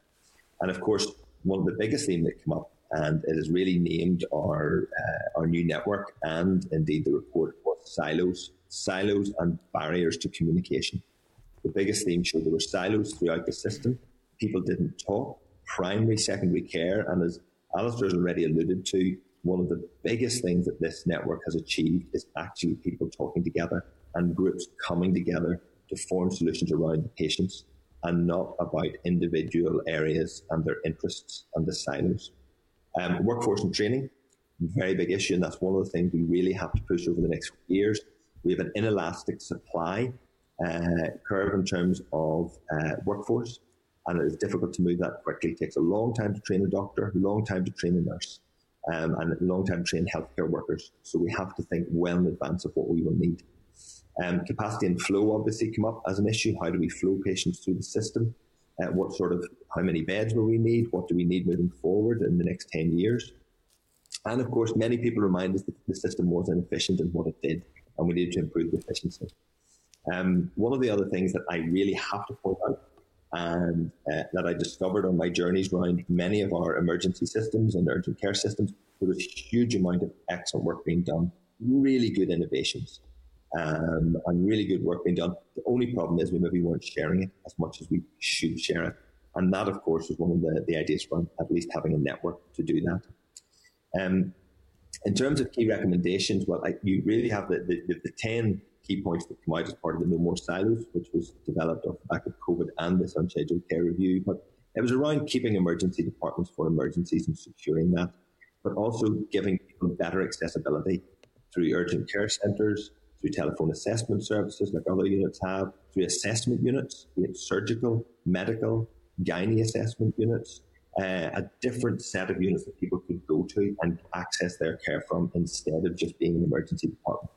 And of course, one of the biggest themes that came up, and it has really named our uh, our new network and indeed the report was silos, silos and barriers to communication. The biggest theme showed there were silos throughout the system. People didn't talk. Primary, secondary care, and as Alistair has already alluded to, one of the biggest things that this network has achieved is actually people talking together and groups coming together to form solutions around the patients and not about individual areas and their interests and the silos. Um, workforce and training, very big issue, and that's one of the things we really have to push over the next years. We have an inelastic supply uh, curve in terms of uh, workforce, and it is difficult to move that quickly. It takes a long time to train a doctor, a long time to train a nurse, um, and a long time to train healthcare workers. So we have to think well in advance of what we will need. Um, capacity and flow obviously come up as an issue. How do we flow patients through the system? Uh, what sort of, how many beds will we need? What do we need moving forward in the next 10 years? And of course, many people remind us that the system was inefficient in what it did, and we need to improve the efficiency. Um, one of the other things that I really have to point out and uh, that I discovered on my journeys around many of our emergency systems and urgent care systems, there was a huge amount of excellent work being done, really good innovations um, and really good work being done. The only problem is we maybe weren't sharing it as much as we should share it. And that, of course, was one of the, the ideas from at least having a network to do that. Um, in terms of key recommendations, well, I, you really have the, the, the, 10 key points that come out as part of the No More Silos, which was developed off the back of COVID and this unscheduled care review. But it was around keeping emergency departments for emergencies and securing that, but also giving people better accessibility through urgent care centres, through telephone assessment services like other units have, through assessment units, be it surgical, medical, gynae assessment units, uh, a different set of units that people could go to and access their care from instead of just being an emergency department.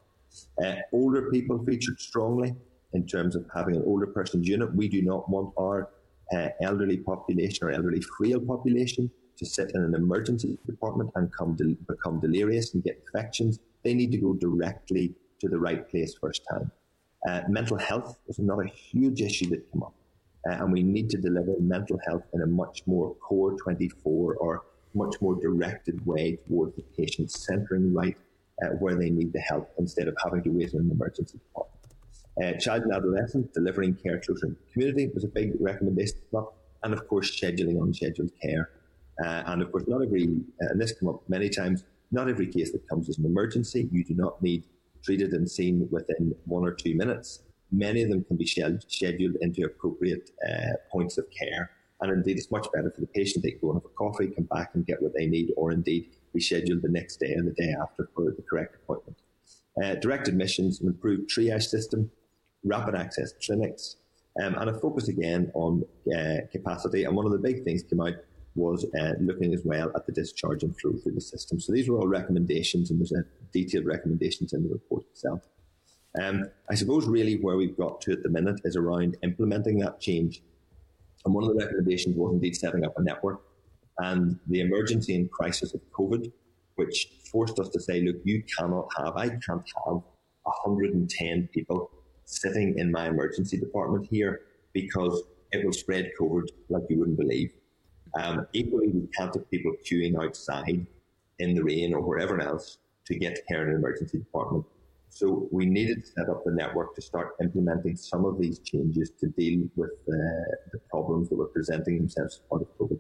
Uh, older people featured strongly in terms of having an older person's unit. We do not want our uh, elderly population or elderly frail population to sit in an emergency department and come become delirious and get infections. They need to go directly to the right place first time. Uh, mental health is another huge issue that came up, uh, and we need to deliver mental health in a much more core 24 or much more directed way towards the patient, centering right uh, where they need the help instead of having to wait in an emergency department. Uh, child and adolescent delivering care in the community was a big recommendation, and of course scheduling unscheduled care. Uh, and of course, not every, uh, and this came up many times, not every case that comes as an emergency, you do not need treated and seen within one or two minutes. Many of them can be scheduled into appropriate uh, points of care. And indeed, it's much better for the patient. They can go and have a coffee, come back and get what they need, or indeed be scheduled the next day and the day after for the correct appointment. Uh, direct admissions, an improved triage system, rapid access clinics, um, and a focus again on uh, capacity. And one of the big things came out was uh, looking as well at the discharge and flow through the system. So these were all recommendations, and there's detailed recommendations in the report itself. Um, I suppose really where we've got to at the minute is around implementing that change. And one of the recommendations was indeed setting up a network. And the emergency and crisis of COVID, which forced us to say, look, you cannot have, I can't have 110 people sitting in my emergency department here because it will spread COVID like you wouldn't believe. Um, equally, we can't have people queuing outside in the rain or wherever else to get care in an emergency department. So we needed to set up the network to start implementing some of these changes to deal with uh, the problems that were presenting themselves part of COVID.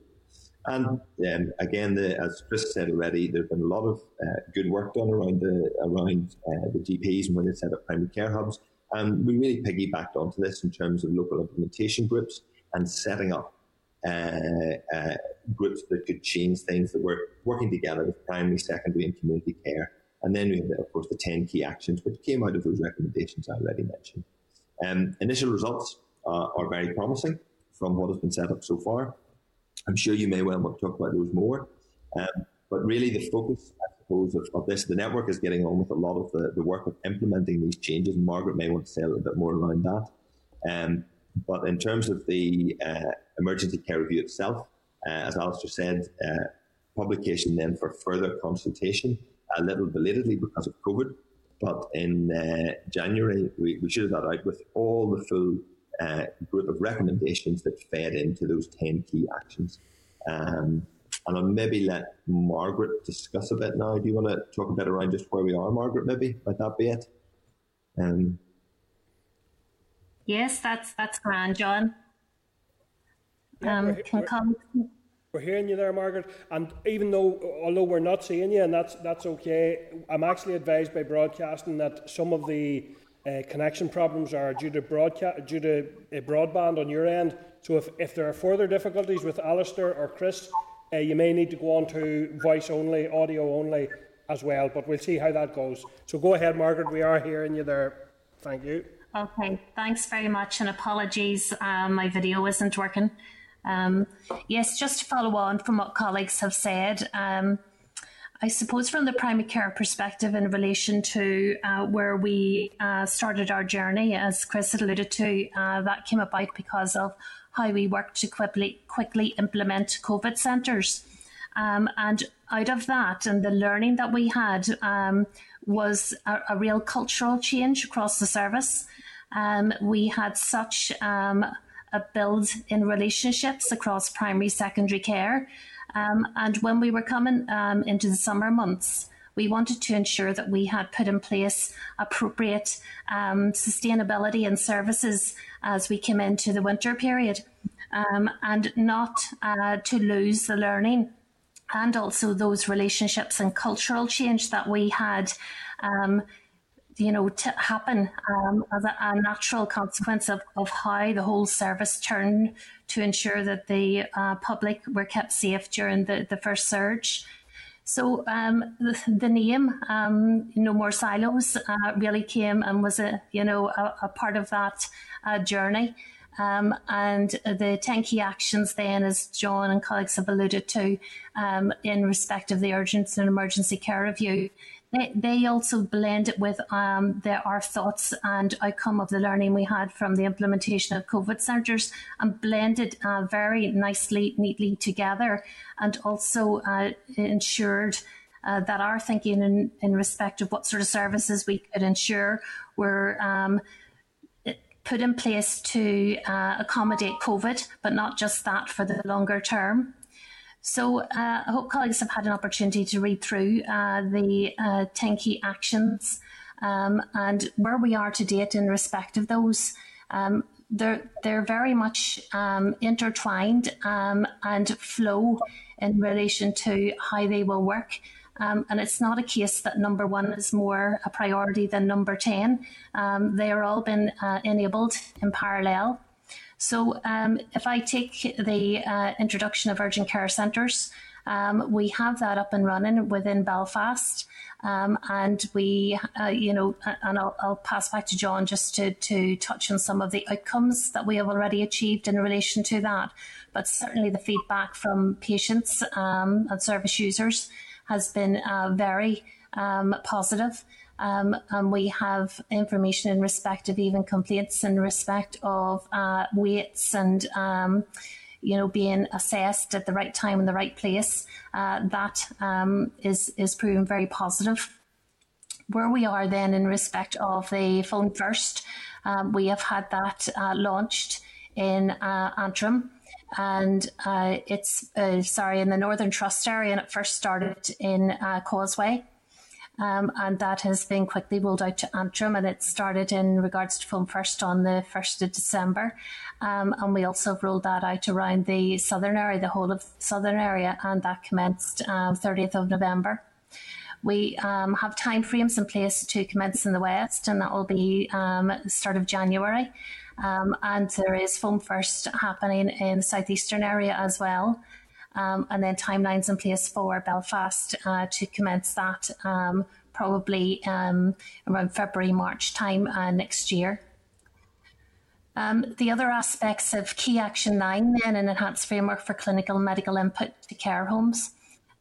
And um, again, the, as Chris said already, there's been a lot of uh, good work done around the around uh, the GPs and when they set up primary care hubs. And we really piggybacked onto this in terms of local implementation groups and setting up uh, uh, groups that could change things that were working together with primary, secondary, and community care And then we have, of course, the 10 key actions which came out of those recommendations I already mentioned. Um, initial results uh, are very promising from what has been set up so far. I'm sure you may well want to talk about those more. Um, but really, the focus, I suppose, of, of, this, the network is getting on with a lot of the, the work of implementing these changes. Margaret may want to say a little bit more around that. Um, but in terms of the uh, emergency care review itself, uh, as Alistair said, uh, publication then for further consultation, a little belatedly because of COVID. But in uh, January, we, we should have that out with all the full uh, group of recommendations that fed into those 10 key actions. Um, and I'll maybe let Margaret discuss a bit now. Do you want to talk a bit around just where we are, Margaret, maybe? Might that be it? Um, yes, that's that's grand, John. Um, can come. We're hearing you there, Margaret. And even though, although we're not seeing you, and that's that's okay, I'm actually advised by broadcasting that some of the uh, connection problems are due to broadcast due to uh, broadband on your end. So if, if there are further difficulties with Alistair or Chris, uh, you may need to go on to voice only, audio only as well. But we'll see how that goes. So go ahead, Margaret. We are hearing you there. Thank you. Okay, thanks very much, and apologies, um, my video isn't working. Um, yes, just to follow on from what colleagues have said, um, I suppose from the primary care perspective in relation to uh, where we uh, started our journey, as Chris alluded to, uh, that came about because of how we worked to quickly, quickly implement COVID centres. Um, and out of that and the learning that we had um, was a, a, real cultural change across the service. Um, we had such um, a build in relationships across primary, secondary care. Um, and when we were coming um, into the summer months, we wanted to ensure that we had put in place appropriate um, sustainability and services as we came into the winter period. Um, and not uh, to lose the learning and also those relationships and cultural change that we had um, you know, to happen um, as a, a, natural consequence of, of how the whole service turned to ensure that the uh, public were kept safe during the, the first surge. So um, the, the, name um, "No More Silos" uh, really came and was a you know a, a part of that uh, journey. Um, and the 10 key actions then, as John and colleagues have alluded to, um, in respect of the urgent and emergency care review, they, they also blend it with um, the, our thoughts and outcome of the learning we had from the implementation of COVID centres and blended uh, very nicely, neatly together, and also uh, ensured uh, that our thinking in, in respect of what sort of services we could ensure were um, put in place to uh, accommodate COVID, but not just that for the longer term. So uh, I hope colleagues have had an opportunity to read through uh, the uh, 10 key actions um, and where we are to date in respect of those. Um, they're, they're very much um, intertwined um, and flow in relation to how they will work. Um, and it's not a case that number one is more a priority than number 10. Um, they are all been uh, enabled in parallel. So um, if I take the uh, introduction of urgent care centres, um, we have that up and running within Belfast. Um, and we, uh, you know, and I'll, I'll, pass back to John just to, to touch on some of the outcomes that we have already achieved in relation to that. But certainly the feedback from patients um, and service users has been uh, very um, positive. Um, and we have information in respect of even complaints in respect of uh, waits and um, you know being assessed at the right time in the right place. Uh, that um, is is proven very positive. Where we are then in respect of the phone first, um, we have had that uh, launched in uh, Antrim and uh, it's uh, sorry in the Northern Trust area, and it first started in uh, Causeway. Um, and that has been quickly rolled out to Antrim, and it started in regards to Phone First on the 1st of December. Um, and we also rolled that out around the southern area, the whole of southern area, and that commenced um, 30th of November. We um, have timeframes in place to commence in the west, and that will be um, start of January. Um, and there is Phone First happening in the southeastern area as well um, and then timelines in place for Belfast uh, to commence that um, probably um, around February, March time uh, next year. Um, the other aspects of Key Action 9 then an enhanced framework for clinical medical input to care homes.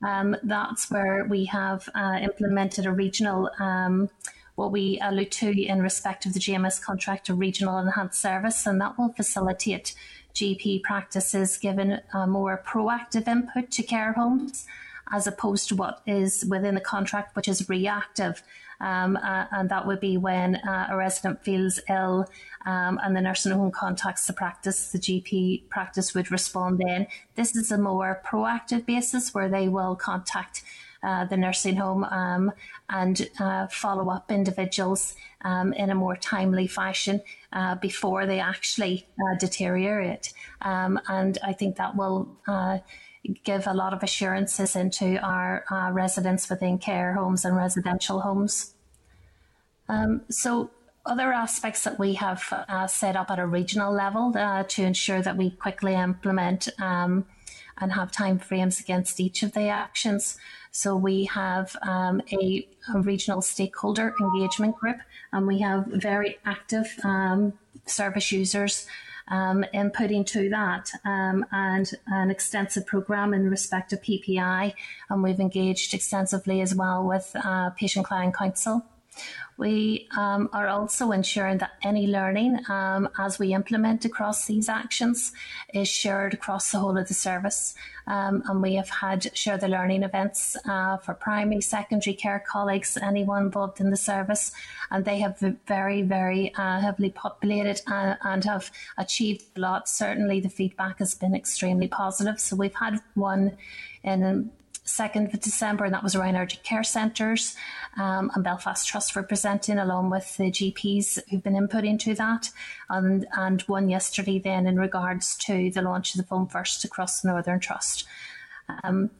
Um, that's where we have uh, implemented a regional, um, what we allude to in respect of the GMS contract, a regional enhanced service, and that will facilitate GP practices given a more proactive input to care homes as opposed to what is within the contract, which is reactive. Um, uh, and that would be when uh, a resident feels ill um, and the nursing home contacts the practice, the GP practice would respond then. This is a more proactive basis where they will contact uh, the nursing home um, and uh, follow up individuals um, in a more timely fashion uh, before they actually uh, deteriorate. Um, and I think that will uh, give a lot of assurances into our uh, residents within care homes and residential homes. Um, so other aspects that we have uh, set up at a regional level uh, to ensure that we quickly implement um, and have time frames against each of the actions. So we have um, a, a, regional stakeholder engagement group, and we have very active um, service users um, inputting to that um, and an extensive program in respect of PPI. And we've engaged extensively as well with uh, Patient Client Council. We um, are also ensuring that any learning um, as we implement across these actions is shared across the whole of the service. Um, and we have had share the learning events uh, for primary, secondary care colleagues, anyone involved in the service, and they have very, very uh, heavily populated uh, and have achieved a lot. Certainly, the feedback has been extremely positive. So we've had one in 2nd of December, and that was around urgent care centres. Um, and Belfast Trust were presenting along with the GPs who've been input into that. And, and one yesterday then in regards to the launch of the Phone First across the Northern Trust. Um,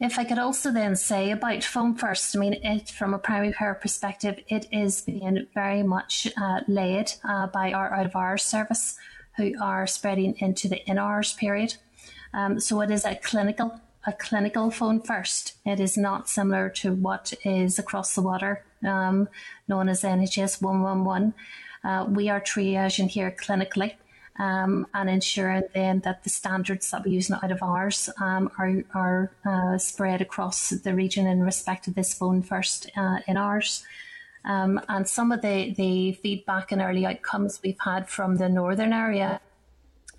if I could also then say about Phone First, I mean, it from a primary care perspective, it is being very much uh, led uh, by our out of hours service, who are spreading into the in hours period. Um, so it is a clinical a clinical phone first. It is not similar to what is across the water, um, known as NHS 111. Uh, we are triaging here clinically um, and ensuring then that the standards that we use out of hours um, are, are uh, spread across the region in respect of this phone first uh, in hours. Um, and some of the, the feedback and early outcomes we've had from the northern area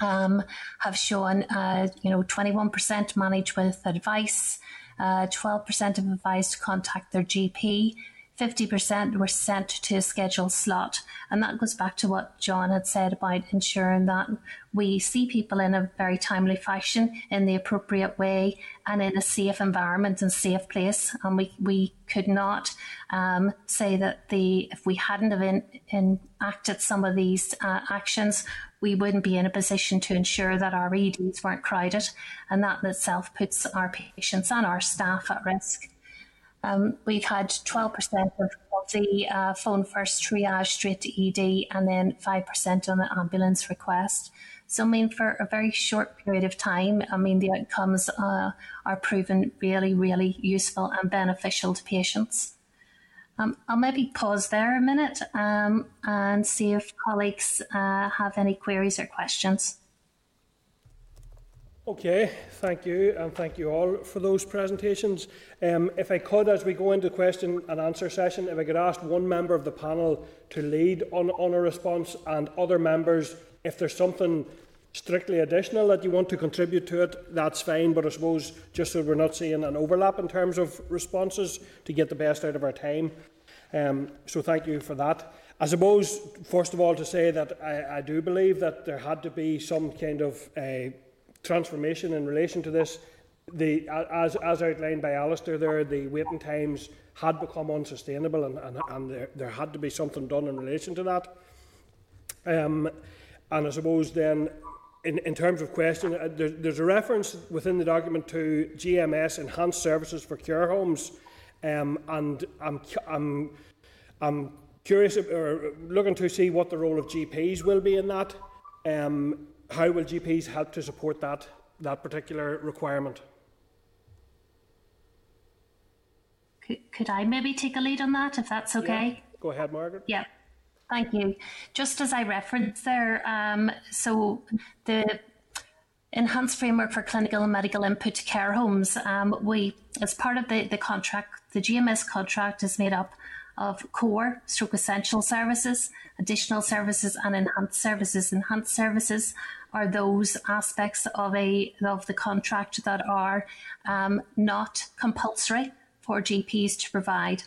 um, have shown, uh, you know, 21% manage with advice, uh, 12% have advised to contact their GP, 50% were sent to a scheduled slot. And that goes back to what John had said about ensuring that we see people in a very timely fashion, in the appropriate way, and in a safe environment and safe place. And we, we could not um, say that the if we hadn't have in, enacted some of these uh, actions, we wouldn't be in a position to ensure that our EDs weren't crowded, and that in itself puts our patients and our staff at risk. Um, we've had 12% of, of the uh, phone first triage straight to ED, and then 5% on the ambulance request. So, I mean, for a very short period of time, I mean, the outcomes uh, are proven really, really useful and beneficial to patients. Um, I'll maybe pause there a minute um, and see if colleagues uh, have any queries or questions. Okay, thank you, and thank you all for those presentations. Um, if I could, as we go into question and answer session, if I could ask one member of the panel to lead on, on a response, and other members, if there's something strictly additional that you want to contribute to it, that's fine. But I suppose just so we're not seeing an overlap in terms of responses to get the best out of our time. Um, so thank you for that. I suppose, first of all, to say that I, I do believe that there had to be some kind of uh, transformation in relation to this. The, as, as outlined by Alistair there, the waiting times had become unsustainable and, and, and there, there had to be something done in relation to that. Um, and I suppose then in, in terms of question, uh, there, there's a reference within the document to GMS, Enhanced Services for Care Homes, um, and I'm, I'm, I'm curious or looking to see what the role of GPs will be in that. Um, how will GPs help to support that, that particular requirement? could I maybe take a lead on that, if that's okay? Yeah. Go ahead, Margaret. Yeah. Thank you. Just as I referenced there, um, so the enhanced framework for clinical and medical input to care homes, um, we, as part of the, the contract, the GMS contract is made up of core stroke essential services, additional services and enhanced services. Enhanced services are those aspects of a of the contract that are um, not compulsory for GPs to provide.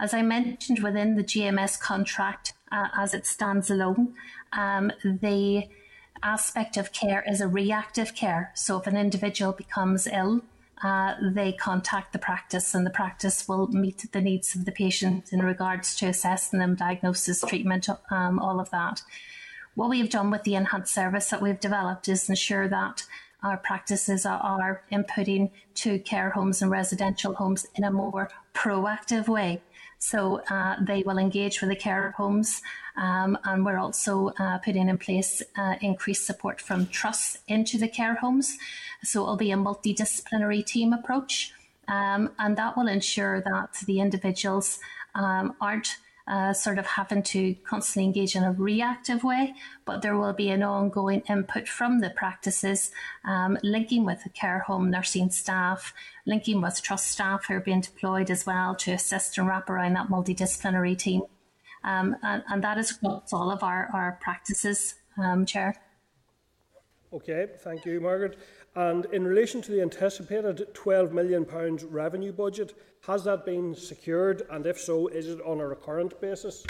As I mentioned within the GMS contract, uh, as it stands alone, um, the aspect of care is a reactive care. So if an individual becomes ill, uh, they contact the practice and the practice will meet the needs of the patient in regards to assessing them, diagnosis, treatment, um, all of that. What we have done with the enhanced service that we've developed is ensure that our practices are, inputting to care homes and residential homes in a more proactive way. So uh, they will engage with the care homes, um, and we're also uh, putting in place uh, increased support from trusts into the care homes. So it'll be a multidisciplinary team approach, um, and that will ensure that the individuals um, aren't uh, sort of having to constantly engage in a reactive way, but there will be an ongoing input from the practices, um, linking with the care home nursing staff, linking with trust staff who are being deployed as well to assist and wrap around that multidisciplinary team. Um, and, and, that is across all of our, our practices, um, Chair. Okay, thank you, Margaret. And in relation to the anticipated £12 million revenue budget, has that been secured? And if so, is it on a recurrent basis?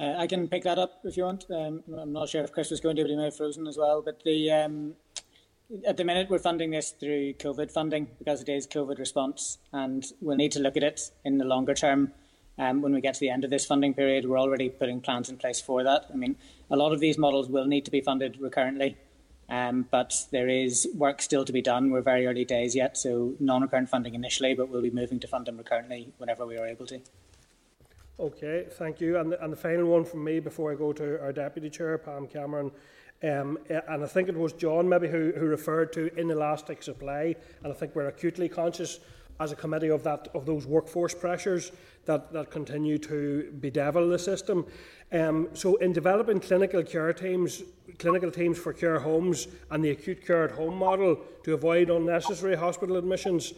Uh, I can pick that up if you want. Um, I'm not sure if Chris was going to, but he may have frozen as well. But the um, at the minute we're funding this through COVID funding because it is COVID response, and we'll need to look at it in the longer term. Um, when we get to the end of this funding period, we're already putting plans in place for that. I mean, a lot of these models will need to be funded recurrently, um, but there is work still to be done. We're very early days yet, so non-recurrent funding initially, but we'll be moving to fund them recurrently whenever we are able to. Okay, thank you. And the, and the final one from me before I go to our Deputy Chair, Pam Cameron. Um, and I think it was John maybe who, who referred to inelastic supply. And I think we're acutely conscious as a committee of that of those workforce pressures that, that continue to bedevil the system. Um, so in developing clinical care teams, clinical teams for care homes and the acute care at home model to avoid unnecessary hospital admissions,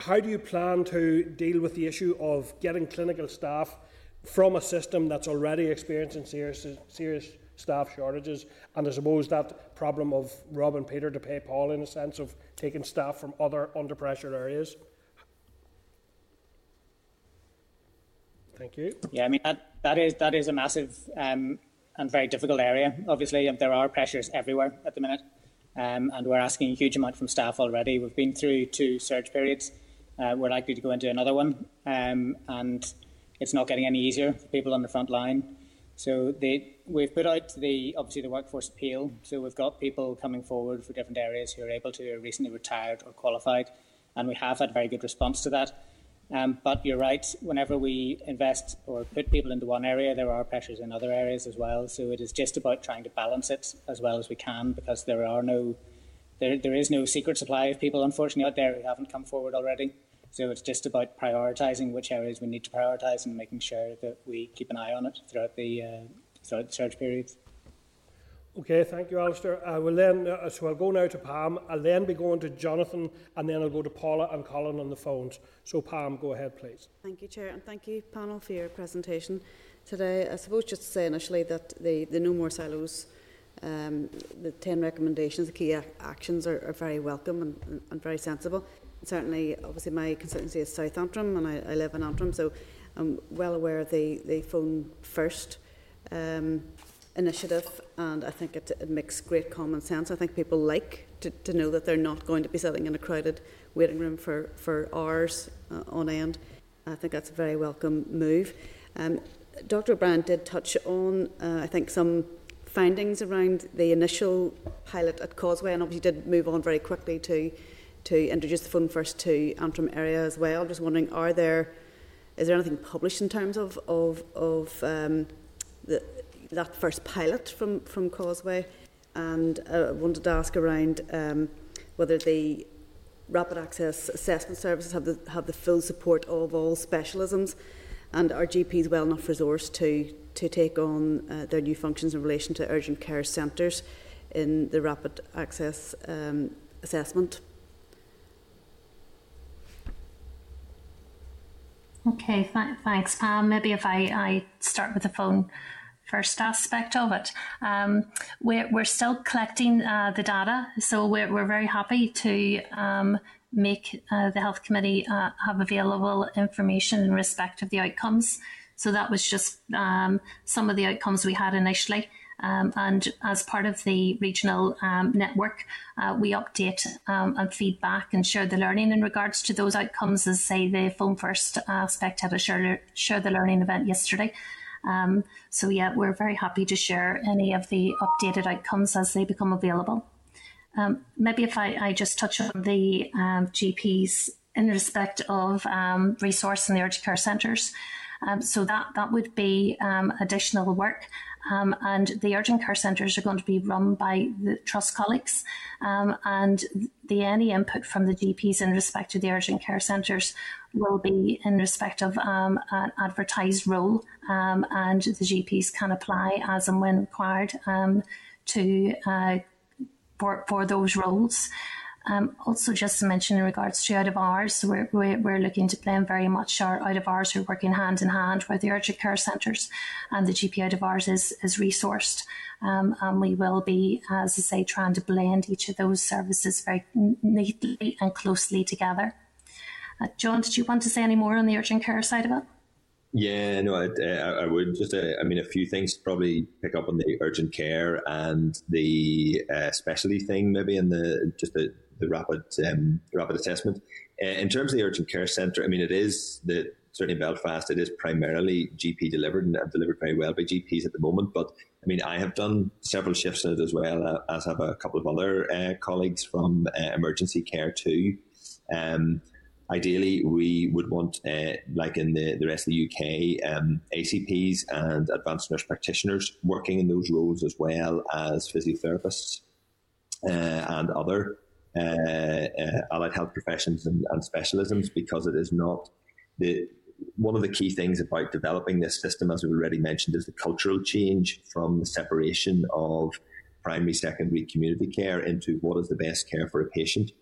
how do you plan to deal with the issue of getting clinical staff from a system that's already experiencing serious, serious staff shortages? And I suppose that problem of robbing Peter to pay Paul in a sense of taking staff from other under pressure areas? Thank you. Yeah, I mean that that is that is a massive um, and very difficult area. Obviously, there are pressures everywhere at the minute, um, and we're asking a huge amount from staff already. We've been through two surge periods. Uh, we're likely to go into another one, um, and it's not getting any easier for people on the front line. So they, we've put out the obviously the workforce appeal. So we've got people coming forward for different areas who are able to, are recently retired or qualified, and we have had very good response to that. Um, but you're right. Whenever we invest or put people into one area, there are pressures in other areas as well. So it is just about trying to balance it as well as we can, because there are no, there, there is no secret supply of people, unfortunately, out there who haven't come forward already. So it's just about prioritising which areas we need to prioritise and making sure that we keep an eye on it throughout the uh, surge periods. Okay, thank you, Alistair. Uh, I will then, uh, so I'll go now to Pam. I'll then be going to Jonathan, and then I'll go to Paula and Colin on the phones. So, Pam, go ahead, please. Thank you, Chair, and thank you, panel, for your presentation today. I suppose just to say initially that the, the No More Silos, um, the 10 recommendations, the key actions are, are very welcome and, and, and very sensible. Certainly, obviously, my constituency is South Antrim, and I, I live in Antrim, so I'm well aware of the, the phone first – Um, initiative, and I think it, it makes great common sense. I think people like to, to know that they're not going to be sitting in a crowded waiting room for, for hours uh, on end. I think that's a very welcome move. Um, Dr. Brand did touch on, uh, I think, some findings around the initial pilot at Causeway, and obviously did move on very quickly to to introduce the phone first to Antrim area as well. I'm just wondering, are there is there anything published in terms of of, of um, the, that first pilot from, from Causeway and I uh, wanted to ask around um, whether the rapid access assessment services have the, have the full support of all specialisms and are GPs well enough resourced to, to take on uh, their new functions in relation to urgent care centres in the rapid access um, assessment? Okay, th- thanks, Pam. Maybe if I, I start with the phone first aspect of it. Um, we're, we're still collecting uh, the data, so we're, we're very happy to um, make uh, the Health Committee uh, have available information in respect of the outcomes. So that was just um, some of the outcomes we had initially. Um, and as part of the regional um, network, uh, we update um, and feedback and share the learning in regards to those outcomes. As say, the Phone First aspect had a share, share the learning event yesterday. Um, so yeah, we're very happy to share any of the updated outcomes as they become available. Um, maybe if I, I, just touch on the um, GPs in respect of resource in the urgent care centres. so that that would be additional work. Um, and the urgent care centres are going to be run by the trust colleagues. Um, and the any input from the GPs in respect to the urgent care centres will be in respect of um, an advertised role, um, and the GPs can apply as and when required um, to uh, for for those roles. Um, also, just to mention in regards to out of hours, we're, we're, looking to plan very much our out of hours. We're working hand in hand with the urgent care centres, and the GP out of hours is, is resourced. Um, and we will be, as I say, trying to blend each of those services very neatly and closely together. Uh, John, did you want to say any more on the urgent care side of it? Yeah, no, I, uh, I would just. Uh, I mean, a few things probably pick up on the urgent care and the uh, specialty thing, maybe, and the just the the rapid um, rapid assessment. Uh, in terms of the urgent care centre, I mean, it is the certainly in Belfast, it is primarily GP delivered and delivered very well by GPs at the moment. But I mean, I have done several shifts in it as well, uh, as have a couple of other uh, colleagues from uh, emergency care too. Um, ideally, we would want, like in the, the rest of the UK, um, ACPs and advanced nurse practitioners working in those roles as well as physiotherapists uh, and other allied health professions and, and specialisms because it is not the one of the key things about developing this system, as we've already mentioned, is the cultural change from the separation of primary, secondary, community care into what is the best care for a patient.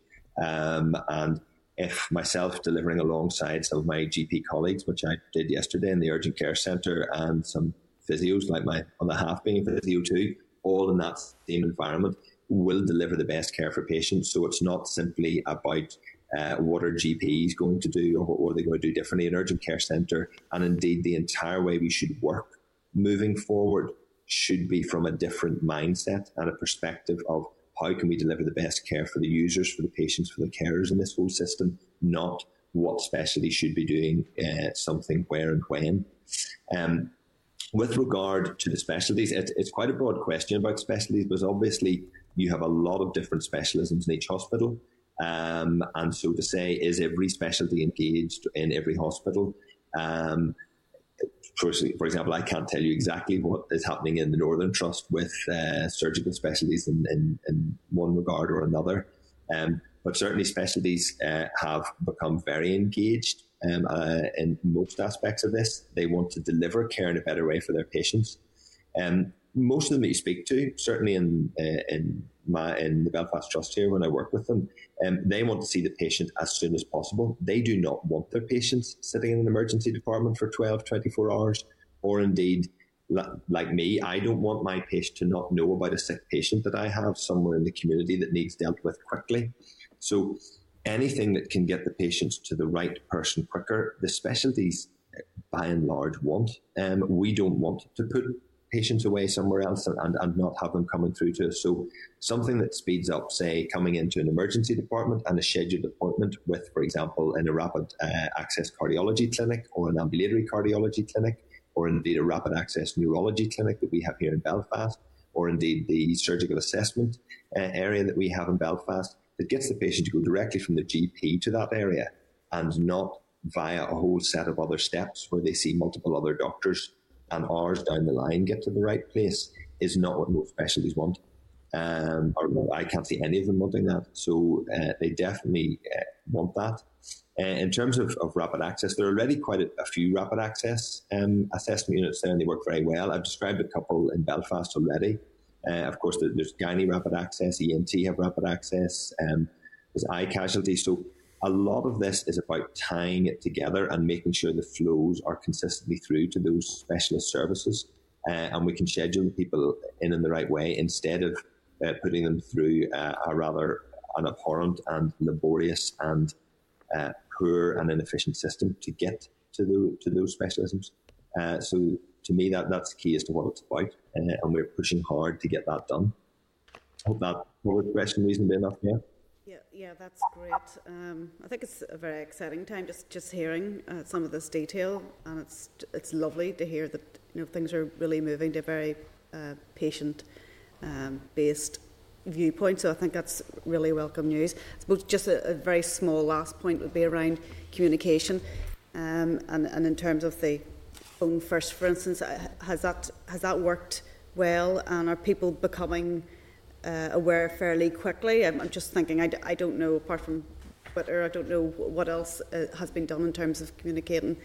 Um, and if myself delivering alongside some of my GP colleagues, which I did yesterday in the urgent care centre, and some physios like my other half being a physio too, all in that same environment, will deliver the best care for patients. So it's not simply about uh, what are GPs going to do or what are they going to do differently in urgent care centre. And indeed, the entire way we should work moving forward should be from a different mindset and a perspective of how can we deliver the best care for the users, for the patients, for the carers in this whole system, not what specialty should be doing uh, something where and when. Um, with regard to the specialties, it, it's quite a broad question about specialties but obviously you have a lot of different specialisms in each hospital. Um, and so to say, is every specialty engaged in every hospital? Um, for, for, example, I can't tell you exactly what is happening in the Northern Trust with uh, surgical specialties in, in, in, one regard or another. Um, but certainly, specialties uh, have become very engaged um, uh, in most aspects of this. They want to deliver care in a better way for their patients. Um, most of them that you speak to, certainly in uh, in my in the Belfast Trust here when I work with them, um, they want to see the patient as soon as possible. They do not want their patients sitting in an emergency department for 12, 24 hours, or indeed, like me, I don't want my patient to not know about a sick patient that I have somewhere in the community that needs dealt with quickly. So anything that can get the patients to the right person quicker, the specialties by and large want. Um, we don't want to put patients away somewhere else and, and, not have them coming through to us. So something that speeds up, say, coming into an emergency department and a scheduled appointment with, for example, in a rapid uh, access cardiology clinic or an ambulatory cardiology clinic, or indeed a rapid access neurology clinic that we have here in Belfast, or indeed the surgical assessment uh, area that we have in Belfast, that gets the patient to go directly from the GP to that area and not via a whole set of other steps where they see multiple other doctors and hours down the line get to the right place is not what most specialties want. Um, or I can't see any of them wanting that. So uh, they definitely uh, want that. Uh, in terms of, of, rapid access, there are already quite a, a few rapid access um, assessment units there, and they work very well. I've described a couple in Belfast already. Uh, of course, there's Gynae Rapid Access, ENT have Rapid Access, um, there's eye casualty. So a lot of this is about tying it together and making sure the flows are consistently through to those specialist services. Uh, and we can schedule people in in the right way instead of uh, putting them through uh, a rather an abhorrent and laborious and uh, poor and inefficient system to get to the, to those specialisms. Uh, so to me, that that's the key as to what it's about, uh, and we're pushing hard to get that done. Hope that the question reasonably enough. Yeah. Yeah, yeah, that's great. Um, I think it's a very exciting time just just hearing uh, some of this detail, and it's it's lovely to hear that you know things are really moving to a very uh, patient um, based viewpoint. So I think that's really welcome news. I suppose just a, a very small last point would be around communication, um, and and in terms of the phone first, for instance, uh, has that has that worked well, and are people becoming uh, aware fairly quickly? I'm, I'm just thinking. I d- I don't know apart from Twitter. I don't know what else uh, has been done in terms of communicating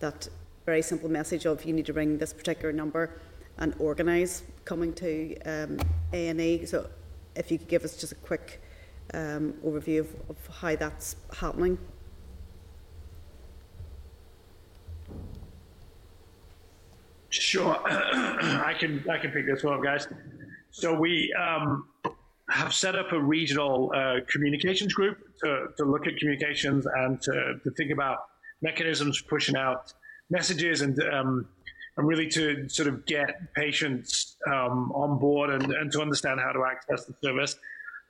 that very simple message of you need to ring this particular number and organise coming to um, A&E. So if you could give us just a quick um, overview of, of how that's happening. Sure, I can I can pick this one up, guys. So we um, have set up a regional uh, communications group to, to look at communications and to, to think about mechanisms for pushing out messages and um, and really to sort of get patients um, on board and, and to understand how to access the service.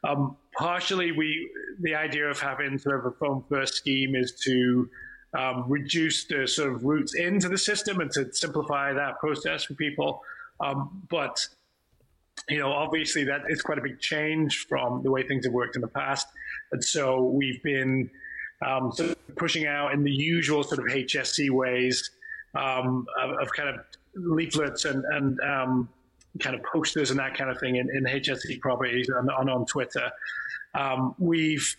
Um, partially, we the idea of having sort of a phone first scheme is to um, reduce the sort of routes into the system and to simplify that process for people. Um, but you know, obviously that is quite a big change from the way things have worked in the past, and so we've been um, sort of pushing out in the usual sort of HSC ways um, of, of, kind of leaflets and, and um, kind of posters and that kind of thing in, in HSC properties and on, on Twitter. Um, we've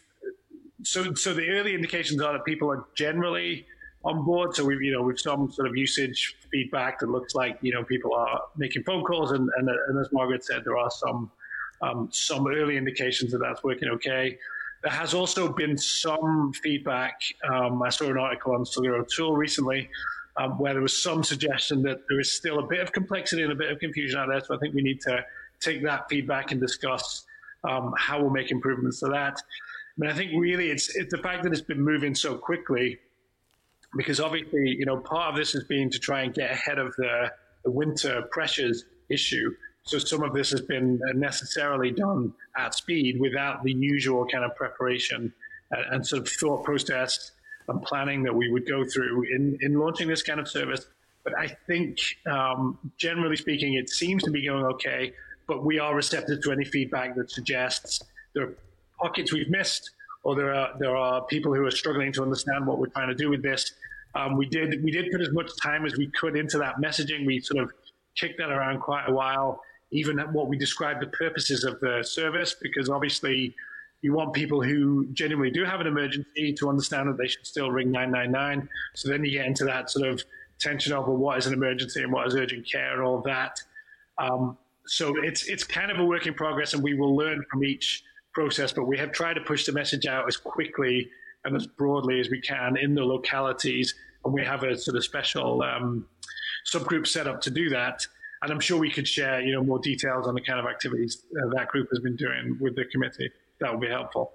so so the early indications are that people are generally on board. So we've you know we've some sort of usage feedback that looks like you know people are making phone calls and and, and as Margaret said, there are some um, some early indications that that's working okay. There has also been some feedback. Um, I saw an article on Slugger O'Toole recently um, where there was some suggestion that there is still a bit of complexity and a bit of confusion out there. So I think we need to take that feedback and discuss um, how we'll make improvements to that. Mean, I think really it's, it's the fact that it's been moving so quickly, because obviously, you know, part of this has been to try and get ahead of the, the winter pressures issue. So some of this has been necessarily done at speed without the usual kind of preparation and, and sort of thought process and planning that we would go through in, in launching this kind of service. But I think, um, generally speaking, it seems to be going okay. But we are receptive to any feedback that suggests there are pockets we've missed, or there are there are people who are struggling to understand what we're trying to do with this. Um, we did we did put as much time as we could into that messaging. We sort of kicked that around quite a while, even at what we described the purposes of the service, because obviously you want people who genuinely do have an emergency to understand that they should still ring 999. So then you get into that sort of tension over what is an emergency and what is urgent care and all that. Um, so it's it's kind of a work in progress, and we will learn from each process. But we have tried to push the message out as quickly and as broadly as we can in the localities, and we have a sort of special um, subgroup set up to do that. And I'm sure we could share, you know, more details on the kind of activities uh, that group has been doing with the committee that would be helpful.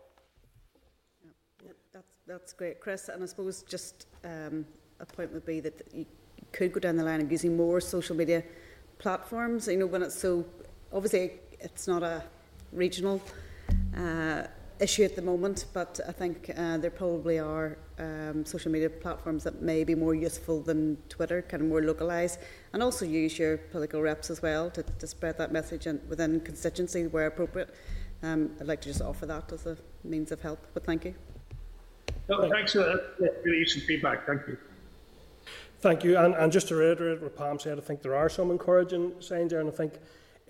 Yeah, that's, that's great, Chris. And I suppose just um, a point would be that you could go down the line of using more social media platforms. You know, when it's so obviously it's not a regional uh, issue at the moment, but I think uh, there probably are um, social media platforms that may be more useful than Twitter, kind of more localised, and also use your political reps as well to, to spread that message in, within constituency where appropriate. Um, I'd like to just offer that as a means of help, but thank you. No, thanks for that. Really useful feedback. Thank you. Thank you. And, and just to reiterate what Pam said, I think there are some encouraging signs there, and I think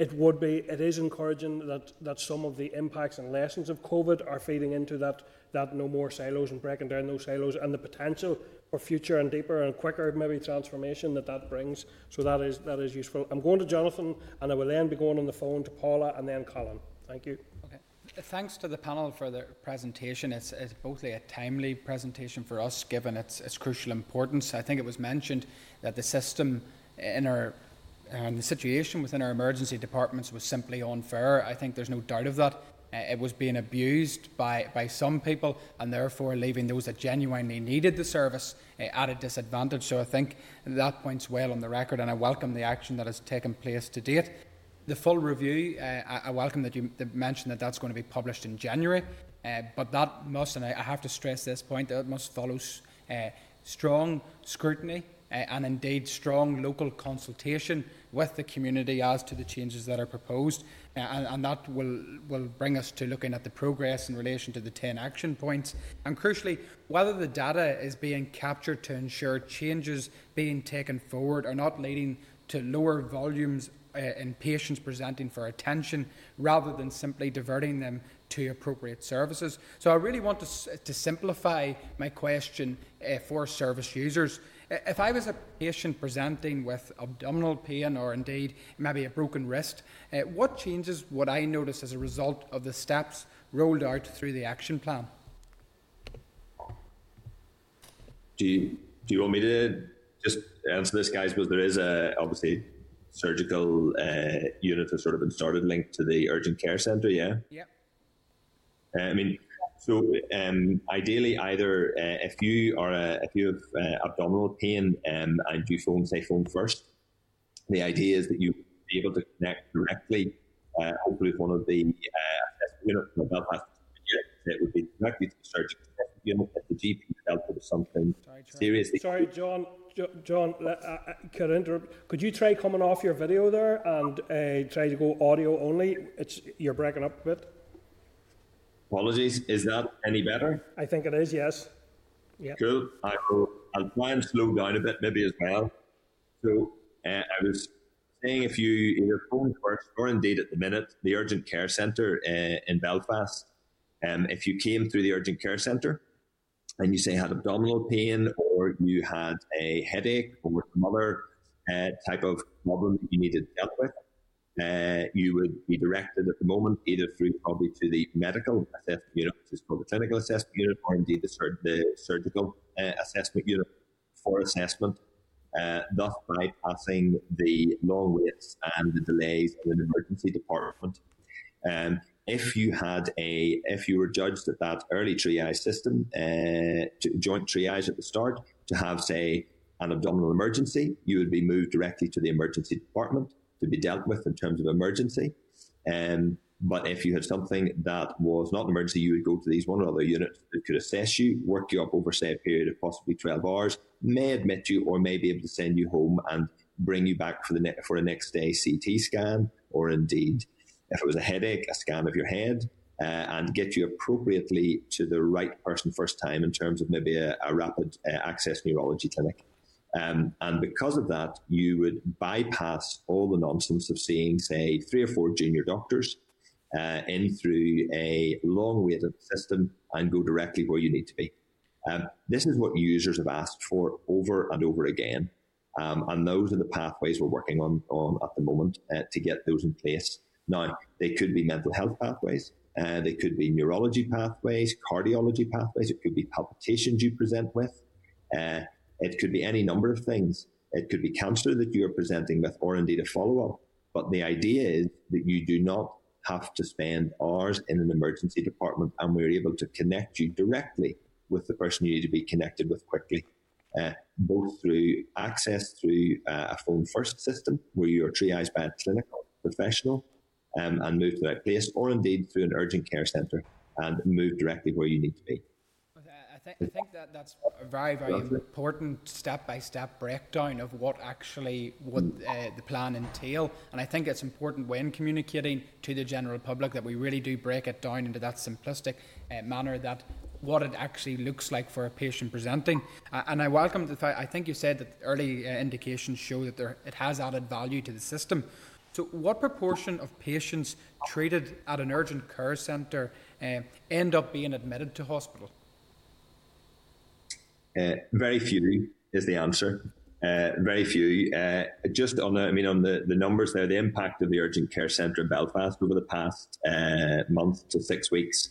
it would be, it is encouraging that, that some of the impacts and lessons of COVID are feeding into that, that no more silos and breaking down those silos and the potential for future and deeper and quicker maybe transformation that that brings. So that is, that is useful. I'm going to Jonathan and I will then be going on the phone to Paula and then Colin. Thank you. Okay. Thanks to the panel for their presentation. It's, it's both a timely presentation for us, given its, its crucial importance. I think it was mentioned that the system in our and the situation within our emergency departments was simply unfair. I think there's no doubt of that. Uh, it was being abused by, by some people and therefore leaving those that genuinely needed the service uh, at a disadvantage. So I think that point's well on the record and I welcome the action that has taken place to date. The full review, uh, I, welcome that you mentioned that that's going to be published in January, uh, but that must, and I, have to stress this point, that must follow strong scrutiny and indeed strong local consultation with the community as to the changes that are proposed. Uh, and, and, that will, will bring us to looking at the progress in relation to the 10 action points. And crucially, whether the data is being captured to ensure changes being taken forward are not leading to lower volumes uh, in patients presenting for attention rather than simply diverting them to appropriate services. So I really want to, to simplify my question uh, for service users. If I was a patient presenting with abdominal pain or indeed maybe a broken wrist, uh, what changes would I notice as a result of the steps rolled out through the action plan? Do you, do you want me to just answer this, guys? Because there is a obviously surgical uh, unit has sort of been started linked to the urgent care centre. Yeah. Yeah. Uh, I mean, so um, ideally, either uh, if you are a, if you have uh, abdominal pain um, and you phone say phone first, the idea is that you be able to connect directly, uh, hopefully with one of the uh, units Belfast it would be directly to the surgeon unit if the GP there was something sorry, seriously. Sorry, John. John, uh, uh, could I interrupt? Could you try coming off your video there and uh, try to go audio only? It's you're breaking up a bit. Apologies. Is that any better? I think it is, yes. Yeah. Cool. I will, I'll try and slow down a bit maybe as well. So uh, I was saying if you either phone first or indeed at the minute, the urgent care centre uh, in Belfast, um, if you came through the urgent care centre and you say had abdominal pain or you had a headache or some other uh, type of problem that you needed dealt with, uh, you would be directed at the moment either through probably to the medical assessment unit, which is called the clinical assessment unit, or indeed the, sur- the surgical uh, assessment unit for assessment, uh, thus bypassing the long waits and the delays in an emergency department. Um, if you had a, if you were judged at that early triage system, uh, joint triage at the start, to have say an abdominal emergency, you would be moved directly to the emergency department to be dealt with in terms of emergency. Um, but if you had something that was not an emergency, you would go to these one or other units that could assess you, work you up over, say, a period of possibly 12 hours, may admit you or may be able to send you home and bring you back for the ne- for a next day CT scan, or indeed, if it was a headache, a scan of your head, uh, and get you appropriately to the right person first time in terms of maybe a, a rapid uh, access neurology clinic. Um, and because of that, you would bypass all the nonsense of seeing, say, three or four junior doctors uh, in through a long waited system and go directly where you need to be. Um, this is what users have asked for over and over again. Um, and those are the pathways we're working on, on at the moment uh, to get those in place. Now, they could be mental health pathways, uh, they could be neurology pathways, cardiology pathways, it could be palpitations you present with. Uh, it could be any number of things. It could be cancer that you're presenting with, or indeed a follow up. But the idea is that you do not have to spend hours in an emergency department, and we're able to connect you directly with the person you need to be connected with quickly, uh, both through access through uh, a phone first system where you're triaged by a clinical professional um, and moved to right place, or indeed through an urgent care centre and move directly where you need to be. I, th- I think that that's a very, very important step-by-step breakdown of what actually would uh, the plan entail. And I think it's important when communicating to the general public that we really do break it down into that simplistic uh, manner that what it actually looks like for a patient presenting. Uh, and I welcome the fact, I think you said that early uh, indications show that there, it has added value to the system. So, what proportion of patients treated at an urgent care centre uh, end up being admitted to hospital? Uh, very few is the answer. Uh, very few. Uh, just on the, I mean, on the, the numbers there, the impact of the urgent care centre in Belfast over the past uh, month to six weeks.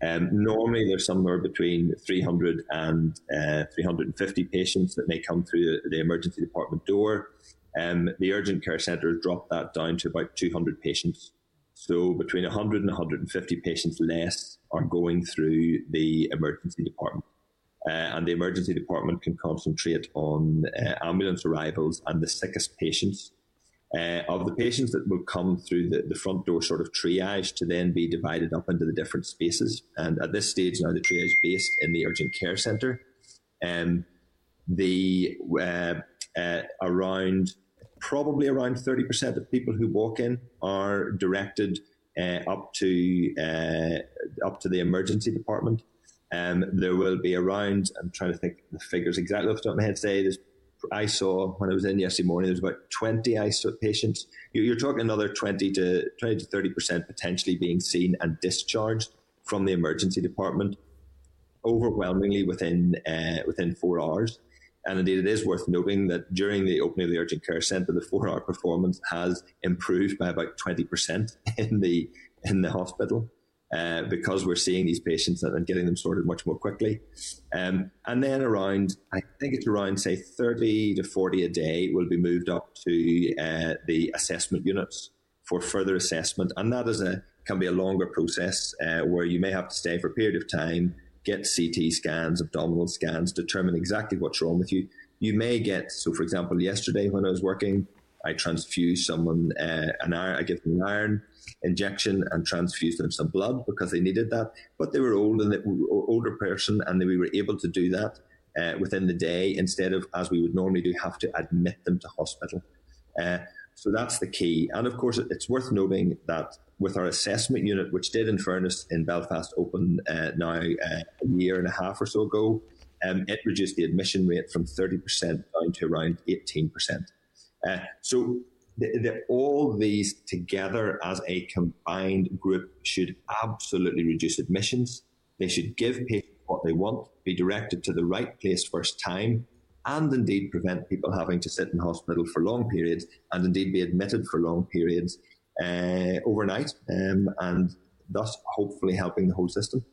Um, normally, there's somewhere between 300 and uh, 350 patients that may come through the, the emergency department door. Um, the urgent care centre has dropped that down to about 200 patients. So between 100 and 150 patients less are going through the emergency department. Uh, and the emergency department can concentrate on uh, ambulance arrivals and the sickest patients. Uh, of the patients that will come through the, the front door sort of triage to then be divided up into the different spaces. And at this stage now, the triage based in the urgent care centre. Um, the uh, uh, around probably around 30% of people who walk in are directed uh, up to up to the emergency department. Um, there will be around, I'm trying to think the figures exactly off the top of my head, there's, I saw when I was in yesterday morning, there's about 20 ISO patients. You're talking another 20 to 20 to 30% potentially being seen and discharged from the emergency department overwhelmingly within, uh, within four hours. And indeed, it is worth noting that during the opening of the urgent care centre, the four-hour performance has improved by about 20% in the in the hospital uh, because we're seeing these patients and getting them sorted much more quickly. Um, and then around, I think it's around, say, 30 to 40 a day will be moved up to uh, the assessment units for further assessment. And that is a can be a longer process uh, where you may have to stay for a period of time, get CT scans, abdominal scans, determine exactly what's wrong with you. You may get, so for example, yesterday when I was working, I transfused someone uh, an iron, I give them an iron injection and transfused them some blood because they needed that. But they were old and older person, and we were able to do that uh, within the day instead of as we would normally do, have to admit them to hospital. Uh, so that's the key. And of course, it's worth noting that with our assessment unit, which did, in fairness, in Belfast open uh, now uh, a year and a half or so ago, um, it reduced the admission rate from 30% down to around 18%. Uh, so the, all these together as a combined group should absolutely reduce admissions. They should give patients what they want, be directed to the right place first time, and indeed prevent people having to sit in hospital for long periods and indeed be admitted for long periods uh, overnight, um, and thus hopefully helping the whole system.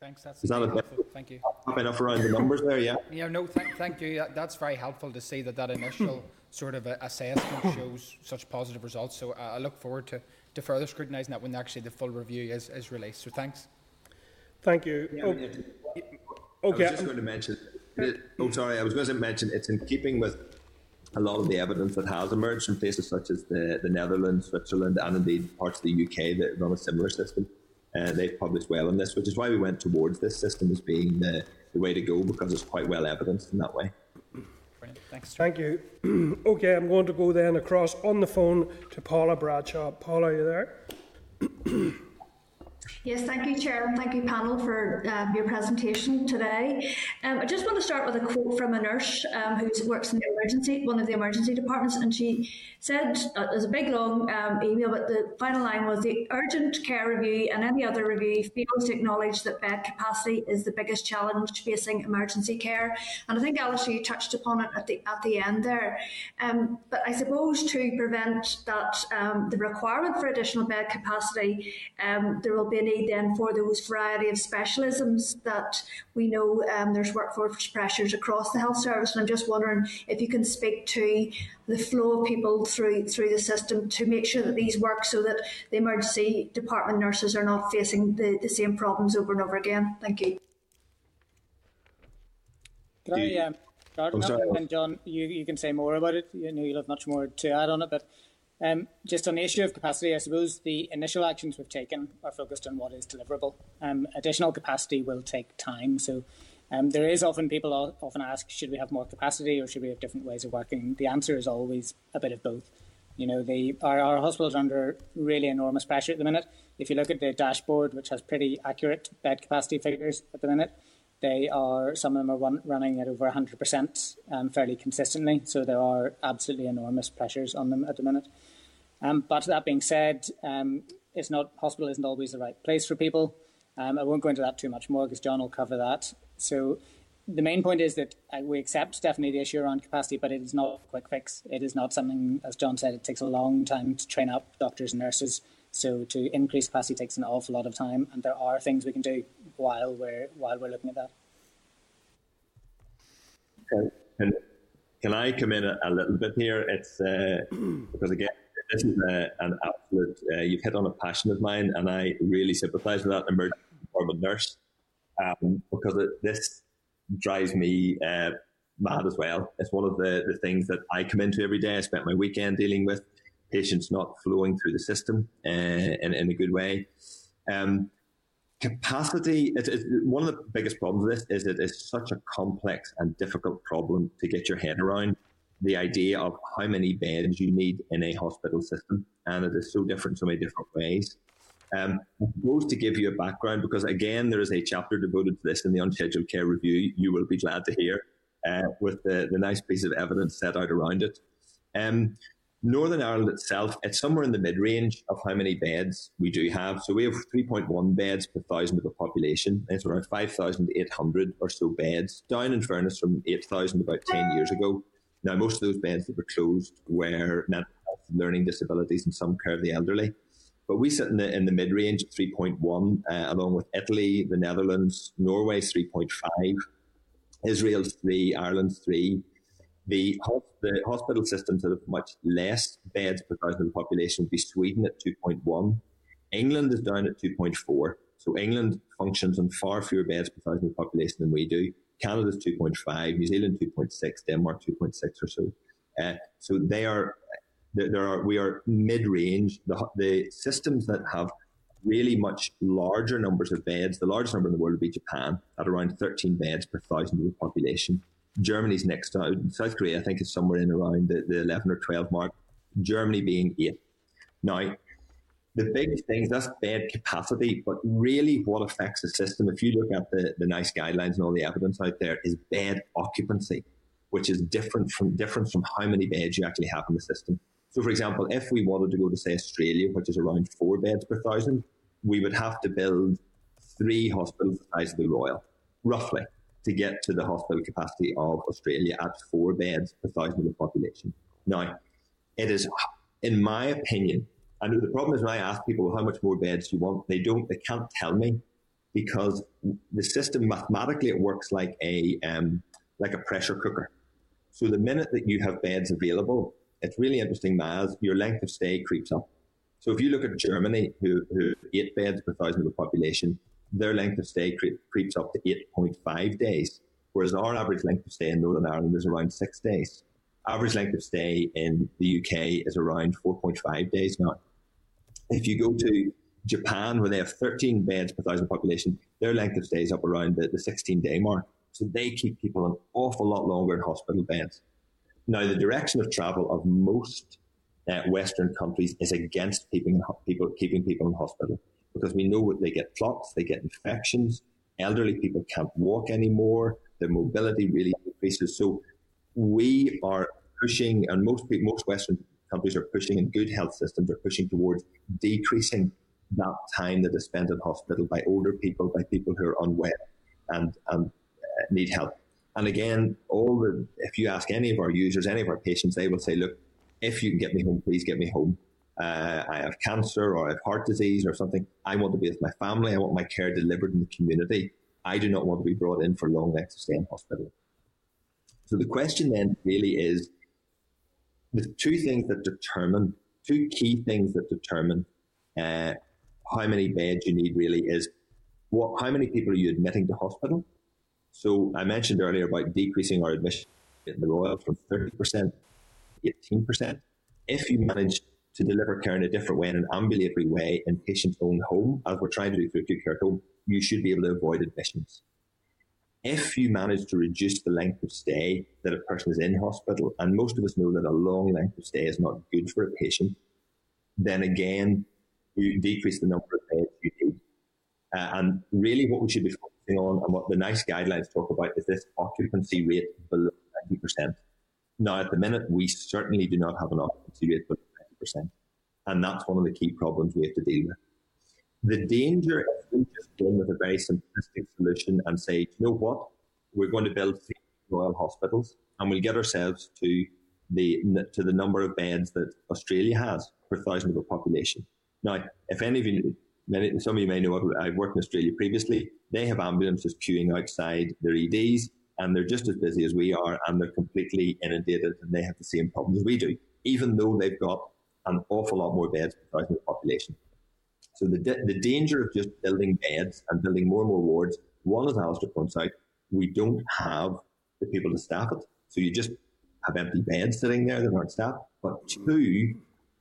Thanks. That's Is that helpful. Thank you. enough around the numbers there? Yeah. Yeah. No. Thank, thank you. That's very helpful to see that that initial sort of assessment shows such positive results. So I look forward to, to further scrutinising that when actually the full review is, is released. So thanks. Thank you. Yeah, okay. I was just going to mention. Oh, sorry. I was going to mention it's in keeping with a lot of the evidence that has emerged from places such as the, the Netherlands, Switzerland, and indeed parts of the UK that run a similar system. Uh, they've published well on this, which is why we went towards this system as being the, the way to go because it's quite well evidenced in that way. Thanks. Thank you. okay, I'm going to go then across on the phone to Paula Bradshaw. Paula, are you there? Yes, thank you, Chair, and thank you, panel, for um, your presentation today. Um, I just want to start with a quote from a nurse um, who works in the emergency, one of the emergency departments, and she said, uh, there's a big long um, email, but the final line was the urgent care review and any other review fails to acknowledge that bed capacity is the biggest challenge facing emergency care. And I think, Alice, you touched upon it at the, at the end there. Um, but I suppose to prevent that, um, the requirement for additional bed capacity, there will be a need then for those variety of specialisms that we know um, there's workforce pressures across the health service. And I'm just wondering if you can speak to the flow of people through through the system to make sure that these work so that the emergency department nurses are not facing the, the same problems over and over again. Thank you. Can I um, start on that? And John, you, you can say more about it. You know, you'll have much more to add on it, but um, just on the issue of capacity, I suppose the initial actions we've taken are focused on what is deliverable. Um, additional capacity will take time. So um, there is often people often ask, should we have more capacity or should we have different ways of working? The answer is always a bit of both. You know, the, our, our hospitals are under really enormous pressure at the minute. If you look at the dashboard, which has pretty accurate bed capacity figures at the minute, they are some of them are run, running at over 100% um, fairly consistently. So there are absolutely enormous pressures on them at the minute. Um, but that being said, um, it's not hospital isn't always the right place for people. Um, I won't go into that too much more because John will cover that. So the main point is that uh, we accept definitely the issue around capacity, but it is not a quick fix. It is not something, as John said, it takes a long time to train up doctors and nurses. So to increase capacity takes an awful lot of time, and there are things we can do while we're while we're looking at that. Can, can I come in a, a little bit here? It's uh, because again, this is a, an absolute. Uh, you've hit on a passion of mine, and I really sympathise with that emergency department nurse um, because it, this drives me uh, mad as well. It's one of the, the things that I come into every day. I spent my weekend dealing with patients not flowing through the system uh, in, in a good way. Um, capacity, it, it, one of the biggest problems with this is it is such a complex and difficult problem to get your head around the idea of how many beds you need in a hospital system. And it is so different so many different ways. Um, I suppose to give you a background, because again, there is a chapter devoted to this in the Unscheduled Care Review, you will be glad to hear, uh, with the, the nice piece of evidence set out around it. Um, Northern Ireland itself, it's somewhere in the mid range of how many beds we do have. So we have 3.1 beds per thousand of the population. It's around 5,800 or so beds, down in fairness from 8,000 about 10 years ago. Now, most of those beds that were closed were mental health, learning disabilities, and some care of the elderly. But we sit in the, in the mid range at 3.1, uh, along with Italy, the Netherlands, Norway 3.5, Israel's 3, Ireland's 3. The, the hospital systems that have much less beds per thousand of the population would be Sweden at 2.1. England is down at 2.4. So England functions on far fewer beds per thousand of population than we do. Canada's 2.5, New Zealand 2.6, Denmark 2.6 or so. Uh, so they are there are we are mid range. The, the systems that have really much larger numbers of beds, the largest number in the world would be Japan at around 13 beds per thousand of the population. Germany's next out. South Korea, I think, is somewhere in around the, the 11 or 12 mark. Germany being eight. Now, the big things that's bed capacity, but really what affects the system, if you look at the, the NICE guidelines and all the evidence out there, is bed occupancy, which is different from different from how many beds you actually have in the system. So, for example, if we wanted to go to, say, Australia, which is around four beds per thousand, we would have to build three hospitals the size of the Royal, roughly, to get to the hospital capacity of Australia at four beds per thousand of the population. Now, it is, in my opinion, and the problem is when I ask people how much more beds you want, they don't, they can't tell me because the system mathematically it works like a um, like a pressure cooker. So the minute that you have beds available, it's really interesting, Maz, your length of stay creeps up. So if you look at Germany, who, who eight beds per thousand of the population, their length of stay creep, creeps up to 8.5 days, whereas our average length of stay in Northern Ireland is around six days. Average length of stay in the UK is around 4.5 days now. If you go to Japan, where they have 13 beds per thousand population, their length of stay is up around the, the 16 day mark. So they keep people an awful lot longer in hospital beds. Now, the direction of travel of most uh, Western countries is against keeping people keeping people in hospital because we know what they get clots, they get infections. Elderly people can't walk anymore. Their mobility really increases. So we are pushing, and most people, most Western countries are pushing, and good health systems are pushing towards decreasing that time that is spent in hospital by older people, by people who are unwell and, and uh, need help. And again, all the if you ask any of our users, any of our patients, they will say, "Look, if you can get me home, please get me home. Uh, I have cancer or I have heart disease or something. I want to be with my family. I want my care delivered in the community. I do not want to be brought in for long lengths of stay in hospital." So the question then really is the two things that determine, two key things that determine uh, how many beds you need really is what, how many people are you admitting to hospital so I mentioned earlier about decreasing our admission in the Royal from 30% to 18%. If you manage to deliver care in a different way, in an ambulatory way, in patients' own home, as we're trying to do through acute care at home, you should be able to avoid admissions. if you manage to reduce the length of stay that a person is in hospital, and most of us know that a long length of stay is not good for a patient, then again, you decrease the number of beds you need. Uh, and really, what we should be focusing on, and what the NICE guidelines talk about, is this occupancy rate below 90%. Now, at the minute, we certainly do not have an occupancy rate below 90%. And that's one of the key problems we have to deal with. The danger if we just go with a very simplistic solution and say, you know what, we're going to build three royal hospitals and we'll get ourselves to the to the number of beds that Australia has per thousand of a population. Now, if any of you, many, some of you may know, I've worked in Australia previously. They have ambulances queuing outside their EDs, and they're just as busy as we are, and they're completely inundated, and they have the same problems we do, even though they've got an awful lot more beds per thousand population. So the, the danger of just building beds and building more and more wards, one, as Alistair points out, we don't have the people to staff it. So you just have empty beds sitting there that aren't staffed. But two,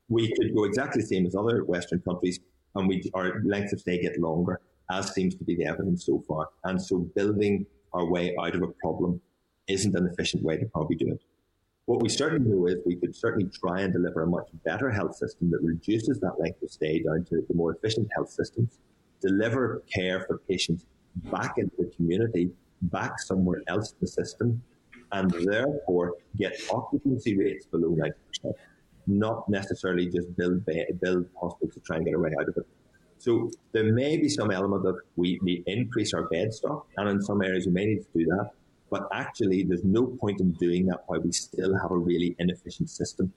we could go exactly the same as other Western countries and we our length of stay get longer, as seems to be the evidence so far. And so building our way out of a problem isn't an efficient way to probably do it. What we certainly know is we could certainly try and deliver a much better health system that reduces that length of stay down to the more efficient health systems, deliver care for patients back into the community, back somewhere else in the system, and therefore get occupancy rates below 90%, not necessarily just build, build hospitals to try and get a way out of it. So there may be some element of we to increase our bed stock, and in some areas we may need to do that. But actually, there's no point in doing that while we still have a really inefficient system.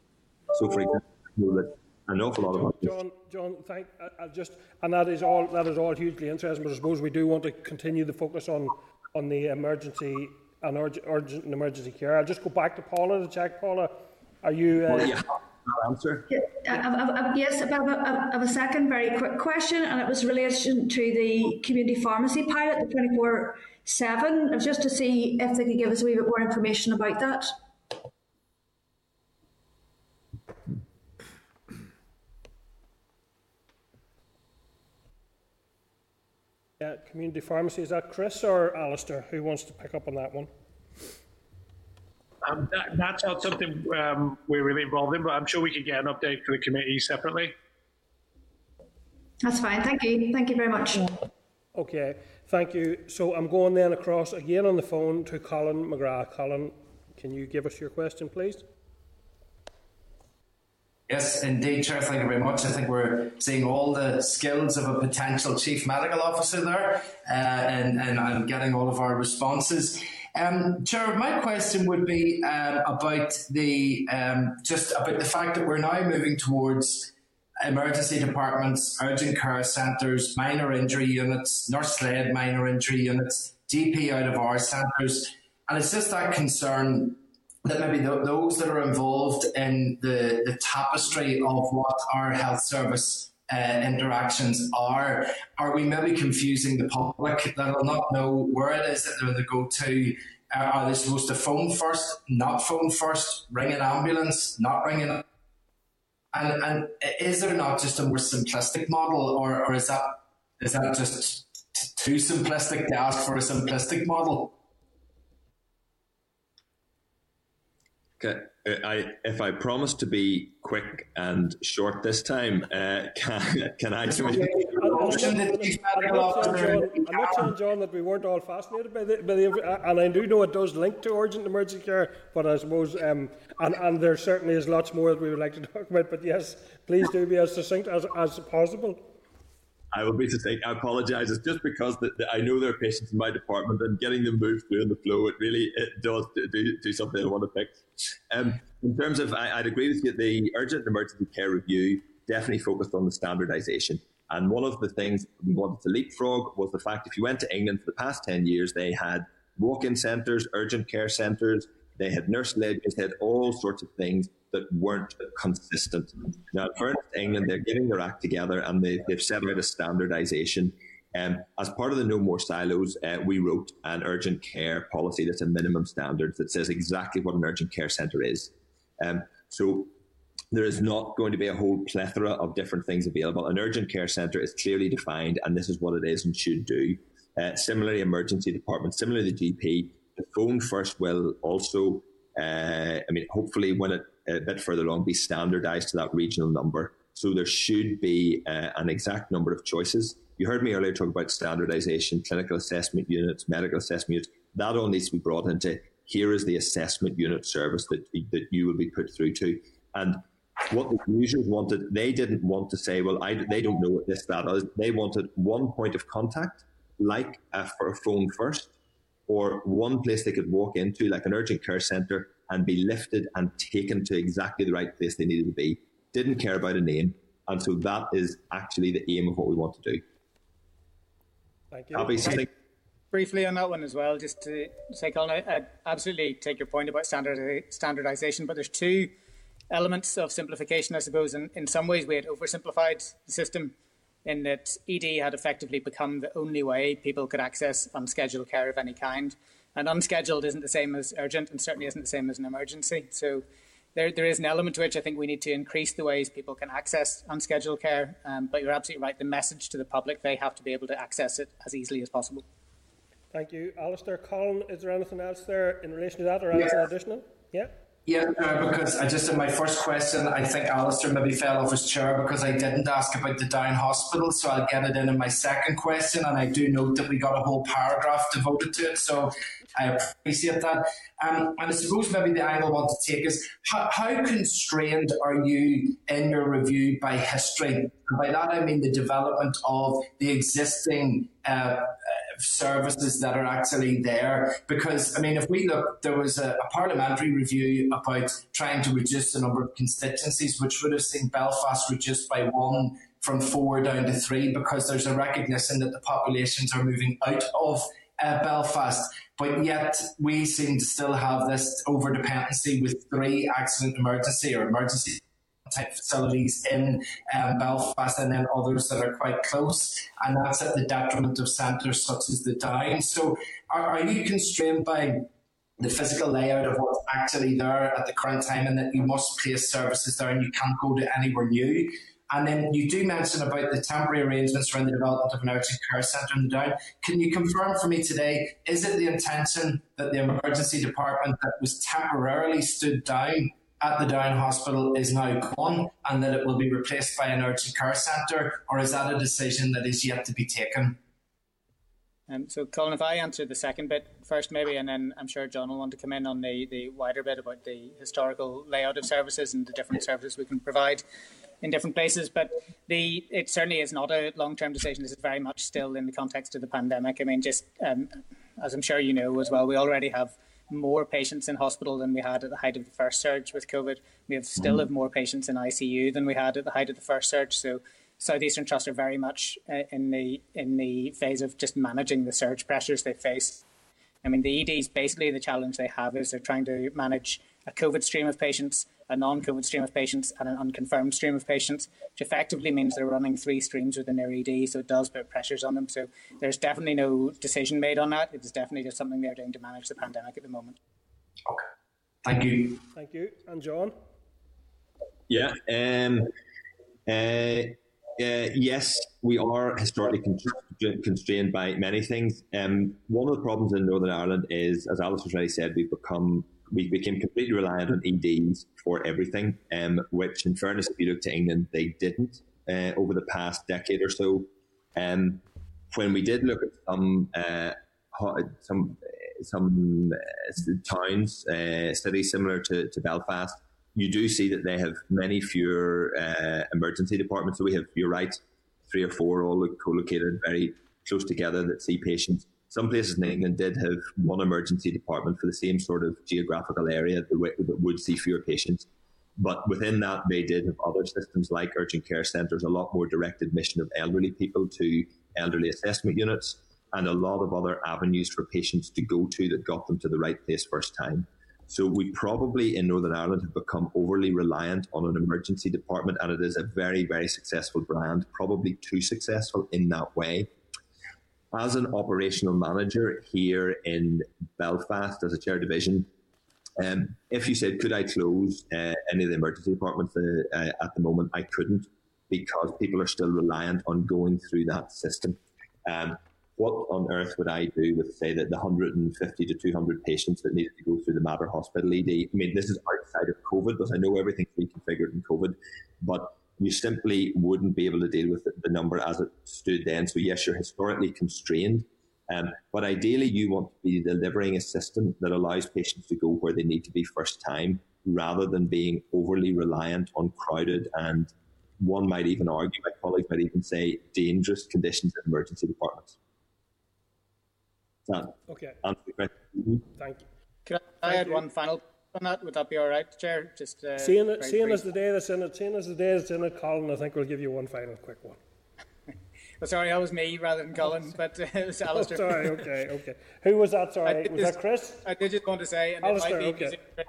So, for example, that an awful lot of John, John, thank. I, I just and that is all. That is all hugely interesting. But I suppose we do want to continue the focus on on the emergency and urgent, urgent and emergency care. I'll just go back to Paula to check. Paula, are you? Uh, well, yeah. Answer. Yeah, yes, I have, I have a second very quick question, and it was relation to the community pharmacy pilot, the 24 7, just to see if they could give us a wee bit more information about that. Yeah, community pharmacy, is that Chris or Alistair? Who wants to pick up on that one? Um, that, that's not something um, we're really involved in, but I'm sure we could get an update for the committee separately. That's fine. Thank you. Thank you very much. Okay. Thank you. So I'm going then across again on the phone to Colin McGrath. Colin, can you give us your question, please? Yes, indeed, Chair. Thank you very much. I think we're seeing all the skills of a potential chief medical officer there, uh, and, and I'm getting all of our responses. Um, Chair, my question would be um, about the um, just about the fact that we're now moving towards emergency departments, urgent care centres, minor injury units, nurse led minor injury units, GP out of hours centres. And it's just that concern that maybe th- those that are involved in the, the tapestry of what our health service uh, interactions are, are we maybe confusing the public that will not know where it is that they're to go to? Uh, are they supposed to phone first, not phone first, ring an ambulance, not ring an and, and is there not just a more simplistic model, or, or is that is that just too simplistic to ask for a simplistic model? Uh, I, if I promise to be quick and short this time, uh, can, can I? I'm, not saying, John, that we weren't all fascinated by the, by the, and I do know it does link to urgent emergency care, but I suppose, um, and, and there certainly is lots more that we would like to talk about. But yes, please do be as succinct as, as possible. I will be succinct. I apologise. It's just because the, the, I know there are patients in my department, and getting them moved through in the flow, it really it does do, do something I want to fix. Um, in terms of, I, would agree with you. The urgent emergency care review definitely focused on the standardisation. And one of the things we wanted to leapfrog was the fact if you went to England for the past 10 years, they had walk in centres, urgent care centres, they had nurse led, they had all sorts of things that weren't consistent. Now, for England, they're getting their act together and they, have set out a standardisation. Um, as part of the No More Silos, uh, we wrote an urgent care policy that's a minimum standard that says exactly what an urgent care centre is. Um, so there is not going to be a whole plethora of different things available. An urgent care centre is clearly defined, and this is what it is and should do. Uh, similarly, emergency department, similarly the GP, the phone first will also, uh, I mean, hopefully when it a bit further along, be standardised to that regional number. So there should be uh, an exact number of choices. You heard me earlier talk about standardisation, clinical assessment units, medical assessment units. That all needs to be brought into here is the assessment unit service that, that you will be put through to. And what the users wanted, they didn't want to say, well, I, they don't know what this, that is. They wanted one point of contact, like a, for a phone first, or one place they could walk into, like an urgent care centre, and be lifted and taken to exactly the right place they needed to be. Didn't care about a name. And so that is actually the aim of what we want to do. Thank you. Happy Briefly on that one as well, just to say, Colin, I, I absolutely take your point about standard, standardization, but there's two elements of simplification, I suppose. And in some ways, we had oversimplified the system in that ED had effectively become the only way people could access unscheduled care of any kind. And unscheduled isn't the same as urgent and certainly isn't the same as an emergency. So there, there is an element to which I think we need to increase the ways people can access unscheduled care. Um, but you're absolutely right. The message to the public, they have to be able to access it as easily as possible. Thank you. Alistair, Colin, is there anything else there in relation to that or anything yeah. additional? Yeah. Yeah, uh, because I just in my first question, I think Alistair maybe fell off his chair because I didn't ask about the Down Hospital, so I'll get it in in my second question. And I do note that we got a whole paragraph devoted to it, so I appreciate that. Um, and I suppose maybe the angle I want to take is how, how constrained are you in your review by history? And by that I mean the development of the existing uh, services that are actually there. Because, I mean, if we look, there was a, a, parliamentary review about trying to reduce the number of constituencies, which would have seen Belfast reduced by one from four down to three, because there's a recognition that the populations are moving out of uh, Belfast. But yet we seem to still have this over dependency with three accident emergency or emergency type facilities in um, Belfast and then others that are quite close. And that's at the detriment of centres such as the Down. So are, are you constrained by the physical layout of what's actually there at the current time and that you must place services there and you can't go to anywhere new? And then you do mention about the temporary arrangements around the development of an urgent care centre in the Down. Can you confirm for me today, is it the intention that the emergency department that was temporarily stood down at the Down Hospital is now gone and that it will be replaced by an urgent care centre, or is that a decision that is yet to be taken? Um, so, Colin, if I answer the second bit first, maybe, and then I'm sure John will want to come in on the, the wider bit about the historical layout of services and the different services we can provide in different places. But the it certainly is not a long term decision. This is very much still in the context of the pandemic. I mean, just um, as I'm sure you know as well, we already have more patients in hospital than we had at the height of the first surge with COVID. We have still mm. have more patients in ICU than we had at the height of the first surge. So Southeastern Trust are very much uh, in the in the phase of just managing the surge pressures they face. I mean, the EDs basically the challenge they have is they're trying to manage a COVID stream of patients a non-COVID stream of patients and an unconfirmed stream of patients, which effectively means they're running three streams within their ED, so it does put pressures on them. So there's definitely no decision made on that. It is definitely just something they're doing to manage the pandemic at the moment. Okay. Thank you. Thank you. And John? Yeah. Um, uh, uh, yes, we are historically constrained by many things. Um, one of the problems in Northern Ireland is, as Alice has already said, we've become we became completely reliant on EDs for everything, um, which, in fairness, if you look to England, they didn't uh, over the past decade or so. Um, when we did look at some uh, some some uh, towns, uh, cities similar to, to, Belfast, you do see that they have many fewer uh, emergency departments. So we have, you're right, three or four all co-located very close together that see patients some places in England did have one emergency department for the same sort of geographical area that would see fewer patients. But within that, they did have other systems like urgent care centres, a lot more direct admission of elderly people to elderly assessment units, and a lot of other avenues for patients to go to that got them to the right place first time. So we probably in Northern Ireland have become overly reliant on an emergency department, and it is a very, very successful brand, probably too successful in that way as an operational manager here in Belfast as a chair division, um, if you said, could I close uh, any of the emergency departments uh, uh, at the moment, I couldn't because people are still reliant on going through that system. Um, what on earth would I do with, say, that the 150 to 200 patients that needed to go through the Mater Hospital ED? I mean, this is outside of COVID, but I know everything's reconfigured in COVID, but you simply wouldn't be able to deal with the number as it stood then. So, yes, you're historically constrained. Um, but ideally, you want to be delivering a system that allows patients to go where they need to be first time rather than being overly reliant on crowded and one might even argue, my colleagues might even say, dangerous conditions in emergency departments. That okay. Thank you. Can I add one final on that? Would that be all right, Chair? Just uh, seeing, it, seeing as the day that's in it, seeing as the day that's in it, Colin, I think we'll give you one final quick one. Well, sorry, that was me rather than Colin, but uh, it was Oh, sorry, okay, okay. Who was that? Sorry, was just- that Chris? I did just want to say, and Alistair, it might be okay. music,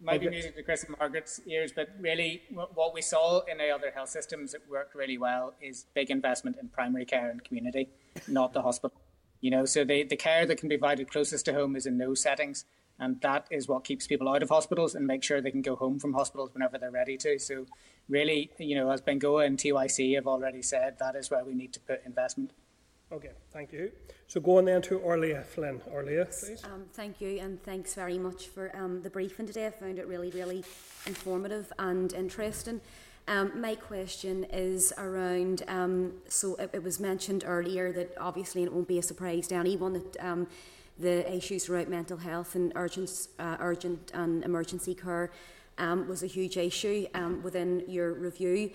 might be music to Chris and Margaret's ears, but really, what we saw in the other health systems that worked really well is big investment in primary care and community, not the hospital. You know, so the, the care that can be provided closest to home is in those settings, and that is what keeps people out of hospitals and make sure they can go home from hospitals whenever they're ready to. So, really, you know, as Bengoa and TYC have already said, that is where we need to put investment. Okay, thank you. So go on then to Órlaithí Flynn. Órlaithí, please. Um, thank you, and thanks very much for um, the briefing today. I found it really, really informative and interesting. Um, my question is around. Um, so it, it was mentioned earlier that obviously, it won't be a surprise to anyone that um, the issues around mental health and urgent, uh, urgent and emergency care um, was a huge issue um, within your review.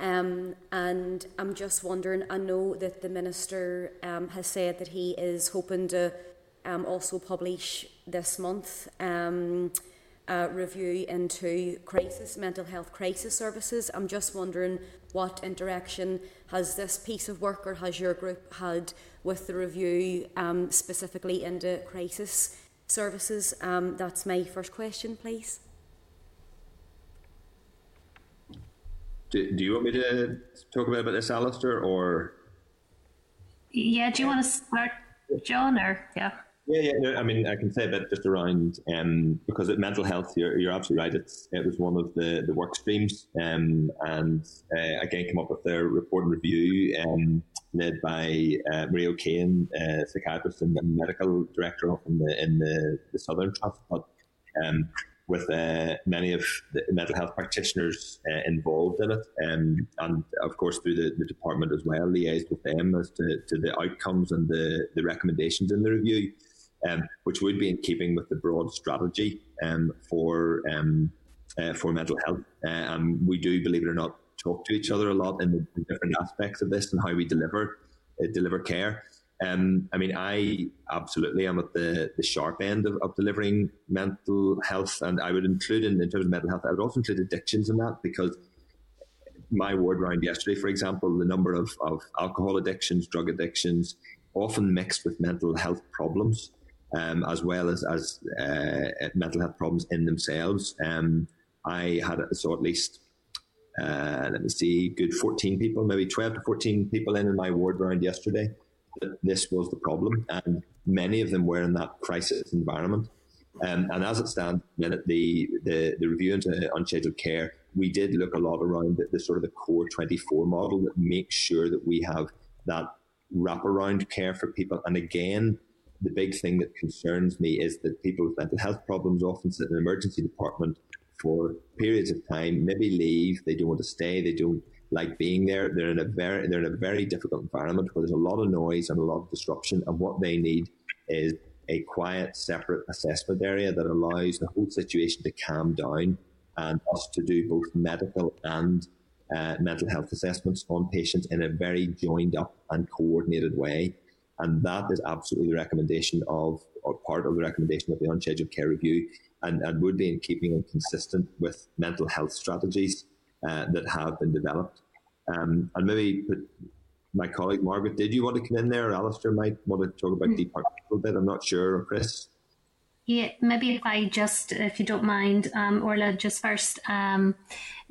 Um, and I'm just wondering, I know that the Minister um, has said that he is hoping to um, also publish this month um, a review into crisis, mental health crisis services. I'm just wondering what interaction has this piece of work or has your group had with the review um, specifically into crisis services? Um, that's my first question, please. Do, do you want me to talk a bit about this, Alistair, or? Yeah, do you want to start, John, or yeah? Yeah, yeah. No, I mean, I can say a bit just around um, because at mental health, you're, you're absolutely right. It's it was one of the the work streams, um, and uh, again came up with their report and review, um, led by uh, Maria O'Kane, uh, psychiatrist and medical director in the in the, the Southern Trust, but um, with uh, many of the mental health practitioners uh, involved in it, um, and of course through the, the department as well, liaised with them as to, to the outcomes and the, the recommendations in the review, um, which would be in keeping with the broad strategy um, for um, uh, for mental health. Uh, and we do, believe it or not, talk to each other a lot in the different aspects of this and how we deliver uh, deliver care. Um, I mean, I absolutely am at the, the sharp end of, of delivering mental health, and I would include in, in terms of mental health, I would also include addictions in that because my ward round yesterday, for example, the number of, of alcohol addictions, drug addictions, often mixed with mental health problems, um, as well as, as uh, mental health problems in themselves. Um, I had so at least uh, let me see, good 14 people, maybe 12 to 14 people in in my ward round yesterday. This was the problem, and many of them were in that crisis environment. Um, and as it stands, the, the the review into unscheduled care, we did look a lot around the, the sort of the core 24 model that makes sure that we have that wraparound care for people. And again, the big thing that concerns me is that people with mental health problems often sit in an emergency department for periods of time, maybe leave, they don't want to stay, they don't like being there. They're in a very they're in a very difficult environment where there's a lot of noise and a lot of disruption, and what they need is a quiet, separate assessment area that allows the whole situation to calm down and us to do both medical and uh, mental health assessments on patients in a very joined up and coordinated way. And that is absolutely the recommendation of, or part of the recommendation of the unscheduled care review, and, and would be in keeping and consistent with mental health strategies uh, that have been developed. Um, and maybe put my colleague Margaret, did you want to come in there? Or Alistair might want to talk about deep a little bit. I'm not sure. Or Chris? Yeah, maybe if I just, if you don't mind, um, Orla, just first, um,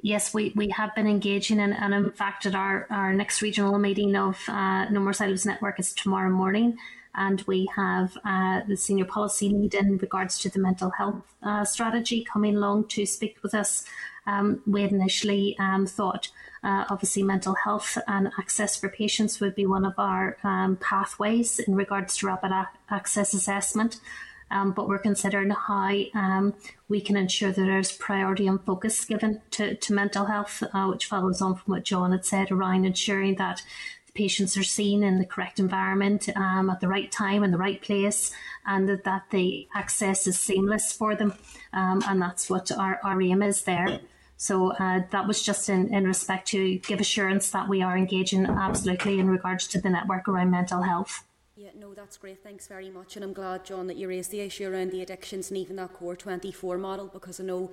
yes, we, we have been engaging in, and in fact, at our, our next regional meeting of uh, No More Silos Network is tomorrow morning. And we have uh, the senior policy lead in regards to the mental health uh, strategy coming along to speak with us. Um, we initially um, thought uh, obviously, mental health and access for patients would be one of our um, pathways in regards to rapid a- access assessment. Um, but we're considering how um, we can ensure that there's priority and focus given to, to mental health, uh, which follows on from what John had said around ensuring that patients are seen in the correct environment um, at the right time in the right place, and that, that the access is seamless for them. Um, and that's what our, our aim is there. So uh, that was just in, in respect to give assurance that we are engaging absolutely in regards to the network around mental health. Yeah, no, that's great. Thanks very much. And I'm glad, John, that you raised the issue around the addictions and even that core 24 model because I know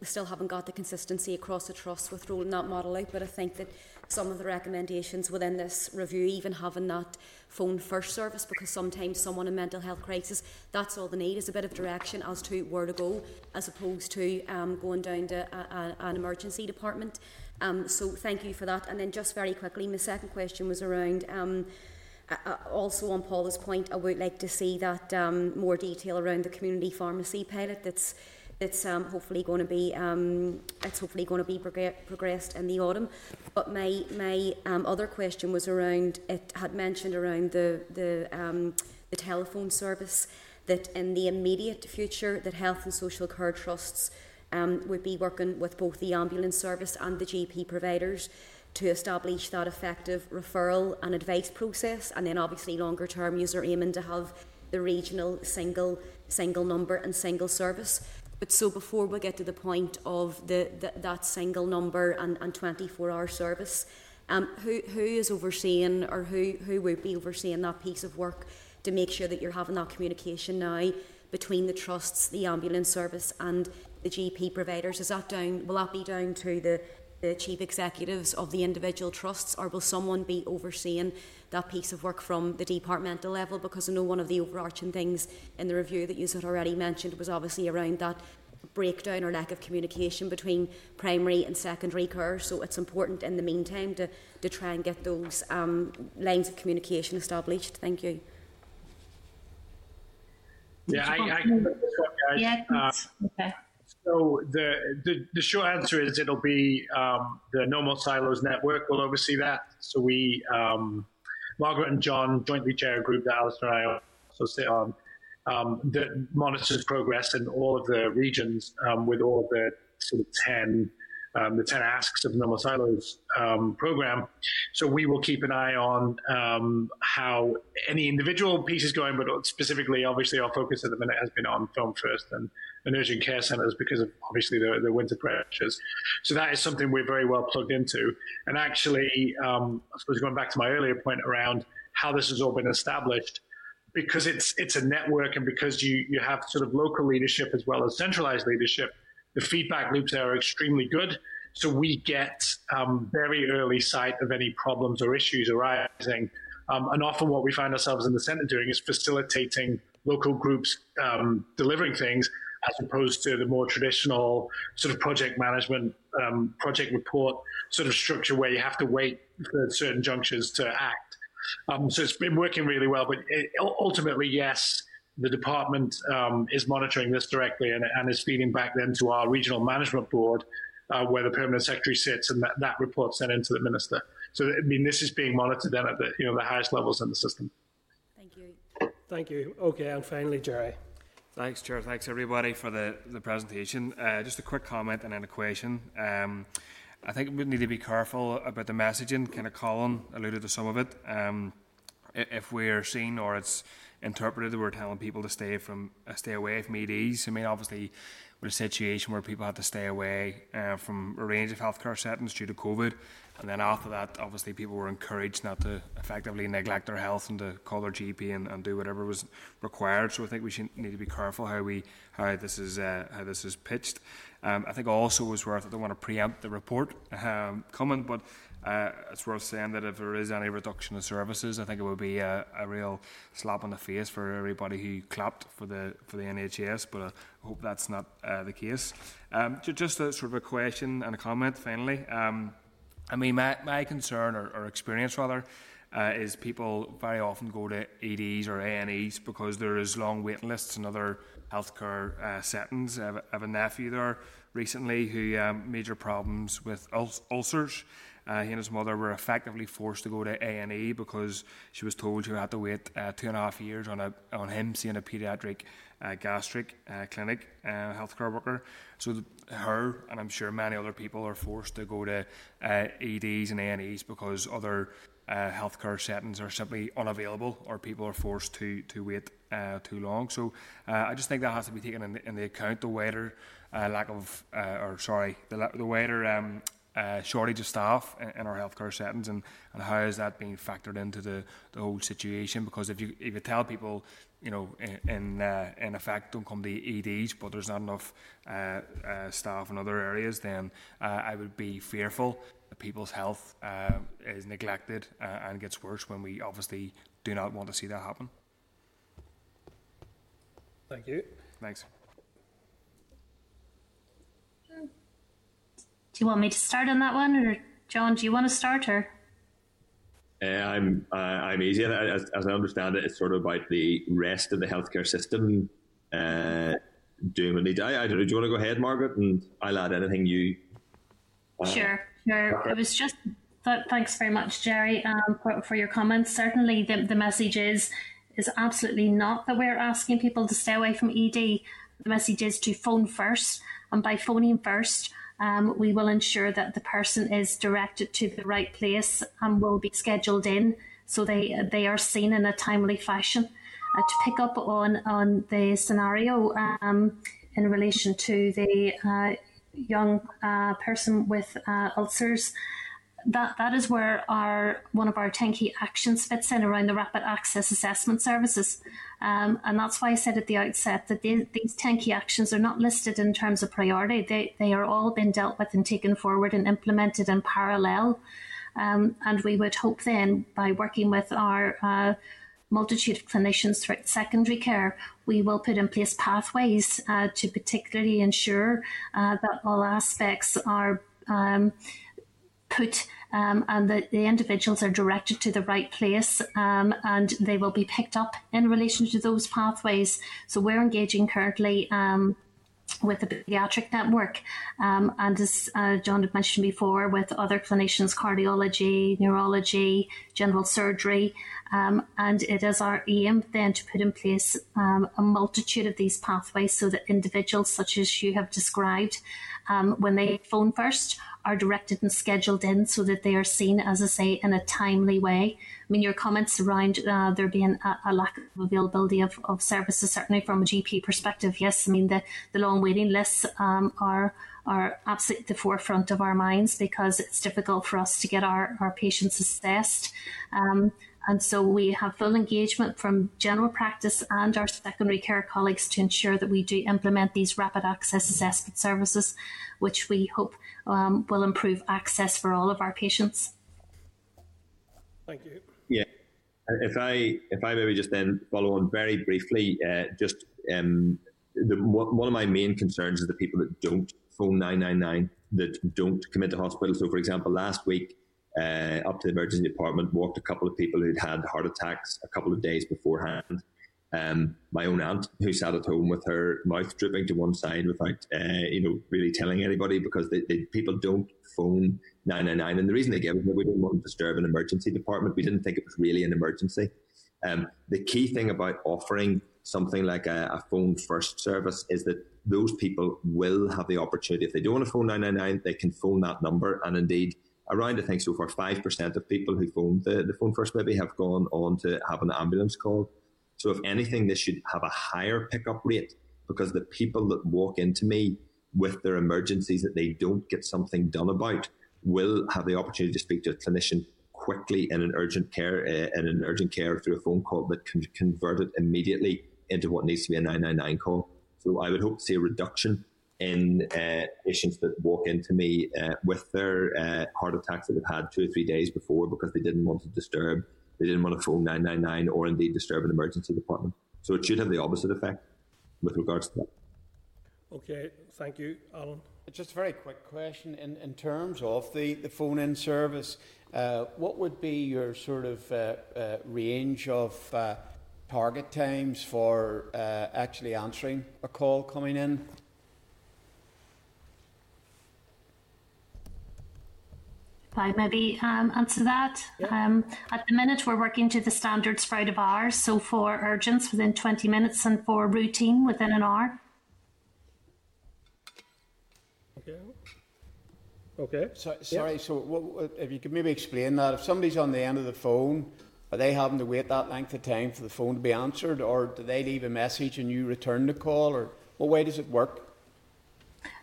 we still haven't got the consistency across the trust with rolling that model out. But I think that some of the recommendations within this review, even having that phone first service, because sometimes someone in mental health crisis, that's all they need is a bit of direction as to where to go, as opposed to um, going down to a, a, an emergency department. Um, so thank you for that. And then just very quickly, my second question was around. Um, uh, also on Paula's point, I would like to see that um, more detail around the community pharmacy pilot that's it's um, hopefully going to be um, it's hopefully going to be prog- progressed in the autumn. But my my um, other question was around it had mentioned around the the um, the telephone service that in the immediate future that health and social care trusts um, would be working with both the ambulance service and the GP providers to establish that effective referral and advice process and then obviously longer term user aiming to have the regional single single number and single service but so before we get to the point of the, the that single number and, and 24 hour service, um, who, who is overseeing or who, who would be overseeing that piece of work to make sure that you're having that communication now between the trusts, the ambulance service and the GP providers? Is that down, will that be down to the, the chief executives of the individual trusts or will someone be overseeing that piece of work from the departmental level because I know one of the overarching things in the review that you had already mentioned was obviously around that breakdown or lack of communication between primary and secondary care. So it's important in the meantime to, to try and get those um, lines of communication established. Thank you. Yeah, I, I can this one, guys. Yeah, uh, okay. So the, the, the short answer is it'll be um, the No More Silos Network will oversee that. So we um, Margaret and John jointly chair a group that Alistair and I also sit on um, that monitors progress in all of the regions um, with all of the sort of 10 um, the 10 asks of the No More Silos um, program. So we will keep an eye on um, how any individual piece is going, but specifically, obviously, our focus at the minute has been on Phone First and, and urgent care centres because of obviously the, the winter pressures. So that is something we're very well plugged into. And actually, um, I suppose going back to my earlier point around how this has all been established, because it's it's a network and because you you have sort of local leadership as well as centralized leadership the feedback loops there are extremely good. So we get um, very early sight of any problems or issues arising. Um, and often what we find ourselves in the centre doing is facilitating local groups um, delivering things as opposed to the more traditional sort of project management, um, project report sort of structure where you have to wait for certain junctures to act. Um, so it's been working really well, but it, ultimately, yes, the department um, is monitoring this directly and, and, is feeding back then to our regional management board, uh, where the permanent secretary sits, and that, that report's sent into the minister. So, I mean, this is being monitored then at the you know the highest levels in the system. Thank you. Thank you. Okay, and finally, Gerry. Thanks, Chair. Thanks everybody for the the presentation. Uh, just a quick comment and then a question. Um, I think we need to be careful about the messaging. Kind of Colin alluded to some of it. Um, if we're seen or it's interpreted that we're telling people to stay from uh, stay away from EDs. I mean, obviously, with a situation where people had to stay away uh, from a range of healthcare settings due to COVID, and then after that, obviously, people were encouraged not to effectively neglect their health and to call their GP and, and do whatever was required. So I think we should need to be careful how we how this is uh, how this is pitched. Um, I think also was worth. I don't want to preempt the report um, coming, but uh, it's worth saying that if there is any reduction of services, I think it would be a, a, real slap on the face for everybody who clapped for the for the NHS. But I hope that's not uh, the case. Um, just a sort of a question and a comment finally. I mean, my, my concern or, or experience rather uh, is people very often go to EDs or A&Es because there is long waiting lists in other healthcare uh, settings. I have, I have, a nephew there recently who um, major problems with ul- ulcers. Uh, he and his mother were effectively forced to go to A and E because she was told she had to wait uh, two and a half years on a on him seeing a paediatric uh, gastric uh, clinic uh, healthcare worker. So her and I'm sure many other people are forced to go to uh, EDs and A and E's because other uh, healthcare settings are simply unavailable or people are forced to to wait uh, too long. So uh, I just think that has to be taken in, in the account. The wider uh, lack of, uh, or sorry, the, the wider um, shortage of staff in, in, our healthcare settings, and, and how is that being factored into the, the whole situation? Because if you if you tell people, you know, in in, uh, in effect, don't come to EDs, but there's not enough uh, uh, staff in other areas, then uh, I would be fearful that people's health uh, is neglected uh, and gets worse when we obviously do not want to see that happen. Thank you. Thanks. Do you want me to start on that one, or John? Do you want to start, or? Uh, I'm uh, I'm easy. As, as, I understand it, it's sort of about the rest of the healthcare system uh, doing what needs. I, I don't know. Do you want to go ahead, Margaret, and I'll add anything you. Uh, sure, sure. It was just. Th- thanks very much, Gerry, um, for, for your comments. Certainly, the, the message is is absolutely not that we're asking people to stay away from ED. The message is to phone first, and by phoning first, um, we will ensure that the person is directed to the right place and will be scheduled in so they they are seen in a timely fashion. Uh, to pick up on on the scenario um, in relation to the uh, young uh, person with uh, ulcers, that that is where our one of our 10 key actions fits in around the rapid access assessment services. Um, and that's why I said at the outset that these 10 key actions are not listed in terms of priority. They, they are all being dealt with and taken forward and implemented in parallel. Um, and we would hope then by working with our uh, multitude of clinicians throughout secondary care, we will put in place pathways uh, to particularly ensure uh, that all aspects are um, put um, and the, the, individuals are directed to the right place um, and they will be picked up in relation to those pathways. So we're engaging currently um, with the pediatric network um, and as uh, John had mentioned before with other clinicians, cardiology, neurology, general surgery. Um, and it is our aim then to put in place um, a multitude of these pathways so that individuals such as you have described, when they phone first, are directed and scheduled in so that they are seen, as I say, in a timely way. I mean, your comments around uh, there being a, a, lack of availability of, of services, certainly from a GP perspective, yes. I mean, the, the long waiting lists um, are are absolutely at the forefront of our minds because it's difficult for us to get our, our patients assessed. Um, and so we have full engagement from general practice and our secondary care colleagues to ensure that we do implement these rapid access assessment services, which we hope um, will improve access for all of our patients. Thank you. Yeah. If I if I maybe just then follow on very briefly, uh, just um, the, one of my main concerns is the people that don't phone 999 that don't commit to hospital. So, for example, last week, uh, up to the emergency department, walked a couple of people who'd had heart attacks a couple of days beforehand. Um, my own aunt who sat at home with her mouth dripping to one side without, uh, you know, really telling anybody because they, they, people don't phone 999. And the reason they gave it, we didn't want to disturb an emergency department. We didn't think it was really an emergency. Um, the key thing about offering something like a, a, phone first service is that those people will have the opportunity. If they don't want to phone 999, they can phone that number. And indeed, around, I think so far, 5% of people who phoned the, the phone first maybe have gone on to have an ambulance call. So if anything, this should have a higher pickup rate because the people that walk into me with their emergencies that they don't get something done about will have the opportunity to speak to a clinician quickly in an urgent care uh, in an urgent care through a phone call that can convert it immediately into what needs to be a 999 call. So I would hope to see a reduction in uh, patients that walk into me uh, with their uh, heart attacks that they've had two or three days before because they didn't want to disturb they didn't want to phone 999 or indeed disturb an emergency department. So it should have the opposite effect with regards to that. Okay, thank you, Alan. Just a very quick question. In, in terms of the, the phone in service, uh, what would be your sort of uh, uh, range of uh, target times for uh, actually answering a call coming in? I maybe um, answer that. Um, at the minute, we're working to the standard spread of hours. So for urgents within 20 minutes and for routine within an hour. Okay. Okay. So, sorry, so what, what, if you could maybe explain that. If somebody's on the end of the phone, are they having to wait that length of time for the phone to be answered, or do they leave a message and you return the call, or what way does it work?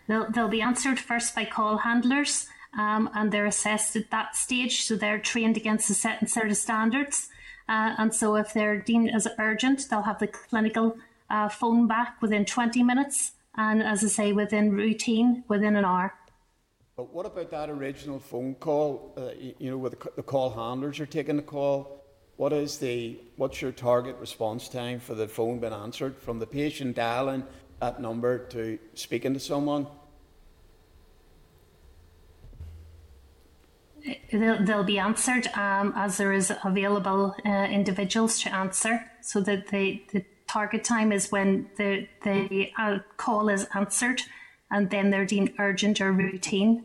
They'll, they'll be answered first by call handlers um, and they're assessed at that stage. So they're trained against a and set of standards. Uh, and so if they're deemed as urgent, they'll have the clinical uh, phone back within 20 minutes. And as I say, within routine, within an hour. But what about that original phone call? Uh, you, you, know, where the, the call handlers are taking the call. What is the what's your target response time for the phone being answered from the patient dialing that number to speaking to someone? They'll, they'll be answered um, as there is available uh, individuals to answer. So that the, the target time is when the the uh, call is answered, and then they're deemed urgent or routine.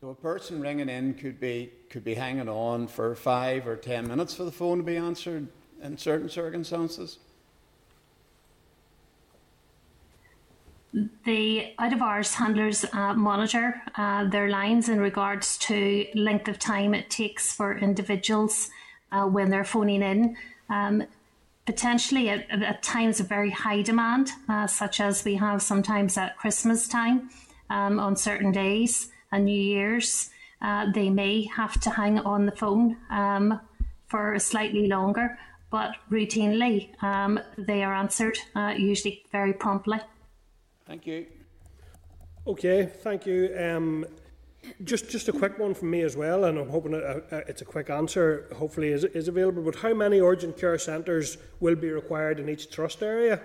So a person ringing in could be could be hanging on for five or ten minutes for the phone to be answered in certain circumstances. The out of hours handlers uh, monitor uh, their lines in regards to length of time it takes for individuals uh, when they're phoning in. Um, potentially at, at, times of very high demand, uh, such as we have sometimes at Christmas time um, on certain days and New Year's, uh, they may have to hang on the phone um, for slightly longer, but routinely um, they are answered uh, usually very promptly. Thank you. Okay, thank you. Um, just just a quick one from me as well, and I'm hoping it's a quick answer. Hopefully, is is available. But how many urgent care centres will be required in each trust area?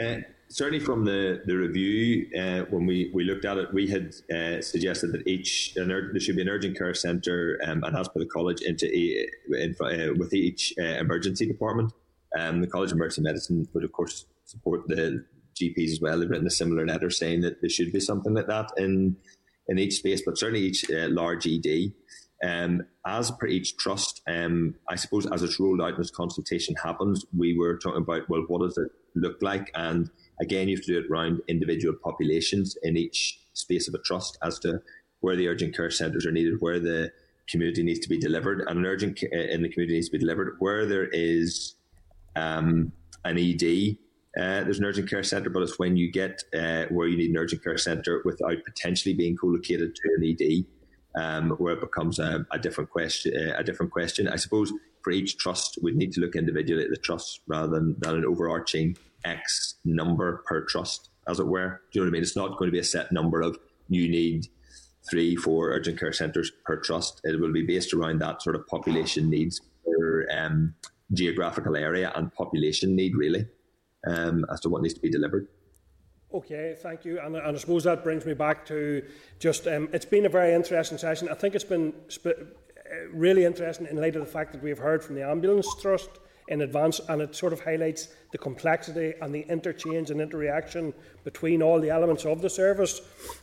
Uh, certainly, from the the review, uh, when we, we looked at it, we had uh, suggested that each there should be an urgent care centre um, and as per the college into a, in, uh, with each uh, emergency department. Um, the College of Emergency Medicine would, of course, support the GPs as well. They've written a similar letter saying that there should be something like that in in each space, but certainly each uh, large ED. Um, as per each trust, um, I suppose as it's rolled out and as consultation happens, we were talking about well, what does it look like? And again, you have to do it around individual populations in each space of a trust as to where the urgent care centres are needed, where the community needs to be delivered, and an urgent uh, in the community needs to be delivered where there is um, an ED. Uh, there's an urgent care centre, but it's when you get uh, where you need an urgent care centre without potentially being co-located to an ED um, where it becomes a, a different question. A different question, I suppose. For each trust, we need to look individually at the trust rather than, than an overarching X number per trust, as it were. Do you know what I mean? It's not going to be a set number of you need three, four urgent care centres per trust. It will be based around that sort of population needs per um, geographical area and population need, really, um, as to what needs to be delivered. Okay, thank you. And, and I suppose that brings me back to just um, it's been a very interesting session. I think it's been sp- really interesting in light of the fact that we've heard from the ambulance trust in advance, and it sort of highlights the complexity and the interchange and interaction between all the elements of the service.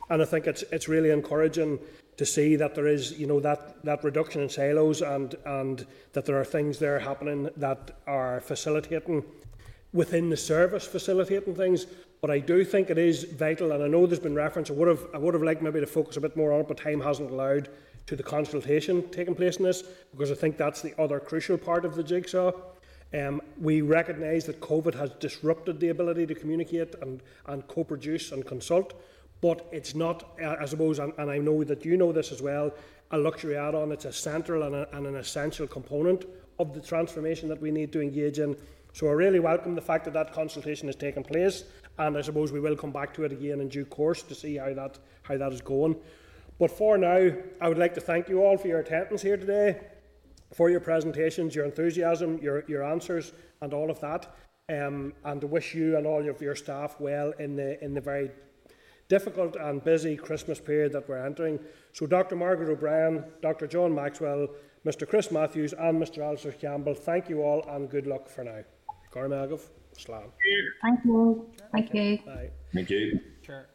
And I think it's it's really encouraging to see that there is you know that that reduction in silos and and that there are things there happening that are facilitating within the service facilitating things but I do think it is vital, and I know there's been reference. I would have, I would have liked maybe to focus a bit more on it, but time hasn't allowed to the consultation taking place in this because I think that's the other crucial part of the jigsaw. Um, we recognise that COVID has disrupted the ability to communicate and, and co-produce and consult, but it's not, uh, I suppose, and, and, I know that you know this as well, a luxury add-on. It's a central and, a, and an essential component of the transformation that we need to engage in. So I really welcome the fact that that consultation has taken place and I suppose we will come back to it again in due course to see how that how that is going. But for now, I would like to thank you all for your attendance here today. For your presentations, your enthusiasm, your, your answers, and all of that. Um, and to wish you and all of your staff well in the, in the very difficult and busy Christmas period that we're entering. So, Dr. Margaret O'Brien, Dr. John Maxwell, Mr. Chris Matthews, and Mr. Alistair Campbell, thank you all and good luck for now. Garmagov, Slam. Thank you. Thank you. Bye. Thank you. Sure.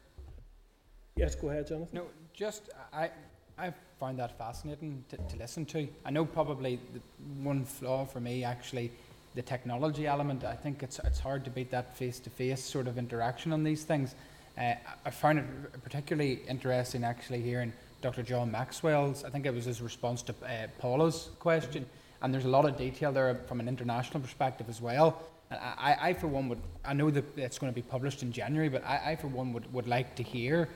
Yes, go ahead, Jonathan. No, just I, I found that fascinating to, to listen to. I know probably the one flaw for me actually, the technology element. I think it's it's hard to beat that face-to-face sort of interaction on these things. Uh, I found it particularly interesting actually hearing Dr. John Maxwell's. I think it was his response to uh, Paula's question, and there's a lot of detail there from an international perspective as well. And I, I, for one, would I know that it's going to be published in January, but I, I for one, would, would like to hear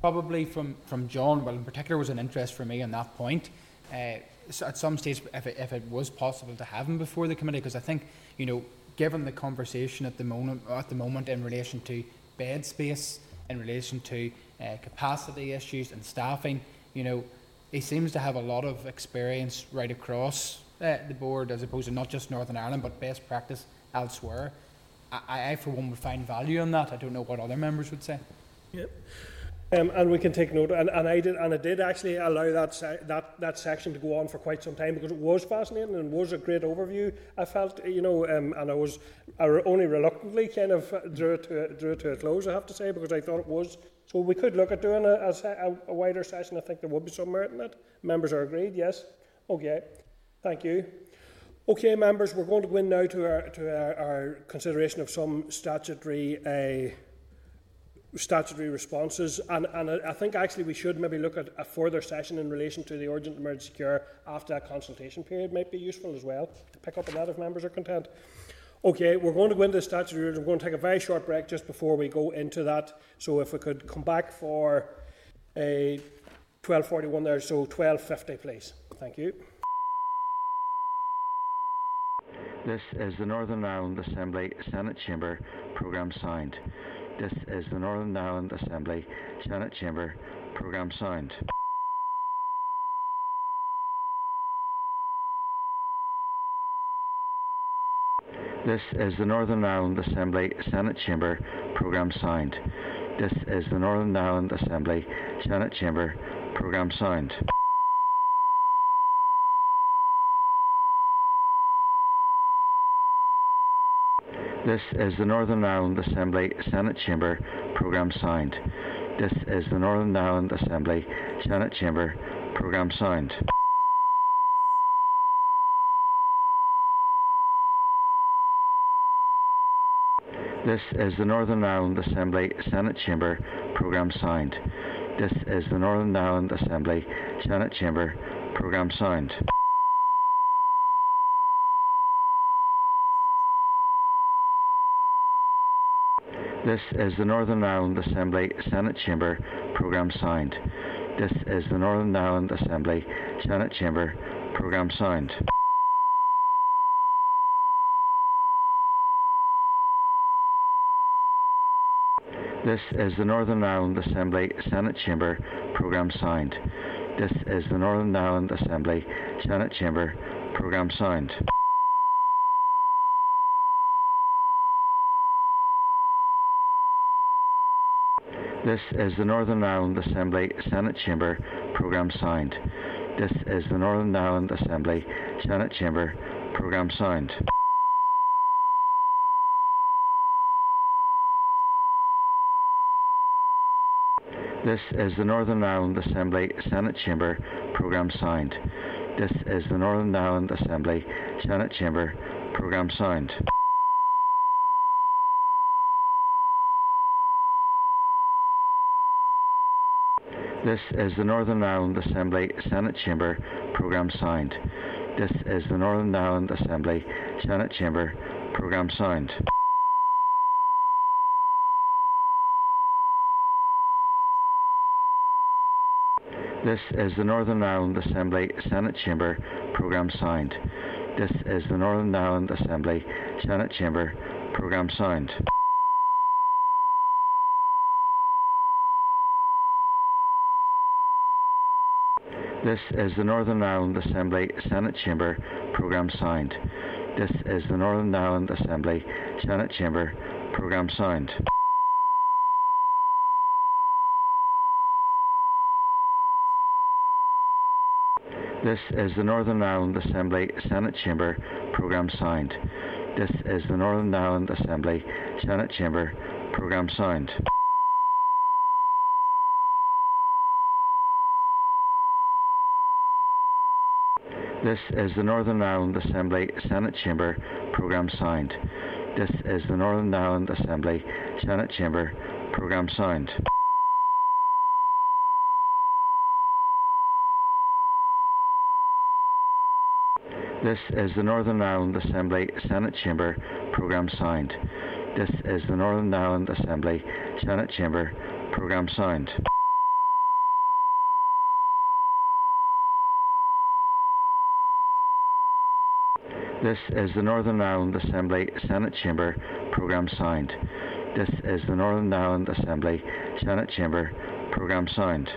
probably from, from John, well, in particular, was an interest for me on that point. Uh, so at some stage, if it, if it was possible to have him before the committee, because I think, you know, given the conversation at the moment, at the moment in relation to bed space, in relation to uh, capacity issues and staffing, you know, he seems to have a lot of experience right across uh, the board, as opposed to not just Northern Ireland, but best practice elsewhere. I, I, for one, would find value in that. I don't know what other members would say. Yep. Um, and we can take note, and, and I did, and I did actually allow that se- that that section to go on for quite some time because it was fascinating and was a great overview. I felt, you know, um, and I was I only reluctantly kind of drew it to drew it to a close. I have to say because I thought it was. So we could look at doing a, a, a wider session. I think there would be some merit in it. Members are agreed. Yes. Okay. Thank you. Okay, members, we're going to go in now to our to our, our consideration of some statutory. Uh, statutory responses. And, and I think actually we should maybe look at a further session in relation to the urgent emergency care after that consultation period might be useful as well to pick up on that if members are content. Okay, we're going to go into the statutory. We're going to take a very short break just before we go into that. So if we could come back for a 12:41 there, so 12:50, please. Thank you. This is the Northern Ireland Assembly Senate Chamber programme signed. This is the Northern Ireland Assembly Senate Chamber Programme Sound. This is the Northern Ireland Assembly Senate Chamber Programme Sound. This is the Northern Ireland Assembly Senate Chamber Programme Sound. This is the Northern Ireland Assembly Senate Chamber Programme Sound. This is the Northern Ireland Assembly Senate Chamber Programme Sound. This is the Northern Ireland Assembly Senate Chamber Programme Sound. This is the Northern Ireland Assembly Senate Chamber Programme Sound. This is the Northern Ireland Assembly Senate Chamber Programme Sound. This is the Northern Ireland Assembly Senate Chamber Programme Sound. This is the Northern Ireland Assembly Senate Chamber Programme Sound. This is the Northern Ireland Assembly Senate Chamber Programme Sound. This is the Northern Ireland Assembly Senate Chamber Programme Sound. This is the Northern Ireland Assembly Senate Chamber Programme Sound. This is the Northern Ireland Assembly Senate Chamber Programme Sound. This is the Northern Ireland Assembly Senate Chamber Programme Sound. This is the Northern Ireland Assembly Senate Chamber Programme Sound. This is the Northern Ireland Assembly Senate Chamber Programme Sound. This is the Northern Ireland Assembly Senate Chamber Programme Sound. This is the Northern Ireland Assembly Senate Chamber Programme Sound. This is the Northern Ireland Assembly Senate Chamber programme sound. This is the Northern Ireland Assembly Senate Chamber programme sound. This is the Northern Ireland Assembly Senate Chamber programme sound. This is the Northern Ireland Assembly Senate Chamber programme sound. This is the Northern Ireland Assembly Senate Chamber programme sound. This is the Northern Ireland Assembly Senate Chamber programme sound. This is the Northern Ireland Assembly Senate Chamber programme sound. This is the Northern Ireland Assembly Senate Chamber programme sound. This is the Northern Ireland Assembly Senate Chamber programme sound. This is the Northern Ireland Assembly Senate Chamber programme sound.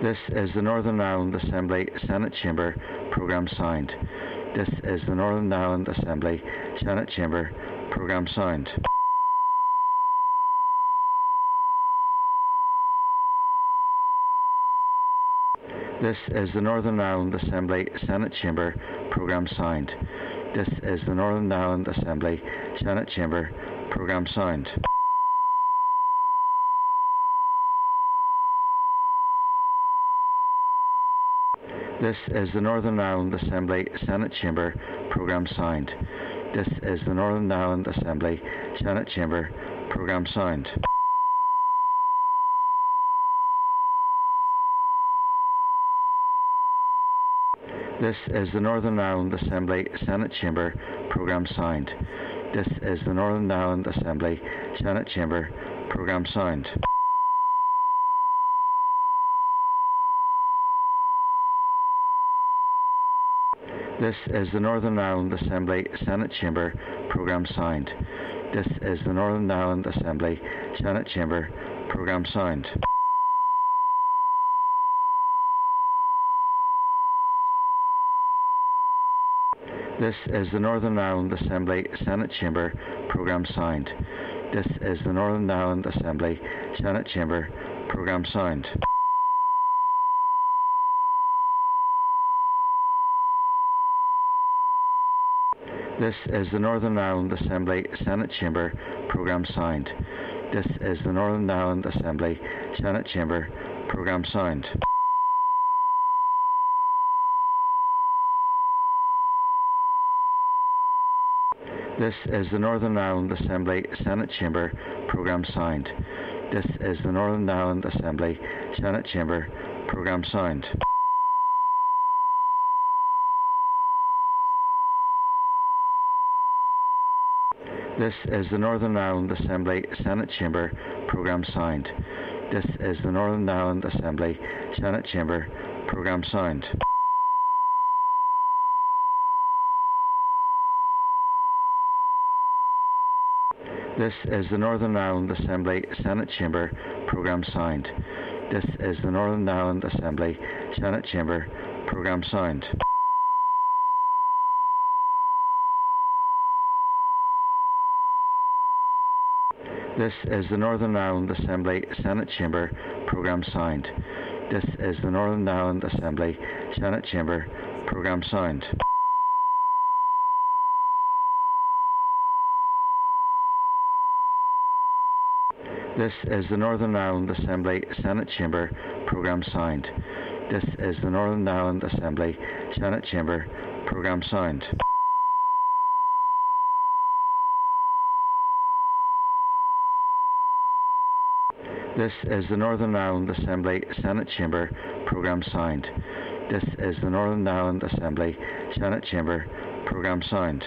This is the Northern Ireland Assembly Senate Chamber programme sound. This is the Northern Ireland Assembly Senate Chamber programme sound. This is the Northern Ireland Assembly Senate Chamber programme sound. This is the Northern Ireland Assembly Senate Chamber programme sound. This is the Northern Ireland Assembly Senate Chamber programme sound. This is the Northern Ireland Assembly Senate Chamber programme sound. This is the Northern Ireland Assembly Senate Chamber programme sound. This is the Northern Ireland Assembly Senate Chamber programme sound. This is the Northern Ireland Assembly Senate Chamber programme sound. This is the Northern Ireland Assembly Senate Chamber programme sound. This is the Northern Ireland Assembly Senate Chamber programme sound. This is the Northern Ireland Assembly Senate Chamber programme sound. This is the Northern Ireland Assembly Senate Chamber programme sound. This is the Northern Ireland Assembly Senate Chamber programme sound. This is the Northern Ireland Assembly Senate Chamber programme sound. This is the Northern Ireland Assembly Senate Chamber programme sound. This is the Northern Ireland Assembly Senate Chamber programme sound. This is the Northern Ireland Assembly Senate Chamber programme sound. This is the Northern Ireland Assembly Senate Chamber programme sound. This is the Northern Ireland Assembly Senate Chamber programme sound. This is the Northern Ireland Assembly Senate Chamber programme sound. This is the Northern Ireland Assembly Senate Chamber programme sound. This is the Northern Ireland Assembly Senate Chamber programme sound. This is the Northern Ireland Assembly Senate Chamber programme sound. This is the Northern Ireland Assembly Senate Chamber programme sound. This is the Northern Ireland Assembly Senate Chamber programme sound.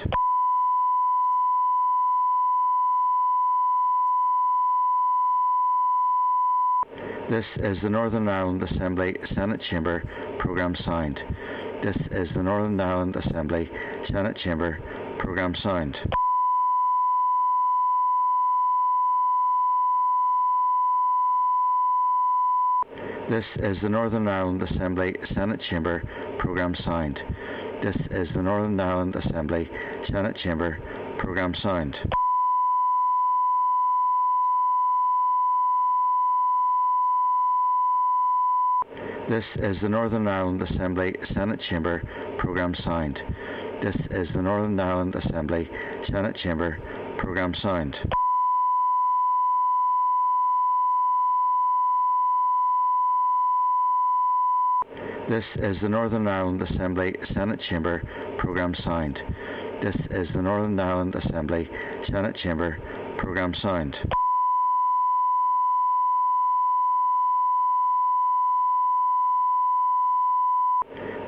This is the Northern Ireland Assembly Senate Chamber Programme Sound. This is the Northern Ireland Assembly Senate Chamber Programme Sound. This is the Northern Ireland Assembly Senate Chamber Programme Sound. This is the Northern Ireland Assembly Senate Chamber Programme Sound. This is the Northern Ireland Assembly Senate Chamber Programme Sound. This is the Northern Ireland Assembly Senate Chamber Programme Sound. This is the Northern Ireland Assembly Senate Chamber Programme Sound. This is the Northern Ireland Assembly Senate Chamber Programme Sound.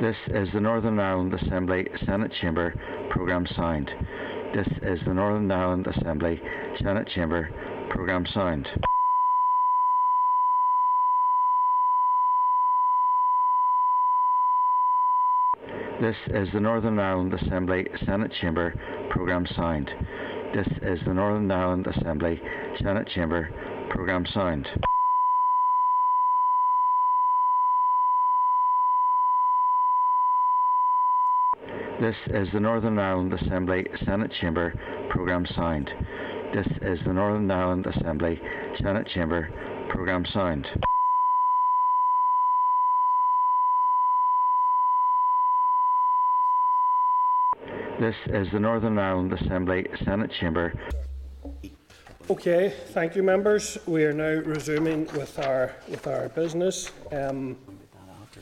This is the Northern Ireland Assembly Senate Chamber Programme Sound. This is the Northern Ireland Assembly Senate Chamber Programme Sound. This is the Northern Ireland Assembly Senate Chamber Programme Sound. This is the Northern Ireland Assembly Senate Chamber Programme Sound. This is the Northern Ireland Assembly Senate Chamber Programme Sound. This is the Northern Ireland Assembly Senate Chamber Programme Sound. This is the Northern Ireland Assembly Senate Chamber. Okay, thank you, members. We are now resuming with our with our business. Um,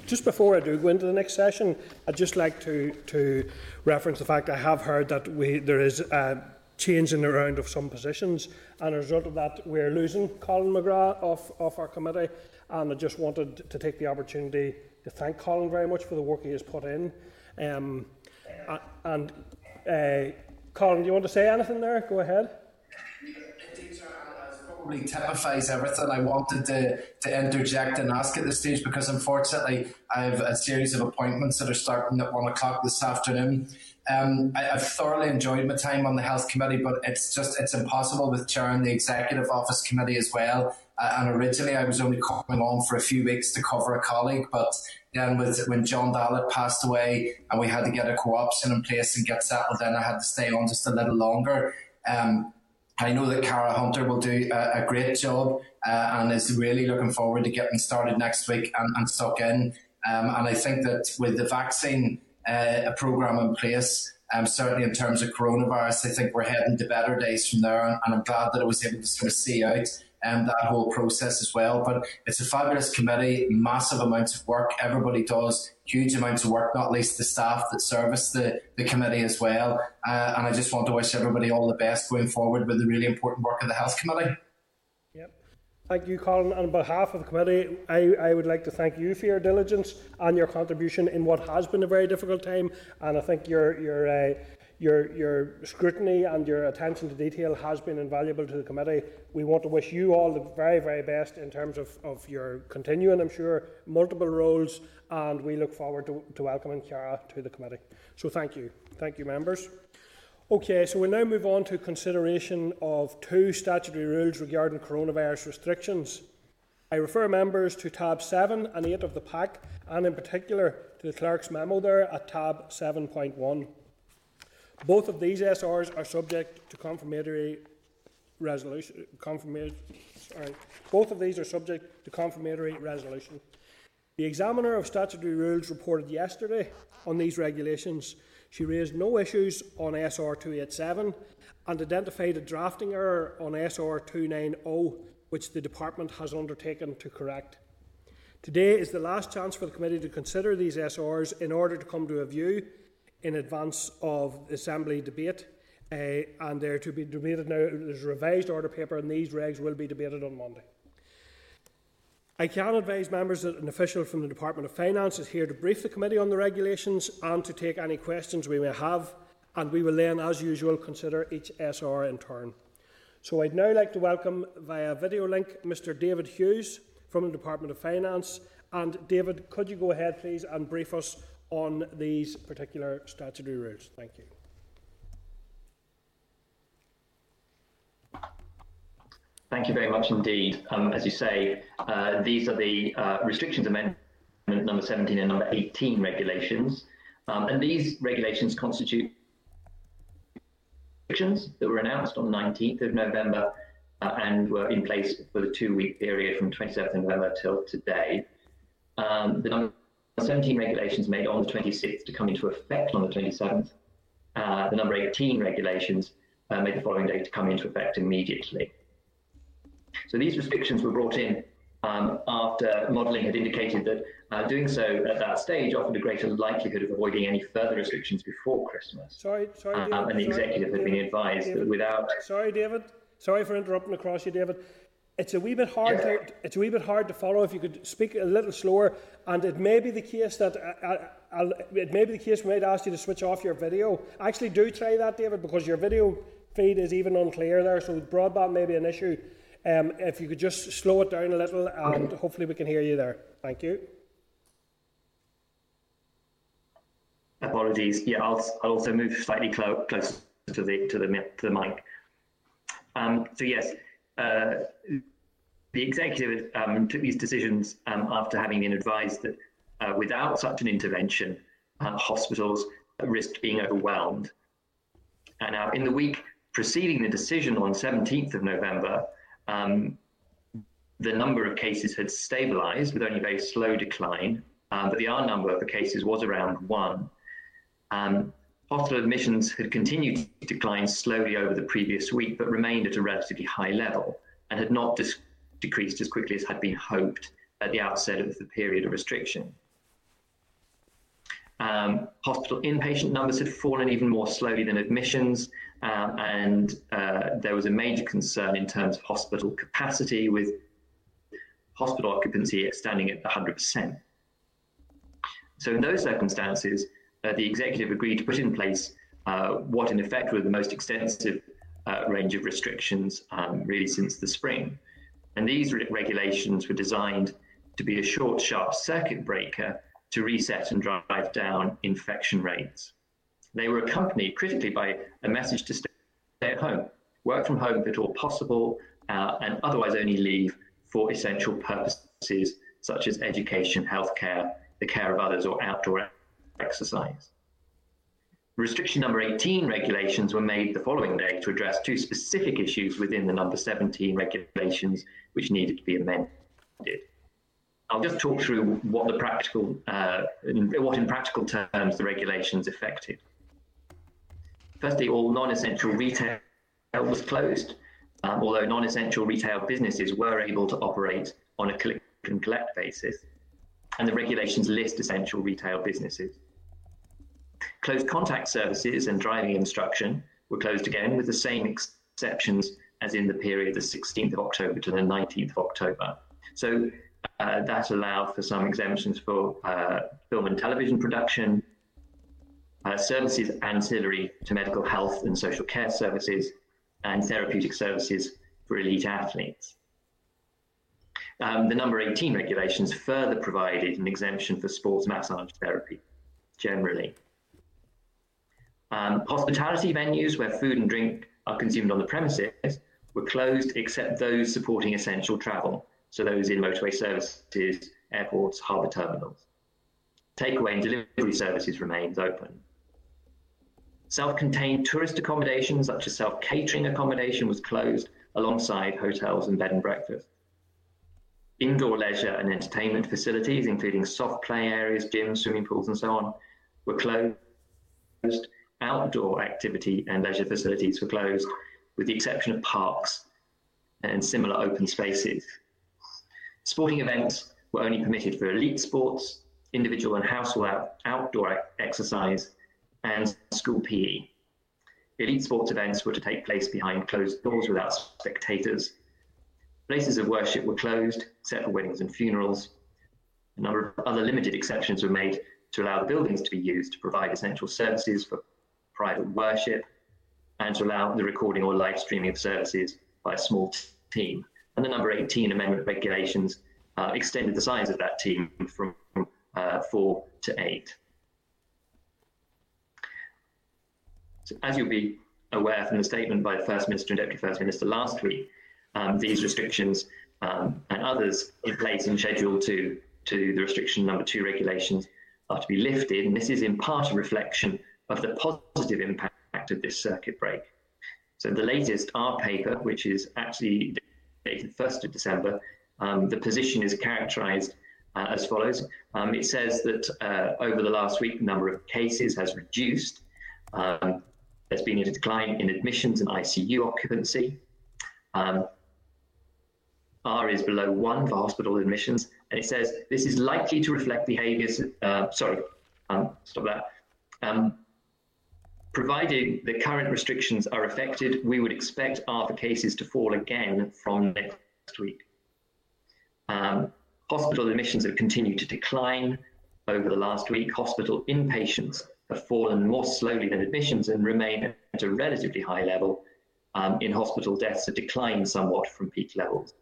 just before I do go into the next session, I'd just like to to reference the fact I have heard that we there is a change in the round of some positions, and as a result of that, we're losing Colin McGrath off off our committee. And I just wanted to take the opportunity to thank Colin very much for the work he has put in. Um, and uh, Colin, do you want to say anything there? Go ahead. Probably typifies everything I wanted to, to interject and ask at this stage because unfortunately I have a series of appointments that are starting at one o'clock this afternoon. Um, I, have thoroughly enjoyed my time on the health committee, but it's just it's impossible with chairing the executive office committee as well. Uh, and originally I was only coming on for a few weeks to cover a colleague, but then with when John Dallat passed away and we had to get a co-option in place and get settled then I had to stay on just a little longer. Um, I know that Cara Hunter will do a, a great job uh, and is really looking forward to getting started next week and, and stuck in. Um, and I think that with the vaccine uh, program in place, um, certainly in terms of coronavirus, I think we're heading to better days from there. And, and I'm glad that I was able to sort of see out um, that whole process as well. But it's a fabulous committee, massive amounts of work. Everybody does huge amounts of work, not least the staff that service the, the committee as well. Uh, and I just want to wish everybody all the best going forward with the really important work of the Health Committee. Yep. Thank you, Colin. On behalf of the committee, I, I would like to thank you for your diligence and your contribution in what has been a very difficult time. And I think your, your uh, your, your scrutiny and your attention to detail has been invaluable to the committee. We want to wish you all the very, very best in terms of, of your continuing, I'm sure, multiple roles, and we look forward to, to welcoming Cara to the committee. So thank you. Thank you, members. Okay, so we'll now move on to consideration of two statutory rules regarding coronavirus restrictions. I refer members to tab 7 and 8 of the pack, and in particular to the clerk's memo there at tab 7.1. Both of these SRs are subject to confirmatory resolution. Sorry. Both of these are subject to confirmatory resolution. The examiner of statutory rules reported yesterday on these regulations. She raised no issues on SR 287 and identified a drafting error on SR 290, which the department has undertaken to correct. Today is the last chance for the committee to consider these SRs in order to come to a view in advance of the Assembly debate. Uh, and they're to be debated now. There's a revised order paper, and these regs will be debated on Monday. I can advise members that an official from the Department of Finance is here to brief the committee on the regulations and to take any questions we may have, and we will then, as usual, consider each SR in turn. So I'd now like to welcome via video link Mr David Hughes from the Department of Finance. And David, could you go ahead, please, and brief us on these particular statutory rules. Thank you. Thank you very much indeed. Um, as you say, uh, these are the uh, restrictions amendment number 17 and number 18 regulations. Um, and these regulations constitute restrictions that were announced on the 19th of November uh, and were in place for the two week period from 27th of November till today. Um, the number 17 regulations made on the 26th to come into effect on the 27th. Uh, the number 18 regulations uh, made the following day to come into effect immediately. So these restrictions were brought in um, after modelling had indicated that uh, doing so at that stage offered a greater likelihood of avoiding any further restrictions before Christmas. Sorry, sorry, um, and the sorry, executive had been advised David, that without. Sorry, David. Sorry for interrupting across you, David. It's a wee bit hard. To, it's a wee bit hard to follow. If you could speak a little slower, and it may be the case that uh, uh, it may be the case we might ask you to switch off your video. Actually, do try that, David, because your video feed is even unclear there. So broadband may be an issue. Um, if you could just slow it down a little, and hopefully we can hear you there. Thank you. Apologies. Yeah, I'll, I'll also move slightly clo- closer to the to the to the mic. Um, so yes, uh, the executive um, took these decisions um, after having been advised that uh, without such an intervention, uh, hospitals risked being overwhelmed. And now, in the week preceding the decision on 17th of November, um, the number of cases had stabilized with only a very slow decline, um, but the R number of the cases was around one. Um, hospital admissions had continued to decline slowly over the previous week, but remained at a relatively high level and had not dis- decreased as quickly as had been hoped at the outset of the period of restriction. Um, hospital inpatient numbers had fallen even more slowly than admissions, um, and uh, there was a major concern in terms of hospital capacity, with hospital occupancy standing at 100%. So, in those circumstances, uh, the executive agreed to put in place uh, what, in effect, were the most extensive uh, range of restrictions um, really since the spring. And these re- regulations were designed to be a short, sharp circuit breaker to reset and drive down infection rates. They were accompanied critically by a message to stay at home, work from home if at all possible, uh, and otherwise only leave for essential purposes such as education, healthcare, the care of others, or outdoor exercise. Restriction number 18 regulations were made the following day to address two specific issues within the number 17 regulations which needed to be amended. I'll just talk through what the practical, uh, what in practical terms the regulations affected. Firstly, all non-essential retail was closed, um, although non-essential retail businesses were able to operate on a click and collect basis, and the regulations list essential retail businesses. Closed contact services and driving instruction were closed again with the same exceptions as in the period the 16th of October to the 19th of October. So uh, that allowed for some exemptions for uh, film and television production, uh, services ancillary to medical health and social care services, and therapeutic services for elite athletes. Um, the number 18 regulations further provided an exemption for sports massage therapy generally. Um, hospitality venues where food and drink are consumed on the premises were closed except those supporting essential travel, so those in motorway services, airports, harbour terminals. Takeaway and delivery services remains open. Self-contained tourist accommodation, such as self-catering accommodation, was closed alongside hotels and bed and breakfast. Indoor leisure and entertainment facilities, including soft play areas, gyms, swimming pools, and so on, were closed. Outdoor activity and leisure facilities were closed, with the exception of parks and similar open spaces. Sporting events were only permitted for elite sports, individual and household outdoor exercise, and school PE. Elite sports events were to take place behind closed doors without spectators. Places of worship were closed, except for weddings and funerals. A number of other limited exceptions were made to allow the buildings to be used to provide essential services for private worship and to allow the recording or live streaming of services by a small team. And the number 18 amendment regulations uh, extended the size of that team from uh, four to eight. So as you'll be aware from the statement by the First Minister and Deputy First Minister last week, um, these restrictions um, and others in place in Schedule 2 to the restriction number 2 regulations are to be lifted. And this is in part a reflection of the positive impact of this circuit break. So the latest R paper, which is actually dated 1st of December, um, the position is characterized uh, as follows. Um, it says that uh, over the last week, the number of cases has reduced. Um, there's been a decline in admissions and ICU occupancy. Um, R is below one for hospital admissions, and it says this is likely to reflect behaviours. Uh, sorry, um, stop that. Provided the current restrictions are affected, we would expect for cases to fall again from next week. Um, hospital admissions have continued to decline over the last week. Hospital inpatients have fallen more slowly than admissions and remain at a relatively high level. Um, in hospital deaths have declined somewhat from peak levels.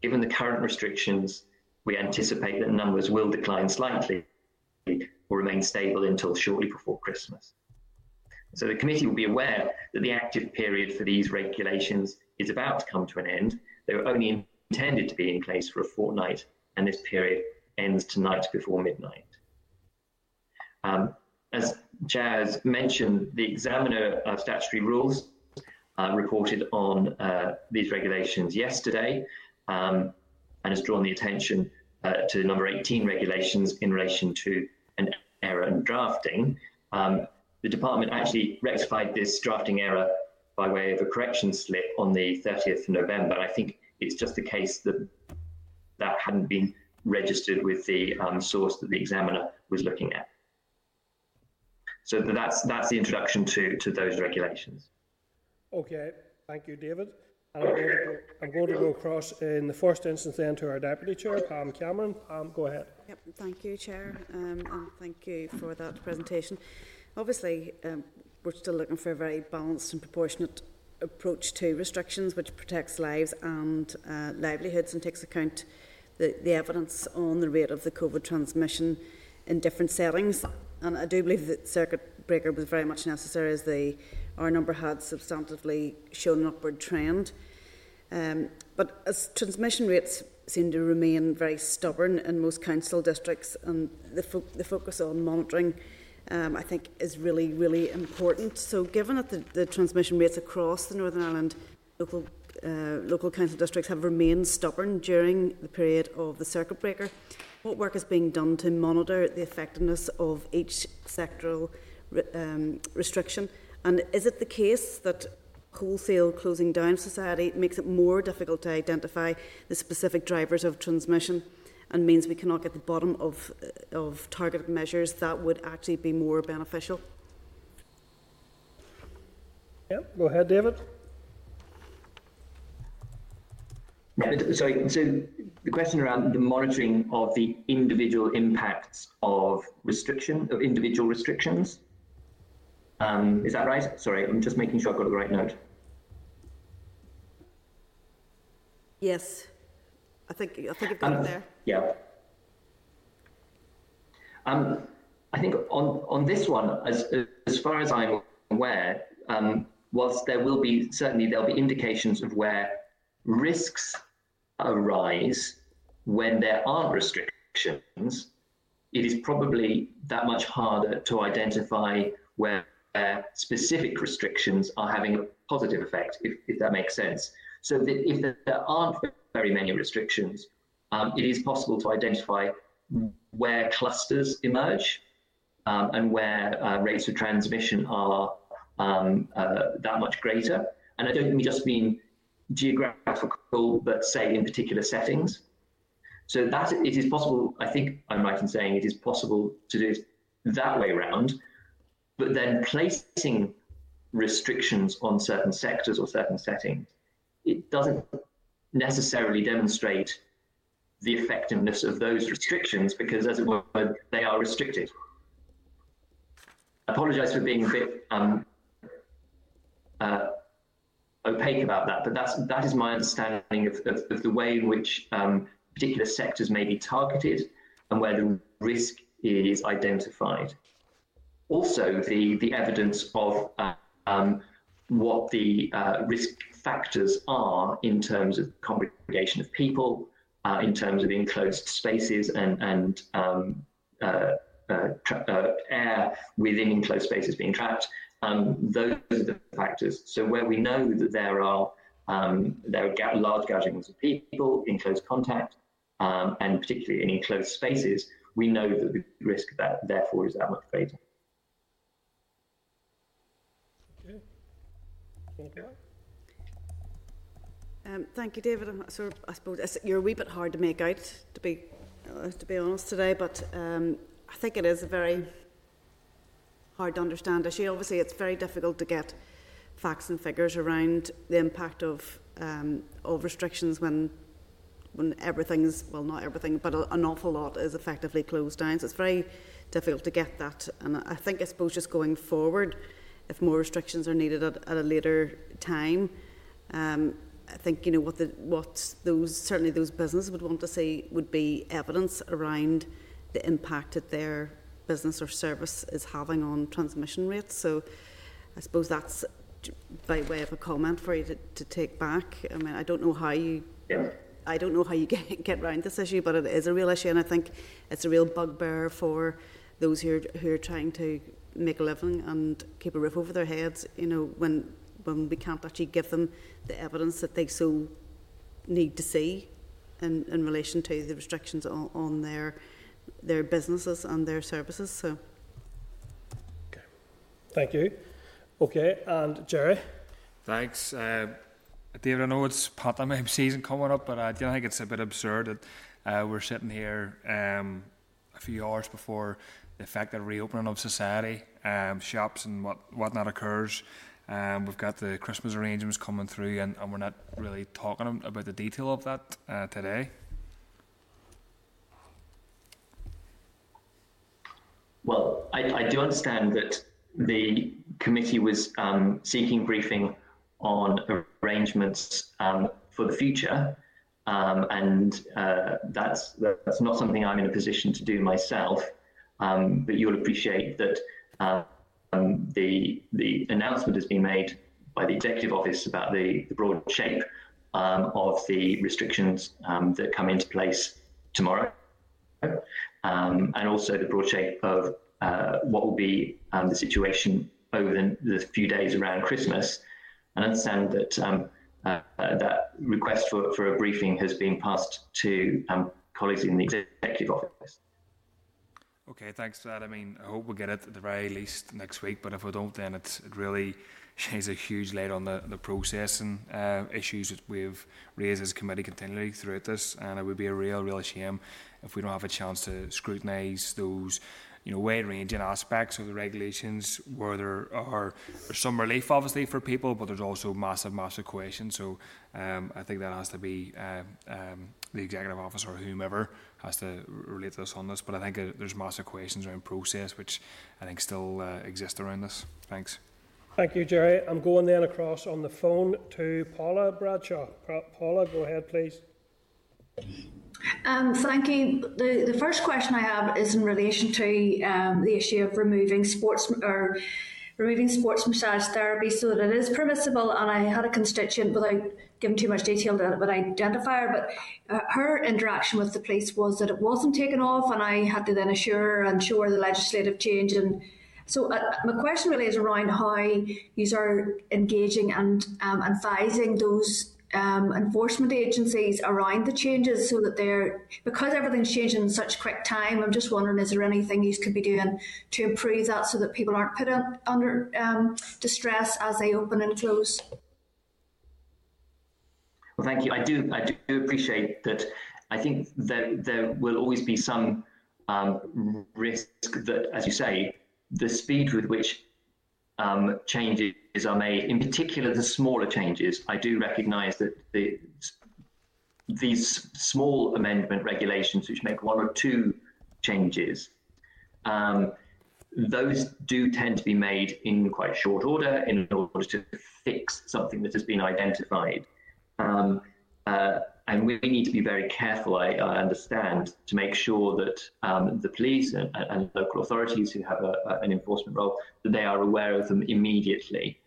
Given the current restrictions, we anticipate that numbers will decline slightly or remain stable until shortly before Christmas. So the committee will be aware that the active period for these regulations is about to come to an end. They were only intended to be in place for a fortnight, and this period ends tonight before midnight. Um, as Jazz mentioned, the examiner of statutory rules uh, reported on uh, these regulations yesterday um, and has drawn the attention uh, to number 18 regulations in relation to an error in drafting. Um, the department actually rectified this drafting error by way of a correction slip on the 30th of November. I think it's just the case that that hadn't been registered with the um, source that the examiner was looking at. So that's that's the introduction to to those regulations. Okay, thank you, David. And I'm going, go, I'm going, to go, across in the first instance then to our Deputy Chair, Pam Cameron. Pam, go ahead. Yep, thank you, Chair, um, and thank you for that presentation. Obviously, um, we're still looking for a very balanced and proportionate approach to restrictions which protects lives and uh, livelihoods and takes account the, the evidence on the rate of the COVID transmission in different settings. And I do believe that circuit breaker was very much necessary as the our number had substantively shown an upward trend. Um, but as transmission rates seem to remain very stubborn in most council districts and the, fo the focus on monitoring um, I think, is really, really important. So, given that the, the transmission rates across the Northern Ireland local uh, local council districts have remained stubborn during the period of the circuit breaker, what work is being done to monitor the effectiveness of each sectoral um, restriction? And is it the case that wholesale closing down society makes it more difficult to identify the specific drivers of transmission and means we cannot get the bottom of, uh, of targeted measures that would actually be more beneficial? Yeah, go ahead, David. Sorry, so the question around the monitoring of the individual impacts of restriction, of individual restrictions. Um, is that right? Sorry, I'm just making sure I've got the right note. Yes, I think I think you've got um, it there. Yeah. Um, I think on on this one, as as far as I'm aware, um, whilst there will be certainly there'll be indications of where risks arise when there aren't restrictions, it is probably that much harder to identify where specific restrictions are having a positive effect, if, if that makes sense. So that if there aren't very many restrictions, um, it is possible to identify where clusters emerge um, and where uh, rates of transmission are um, uh, that much greater. And I don't just mean geographical, but say in particular settings. So that it is possible, I think I'm right in saying it is possible to do it that way around, but then placing restrictions on certain sectors or certain settings, it doesn't necessarily demonstrate the effectiveness of those restrictions because, as it were, they are restricted. I apologize for being a bit um, uh, opaque about that, but that's that is my understanding of, of, of the way in which um, particular sectors may be targeted and where the risk is identified. Also, the the evidence of uh, um, what the uh, risk factors are in terms of congregation of people, uh, in terms of enclosed spaces and, and um, uh, uh, uh, air within enclosed spaces being trapped. Um, those are the factors. So where we know that there are um, there are ga- large gatherings of people in close contact, um, and particularly in enclosed spaces, we know that the risk of that therefore is that much greater. Okay. Um, thank you, David. I'm sort of, I suppose you're a wee bit hard to make out, to be uh, to be honest today, but um, I think it is a very hard to understand issue. Obviously, it's very difficult to get facts and figures around the impact of um, of restrictions when when everything's well, not everything, but a, an awful lot is effectively closed down. So it's very difficult to get that, and I think I suppose just going forward, if more restrictions are needed at, at a later time. Um, I think you know what the what those certainly those businesses would want to see would be evidence around the impact that their business or service is having on transmission rates. So I suppose that's by way of a comment for you to, to take back. I mean, I don't know how you. Yeah. I don't know how you get, get around this issue, but it is a real issue, and I think it's a real bugbear for those who are, who are trying to make a living and keep a roof over their heads. You know, when when we can't actually give them the evidence that they so need to see in, in relation to the restrictions on, on their their businesses and their services. So, okay. thank you. Okay, and Gerry. Thanks, uh, David. I know it's pantomime season coming up, but I do think it's a bit absurd that uh, we're sitting here um, a few hours before the effective reopening of society, um, shops and what whatnot occurs. Um, we've got the Christmas arrangements coming through, and, and, we're not really talking about the detail of that uh, today. Well, I, I, do understand that the committee was um, seeking briefing on arrangements um, for the future, um, and uh, that's that's not something I'm in a position to do myself. Um, but you'll appreciate that uh, um, the the announcement has been made by the executive office about the, the broad shape um, of the restrictions um, that come into place tomorrow, um, and also the broad shape of uh, what will be um, the situation over the, the, few days around Christmas. And I understand that um, uh, that request for, for a briefing has been passed to colleagues in the executive office. Okay, thanks for that. I mean, I hope we get it at the very least next week, but if we don't, then it's, it really shines a huge light on the, the processing uh, issues that we've raised as a committee continually throughout this, and it would be a real, real shame if we don't have a chance to scrutinise those you know, wide-ranging aspects of the regulations where there are some relief obviously for people, but there's also massive, massive questions. So um, I think that has to be uh, um, the executive officer or whomever has to relate to us on this. But I think uh, there's massive questions around process, which I think still uh, exist around this. Thanks. Thank you, Gerry. I'm going then across on the phone to Paula Bradshaw. Paula, go ahead, please. Um, thank you. The, the first question I have is in relation to um, the issue of removing sports or removing sports massage therapy so that it is permissible. And I had a constituent, without giving too much detail, that would identify her, but uh, her interaction with the police was that it wasn't taken off, and I had to then assure her and show her the legislative change. And so, uh, my question really is around how you are engaging and um, advising those um, enforcement agencies around the changes so that they're because everything's changing in such quick time. I'm just wondering, is there anything you could be doing to improve that so that people aren't put in, under um, distress as they open and close? Well, thank you. I do. I do appreciate that. I think that there will always be some um, risk that, as you say, the speed with which um, changes are made, in particular the smaller changes, I do recognise that the, these small amendment regulations, which make one or two changes, um, those do tend to be made in quite short order in order to fix something that has been identified. Um, uh, and we need to be very careful, I, I understand, to make sure that um, the police and, and, local authorities who have a, a, an enforcement role, that they are aware of them immediately.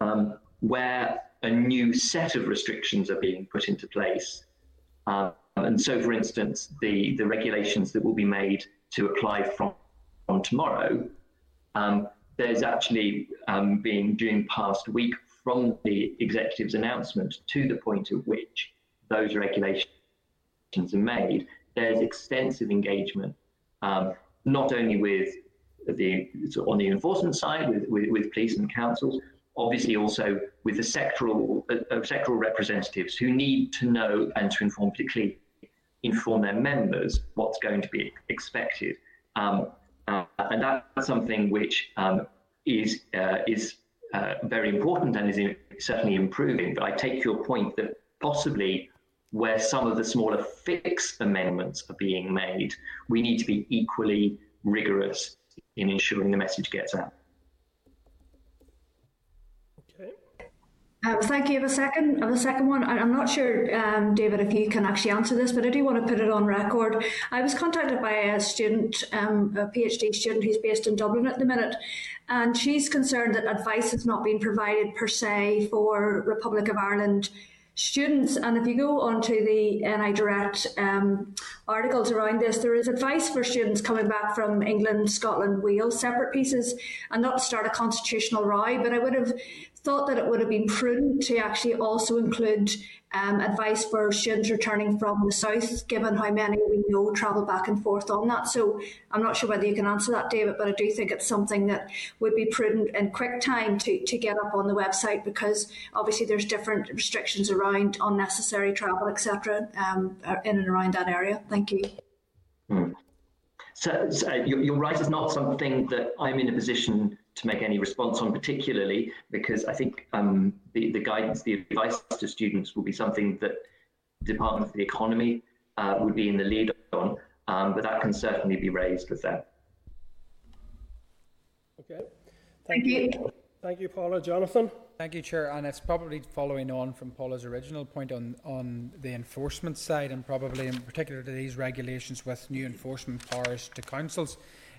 Um, where a new set of restrictions are being put into place. Uh, and so, for instance, the, the regulations that will be made to apply from, from tomorrow, um, there's actually um, been, during past week, from the executive's announcement to the point at which those regulations are made, there's extensive engagement, um, not only with the on the enforcement side with, with, with, police and councils, obviously also with the sectoral uh, uh, sectoral representatives who need to know and to inform, particularly inform their members what's going to be expected. Um, uh, and that's something which um, is uh, is uh, very important and is in, certainly improving. But I take your point that possibly where some of the smaller fix amendments are being made, we need to be equally rigorous in ensuring the message gets out. Uh, thank you. I have a second, I have a second one. I, am not sure, um, David, if you can actually answer this, but I do want to put it on record. I was contacted by a student, um, a PhD student who's based in Dublin at the minute, and she's concerned that advice is not being provided per se for Republic of Ireland students. And if you go onto the NI Direct um, articles around this, there is advice for students coming back from England, Scotland, Wales, separate pieces, and not start a constitutional row. But I would have thought that it would have been prudent to actually also include um, advice for students returning from the south, given how many we know travel back and forth on that. So I'm not sure whether you can answer that, David, but I do think it's something that would be prudent in quick time to, to get up on the website because obviously there's different restrictions around unnecessary travel, etc., um, in and around that area. Thank you. Hmm. So, so you're right, it's not something that I'm in a position to make any response on particularly because I think um, the, the guidance, the advice to students will be something that the Department for the Economy uh, would be in the lead on, um, but that can certainly be raised with them. Okay. Thank, Thank you. you. Thank you, Paula. Jonathan? Thank you, Chair. And it's probably following on from Paula's original point on, on the enforcement side and probably in particular to these regulations with new enforcement powers to councils.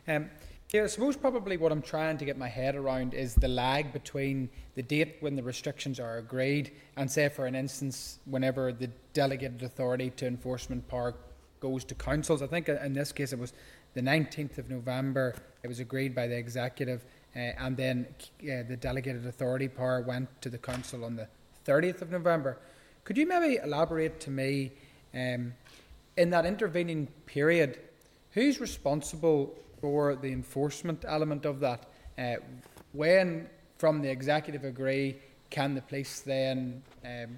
Um, yeah, I suppose probably what I'm trying to get my head around is the lag between the date when the restrictions are agreed and, say, for an instance, whenever the delegated authority to enforcement power goes to councils. I think in this case it was the 19th of November, it was agreed by the executive, uh, and then uh, the delegated authority power went to the council on the 30th of November. Could you maybe elaborate to me um, in that intervening period, who's responsible for the enforcement element of that. Uh, when, from the executive agree, can the police then um,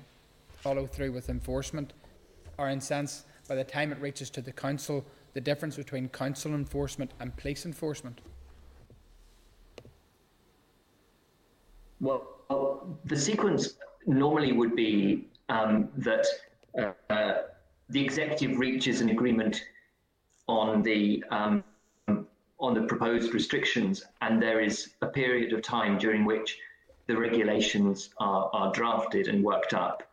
follow through with enforcement? Or, in sense, by the time it reaches to the council, the difference between council enforcement and police enforcement? Well, the sequence normally would be um, that uh, uh, the executive reaches an agreement on the um, on the proposed restrictions, and there is a period of time during which the regulations are, are drafted and worked up.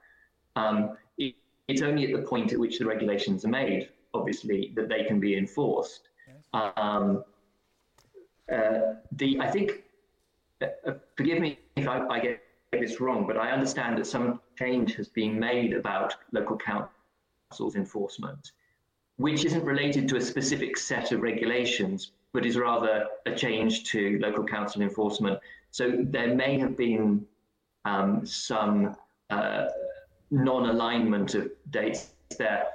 Um, it, it's only at the point at which the regulations are made, obviously, that they can be enforced. Um, uh, the I think, uh, uh, forgive me if I, I get this wrong, but I understand that some change has been made about local councils enforcement, which isn't related to a specific set of regulations, but is rather a change to local council enforcement. So there may have been um, some uh, non-alignment of dates there,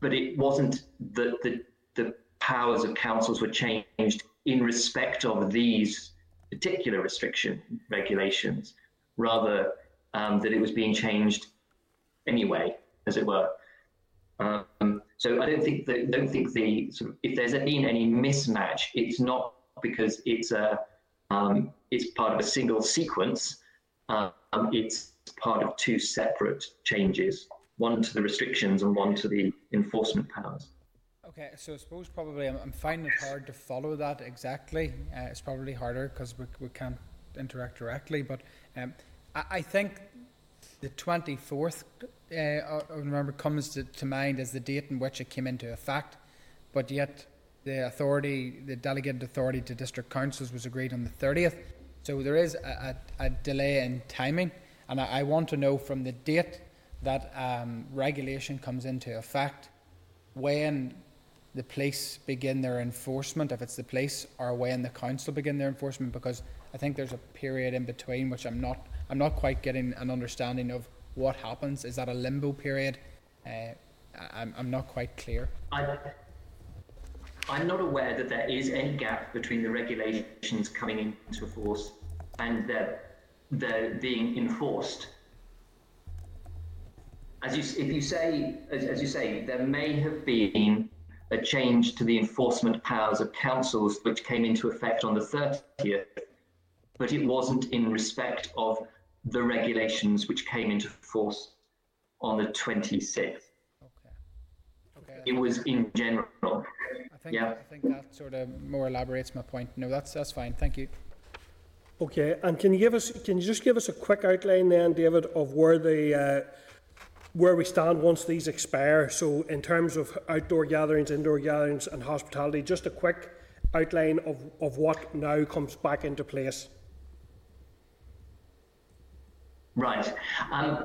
but it wasn't that the, the powers of councils were changed in respect of these particular restriction regulations, rather um, that it was being changed anyway, as it were. Um, so I don't think that don't think the sort of, if there's been any mismatch, it's not because it's a um, it's part of a single sequence. Um, it's part of two separate changes, one to the restrictions and one to the enforcement powers. Okay, so I suppose probably I'm, I'm finding it hard to follow that exactly. Uh, it's probably harder because we, we can't interact directly, but um, I, I think the 24th uh, I remember comes to, to mind as the date in which it came into effect, but yet the authority, the delegated authority to district councils was agreed on the 30th. So there is a, a, a delay in timing. And I, I want to know from the date that um, regulation comes into effect when the police begin their enforcement, if it's the police, or when the council begin their enforcement, because I think there's a period in between which I'm not I'm not quite getting an understanding of what happens. Is that a limbo period? Uh, I'm, I'm not quite clear. I, I'm not aware that there is any gap between the regulations coming into force and they're, being enforced. As you, if you say, as, as you say, there may have been a change to the enforcement powers of councils which came into effect on the 30th, but it wasn't in respect of the regulations which came into force on the 26th. Okay. Okay. It was in general. I think, yeah. I think that sort of more elaborates my point. No, that's that's fine. Thank you. Okay, and can you give us can you just give us a quick outline then, David, of where the uh, where we stand once these expire? So, in terms of outdoor gatherings, indoor gatherings, and hospitality, just a quick outline of, of what now comes back into place. Right. Um,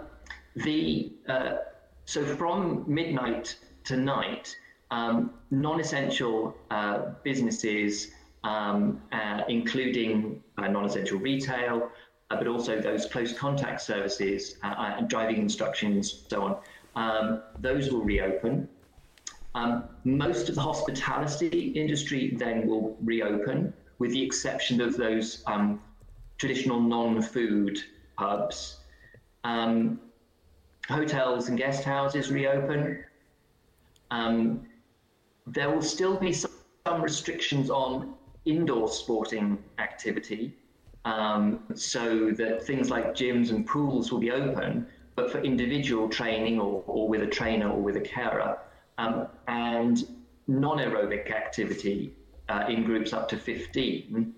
the uh, so from midnight tonight, um, non-essential uh, businesses, um, uh, including uh, non-essential retail, uh, but also those close contact services, uh, driving instructions, so on. Um, those will reopen. Um, most of the hospitality industry then will reopen, with the exception of those um, traditional non-food pubs. Um, hotels and guest houses reopen. Um, there will still be some, some, restrictions on indoor sporting activity, um, so that things like gyms and pools will be open, but for individual training or, or with a trainer or with a carer, um, and non aerobic activity uh, in groups up to 15.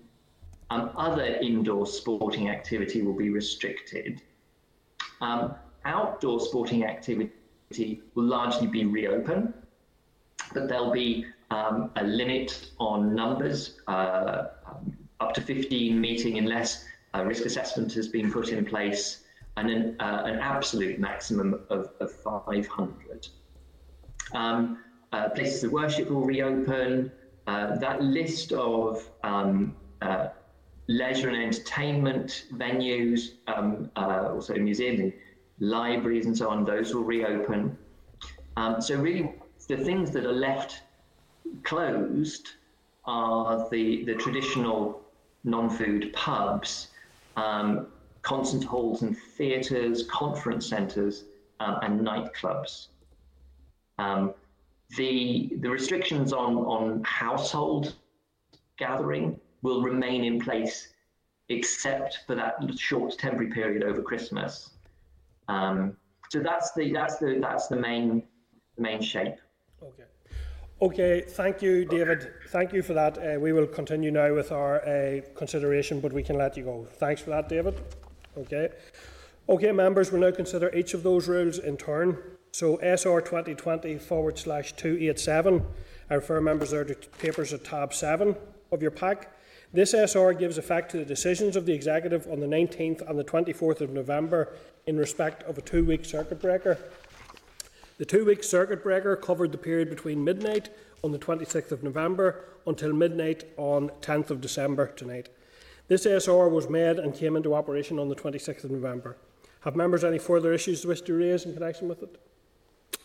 Um, other indoor sporting activity will be restricted. Um, outdoor sporting activity will largely be reopened, but there'll be um, a limit on numbers, uh, um, up to 15 meeting unless a risk assessment has been put in place, and an, uh, an absolute maximum of, of 500. Um, uh, places of worship will reopen. Uh, that list of um, uh, leisure and entertainment venues, um, uh, also museums and libraries and so on, those will reopen. Um, so really, the things that are left closed are the, the traditional non-food pubs, um, concert halls and theatres, conference centres, um, and nightclubs. Um, the, the restrictions on, on household gathering will remain in place except for that short temporary period over Christmas. Um, so that's the that's the that's the main main shape. Okay. Okay, thank you, David. Thank you for that. Uh, we will continue now with our uh, consideration, but we can let you go. Thanks for that, David. Okay. Okay, members, we'll now consider each of those rules in turn. So, SR 2020 forward slash 287. I refer members there to papers at tab 7 of your pack. This SR gives effect to the decisions of the Executive on the 19th and the 24th of November in respect of a two week circuit breaker. The two week circuit breaker covered the period between midnight on the 26th of November until midnight on 10th of December tonight. This SR was made and came into operation on the 26th of November. Have members any further issues wish to raise in connection with it?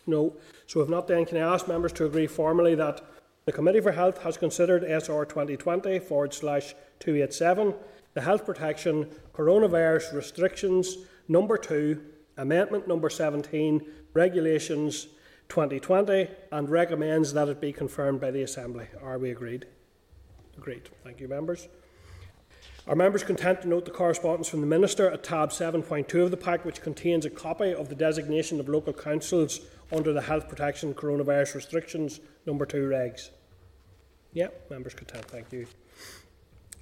No. So, if not, then can I ask members to agree formally that the Committee for Health has considered SR 2020 forward slash 287, the Health Protection Coronavirus Restrictions number 2, Amendment number 17, Regulations 2020, and recommends that it be confirmed by the Assembly. Are we agreed? Agreed. Thank you, members. Are members content to note the correspondence from the Minister at tab 7.2 of the pack, which contains a copy of the designation of local councils under the Health Protection Coronavirus Restrictions number 2 regs? Yeah, members content, thank you.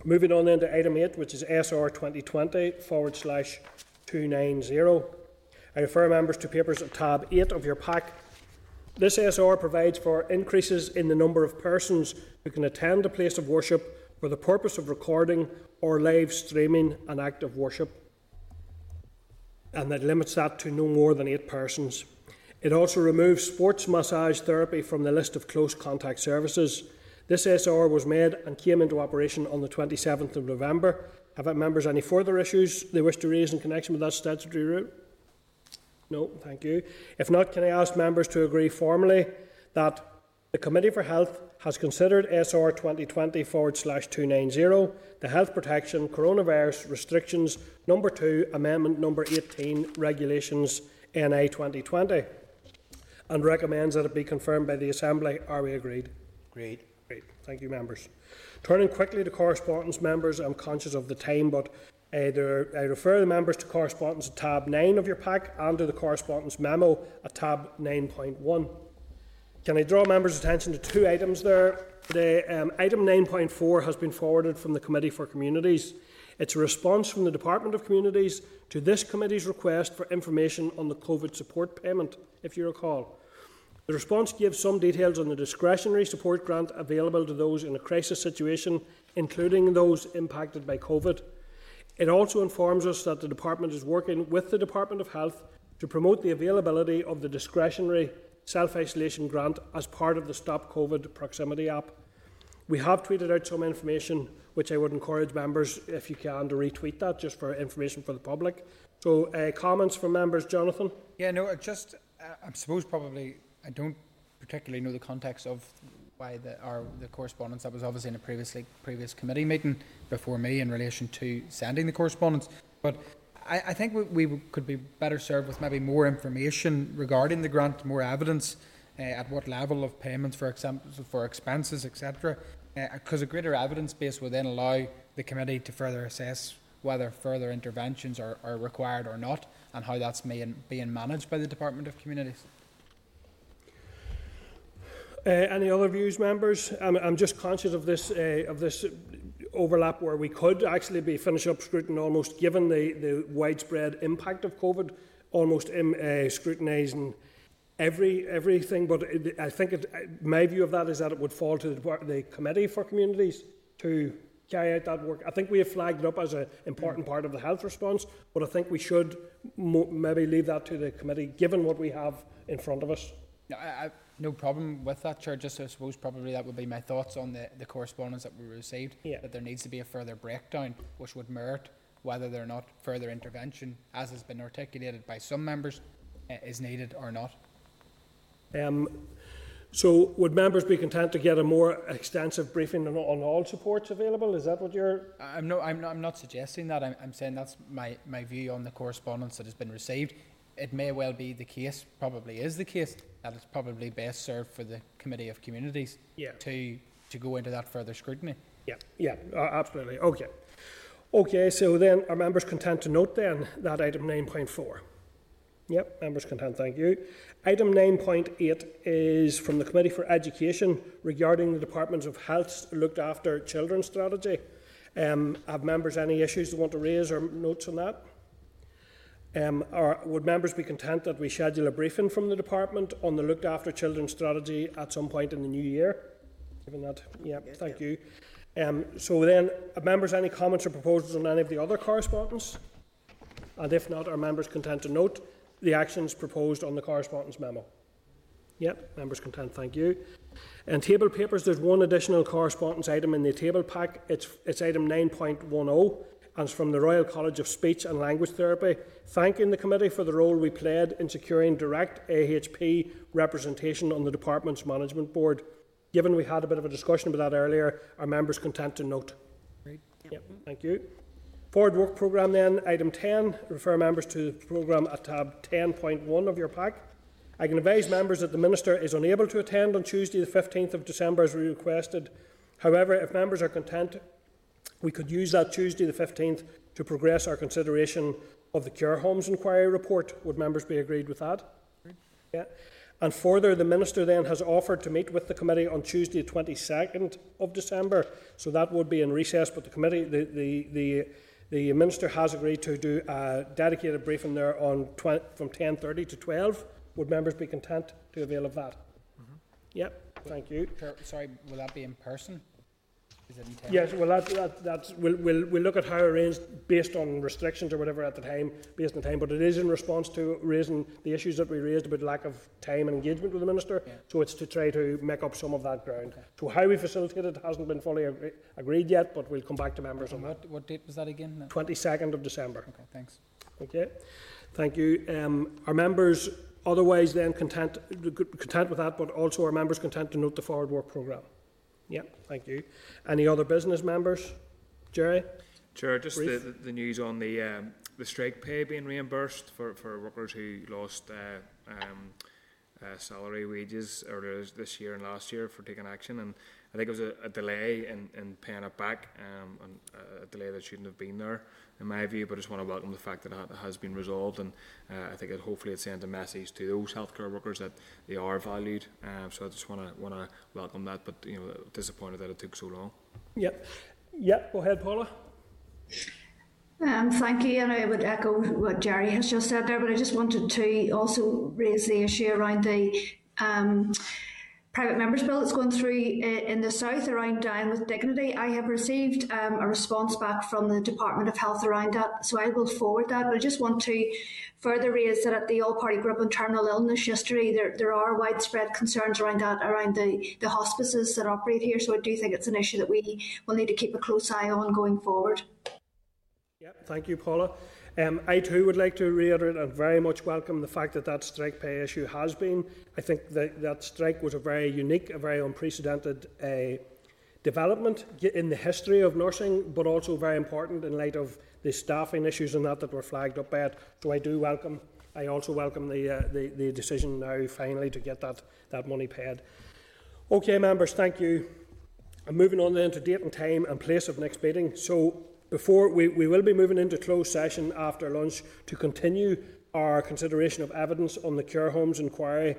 Moving on then to item 8, which is SR 2020 forward slash 290. I refer members to papers at tab 8 of your pack. This SR provides for increases in the number of persons who can attend a place of worship for the purpose of recording or live streaming an act of worship. and that limits that to no more than eight persons. It also removes sports massage therapy from the list of close contact services. This SR was made and came into operation on the 27th of November. Have members any further issues they wish to raise in connection with that statutory route? No, thank you. If not, can I ask members to agree formally that the Committee for Health has considered SR 2020 forward slash 290, the Health Protection Coronavirus Restrictions Number 2, Amendment Number 18, Regulations NI 2020, and recommends that it be confirmed by the Assembly. Are we agreed? Agreed. Great. Thank you, members. Turning quickly to correspondence, members, I'm conscious of the time, but uh, there, I refer the members to correspondence at tab 9 of your pack and to the correspondence memo at tab 9.1. Can I draw members' attention to two items there? The, um, item 9.4 has been forwarded from the Committee for Communities. It's a response from the Department of Communities to this committee's request for information on the COVID support payment, if you recall. The response gives some details on the discretionary support grant available to those in a crisis situation, including those impacted by COVID. It also informs us that the Department is working with the Department of Health to promote the availability of the discretionary self isolation grant as part of the Stop COVID proximity app. We have tweeted out some information, which I would encourage members, if you can, to retweet that just for information for the public. So, uh, comments from members, Jonathan? Yeah, no, just, uh, I suppose probably I don't particularly know the context of why the, or the correspondence that was obviously in a previously previous committee meeting before me in relation to sending the correspondence. But I, I think we, we, could be better served with maybe more information regarding the grant, more evidence uh, at what level of payments, for example, for expenses, etc. Because uh, a greater evidence base will then allow the committee to further assess whether further interventions are, are required or not, and how that's being, being managed by the Department of Communities. Uh, any other views, members? I'm, I'm just conscious of this uh, of this overlap where we could actually be finish up scrutiny almost given the, the widespread impact of COVID, almost um, uh, scrutinising every everything. But it, I think it, my view of that is that it would fall to the, the committee for communities to carry out that work. I think we have flagged it up as an important part of the health response, but I think we should mo- maybe leave that to the committee, given what we have in front of us. I, I, no problem with that, Chair. Just I suppose probably that would be my thoughts on the, the correspondence that we received. Yeah. That there needs to be a further breakdown, which would merit whether or not further intervention, as has been articulated by some members, uh, is needed or not. Um, so, would members be content to get a more extensive briefing on, on all supports available? Is that what you're? I'm no, I'm not, I'm not suggesting that. I'm, I'm saying that's my, my view on the correspondence that has been received. It may well be the case, probably is the case, that it's probably best served for the Committee of Communities yeah. to to go into that further scrutiny. Yeah, yeah, uh, absolutely. Okay. Okay, so then are members content to note then that item 9.4? Yep, members content, thank you. Item 9.8 is from the Committee for Education regarding the Departments of Health's looked after children strategy. Um, have members any issues they want to raise or notes on that? Um, would members be content that we schedule a briefing from the department on the looked after children strategy at some point in the new year? Given that, yeah, yes, thank you. Um, so then, members any comments or proposals on any of the other correspondence? And if not, are members content to note the actions proposed on the correspondence memo? Yep, members content, thank you. And table papers, there's one additional correspondence item in the table pack. It's, it's item 9.10 and from the Royal College of Speech and Language Therapy, thanking the committee for the role we played in securing direct AHP representation on the department's management board. Given we had a bit of a discussion about that earlier, are members content to note? Great. Yep. Thank you. Forward work programme then, item 10, refer members to the programme at tab 10.1 of your pack. I can advise members that the Minister is unable to attend on Tuesday the 15th of December as we requested. However, if members are content we could use that Tuesday, the 15th, to progress our consideration of the Care Homes Inquiry report. Would members be agreed with that? Yeah. And further, the Minister then has offered to meet with the committee on Tuesday, the 22nd of December. So that would be in recess, but the committee, the, the, the, the Minister has agreed to do a dedicated briefing there on tw- from 10.30 to 12. Would members be content to avail of that? Mm-hmm. Yep, thank you. Sorry, will that be in person? Is it in 10? Yes, well, that, that, that's, we'll, we'll, we'll look at how arranged based on restrictions or whatever at the time, based on time, but it is in response to raising the issues that we raised about lack of time and engagement with the Minister, Yeah. so it's to try to make up some of that ground. So how we facilitate it hasn't been fully agree- agreed yet, but we'll come back to members on And that. what, what date was that again? No. 22nd of December. Okay, thanks. Okay, thank you. Um, our members otherwise then content, content with that, but also our members content to note the forward work programme. Yeah, thank you. Any other business members? Gerry? Chair, just the, the, the news on the um, the strike pay being reimbursed for, for workers who lost uh, um, uh, salary wages earlier this- this year and last year for taking action, and I think it was a, a delay in, in paying it back, um, and a delay that shouldn't have been there, in my view. But I just want to welcome the fact that it has been resolved, and uh, I think it hopefully it sends a message to those healthcare workers that they are valued. Um, so I just want to want to welcome that, but you know, disappointed that it took so long. Yep. Yep, go ahead, Paula. Um, thank you, and I would echo what Gerry has just said there, but I just wanted to also raise the issue around the um, private members bill that's going through in the south around Dying with Dignity. I have received um, a response back from the Department of Health around that, so I will forward that. But I just want to further raise that at the All Party Group on Terminal Illness yesterday, there, there are widespread concerns around that, around the, the hospices that operate here. So I do think it's an issue that we will need to keep a close eye on going forward. Yep, thank you, Paula. Um, I too would like to reiterate and very much welcome the fact that that strike pay issue has been. I think that that strike was a very unique, a very unprecedented uh, development in the history of nursing, but also very important in light of the staffing issues and that that were flagged up by it. So I do welcome. I also welcome the uh, the, the decision now finally to get that that money paid. Okay, members, thank you. And moving on then to date and time and place of next meeting. So before we, we will be moving into closed session after lunch to continue our consideration of evidence on the care homes inquiry.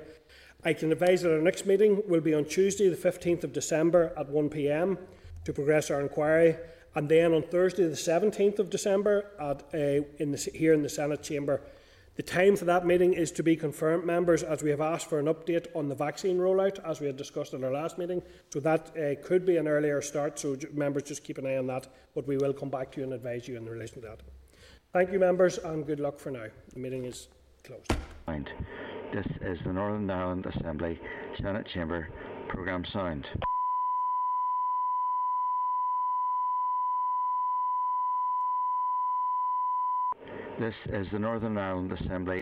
I can advise that our next meeting will be on Tuesday, the 15th of December at 1 pm to progress our inquiry, and then on Thursday, the 17th of December at in the, here in the Senate chamber. The time for that meeting is to be confirmed, members, as we have asked for an update on the vaccine rollout, as we had discussed at our last meeting. So that uh, could be an earlier start, so members just keep an eye on that, but we will come back to you and advise you in relation to that. Thank you, members, and good luck for now. The meeting is closed. This is the Northern Ireland Assembly Senate Chamber Programme Sound. This is the Northern Ireland Assembly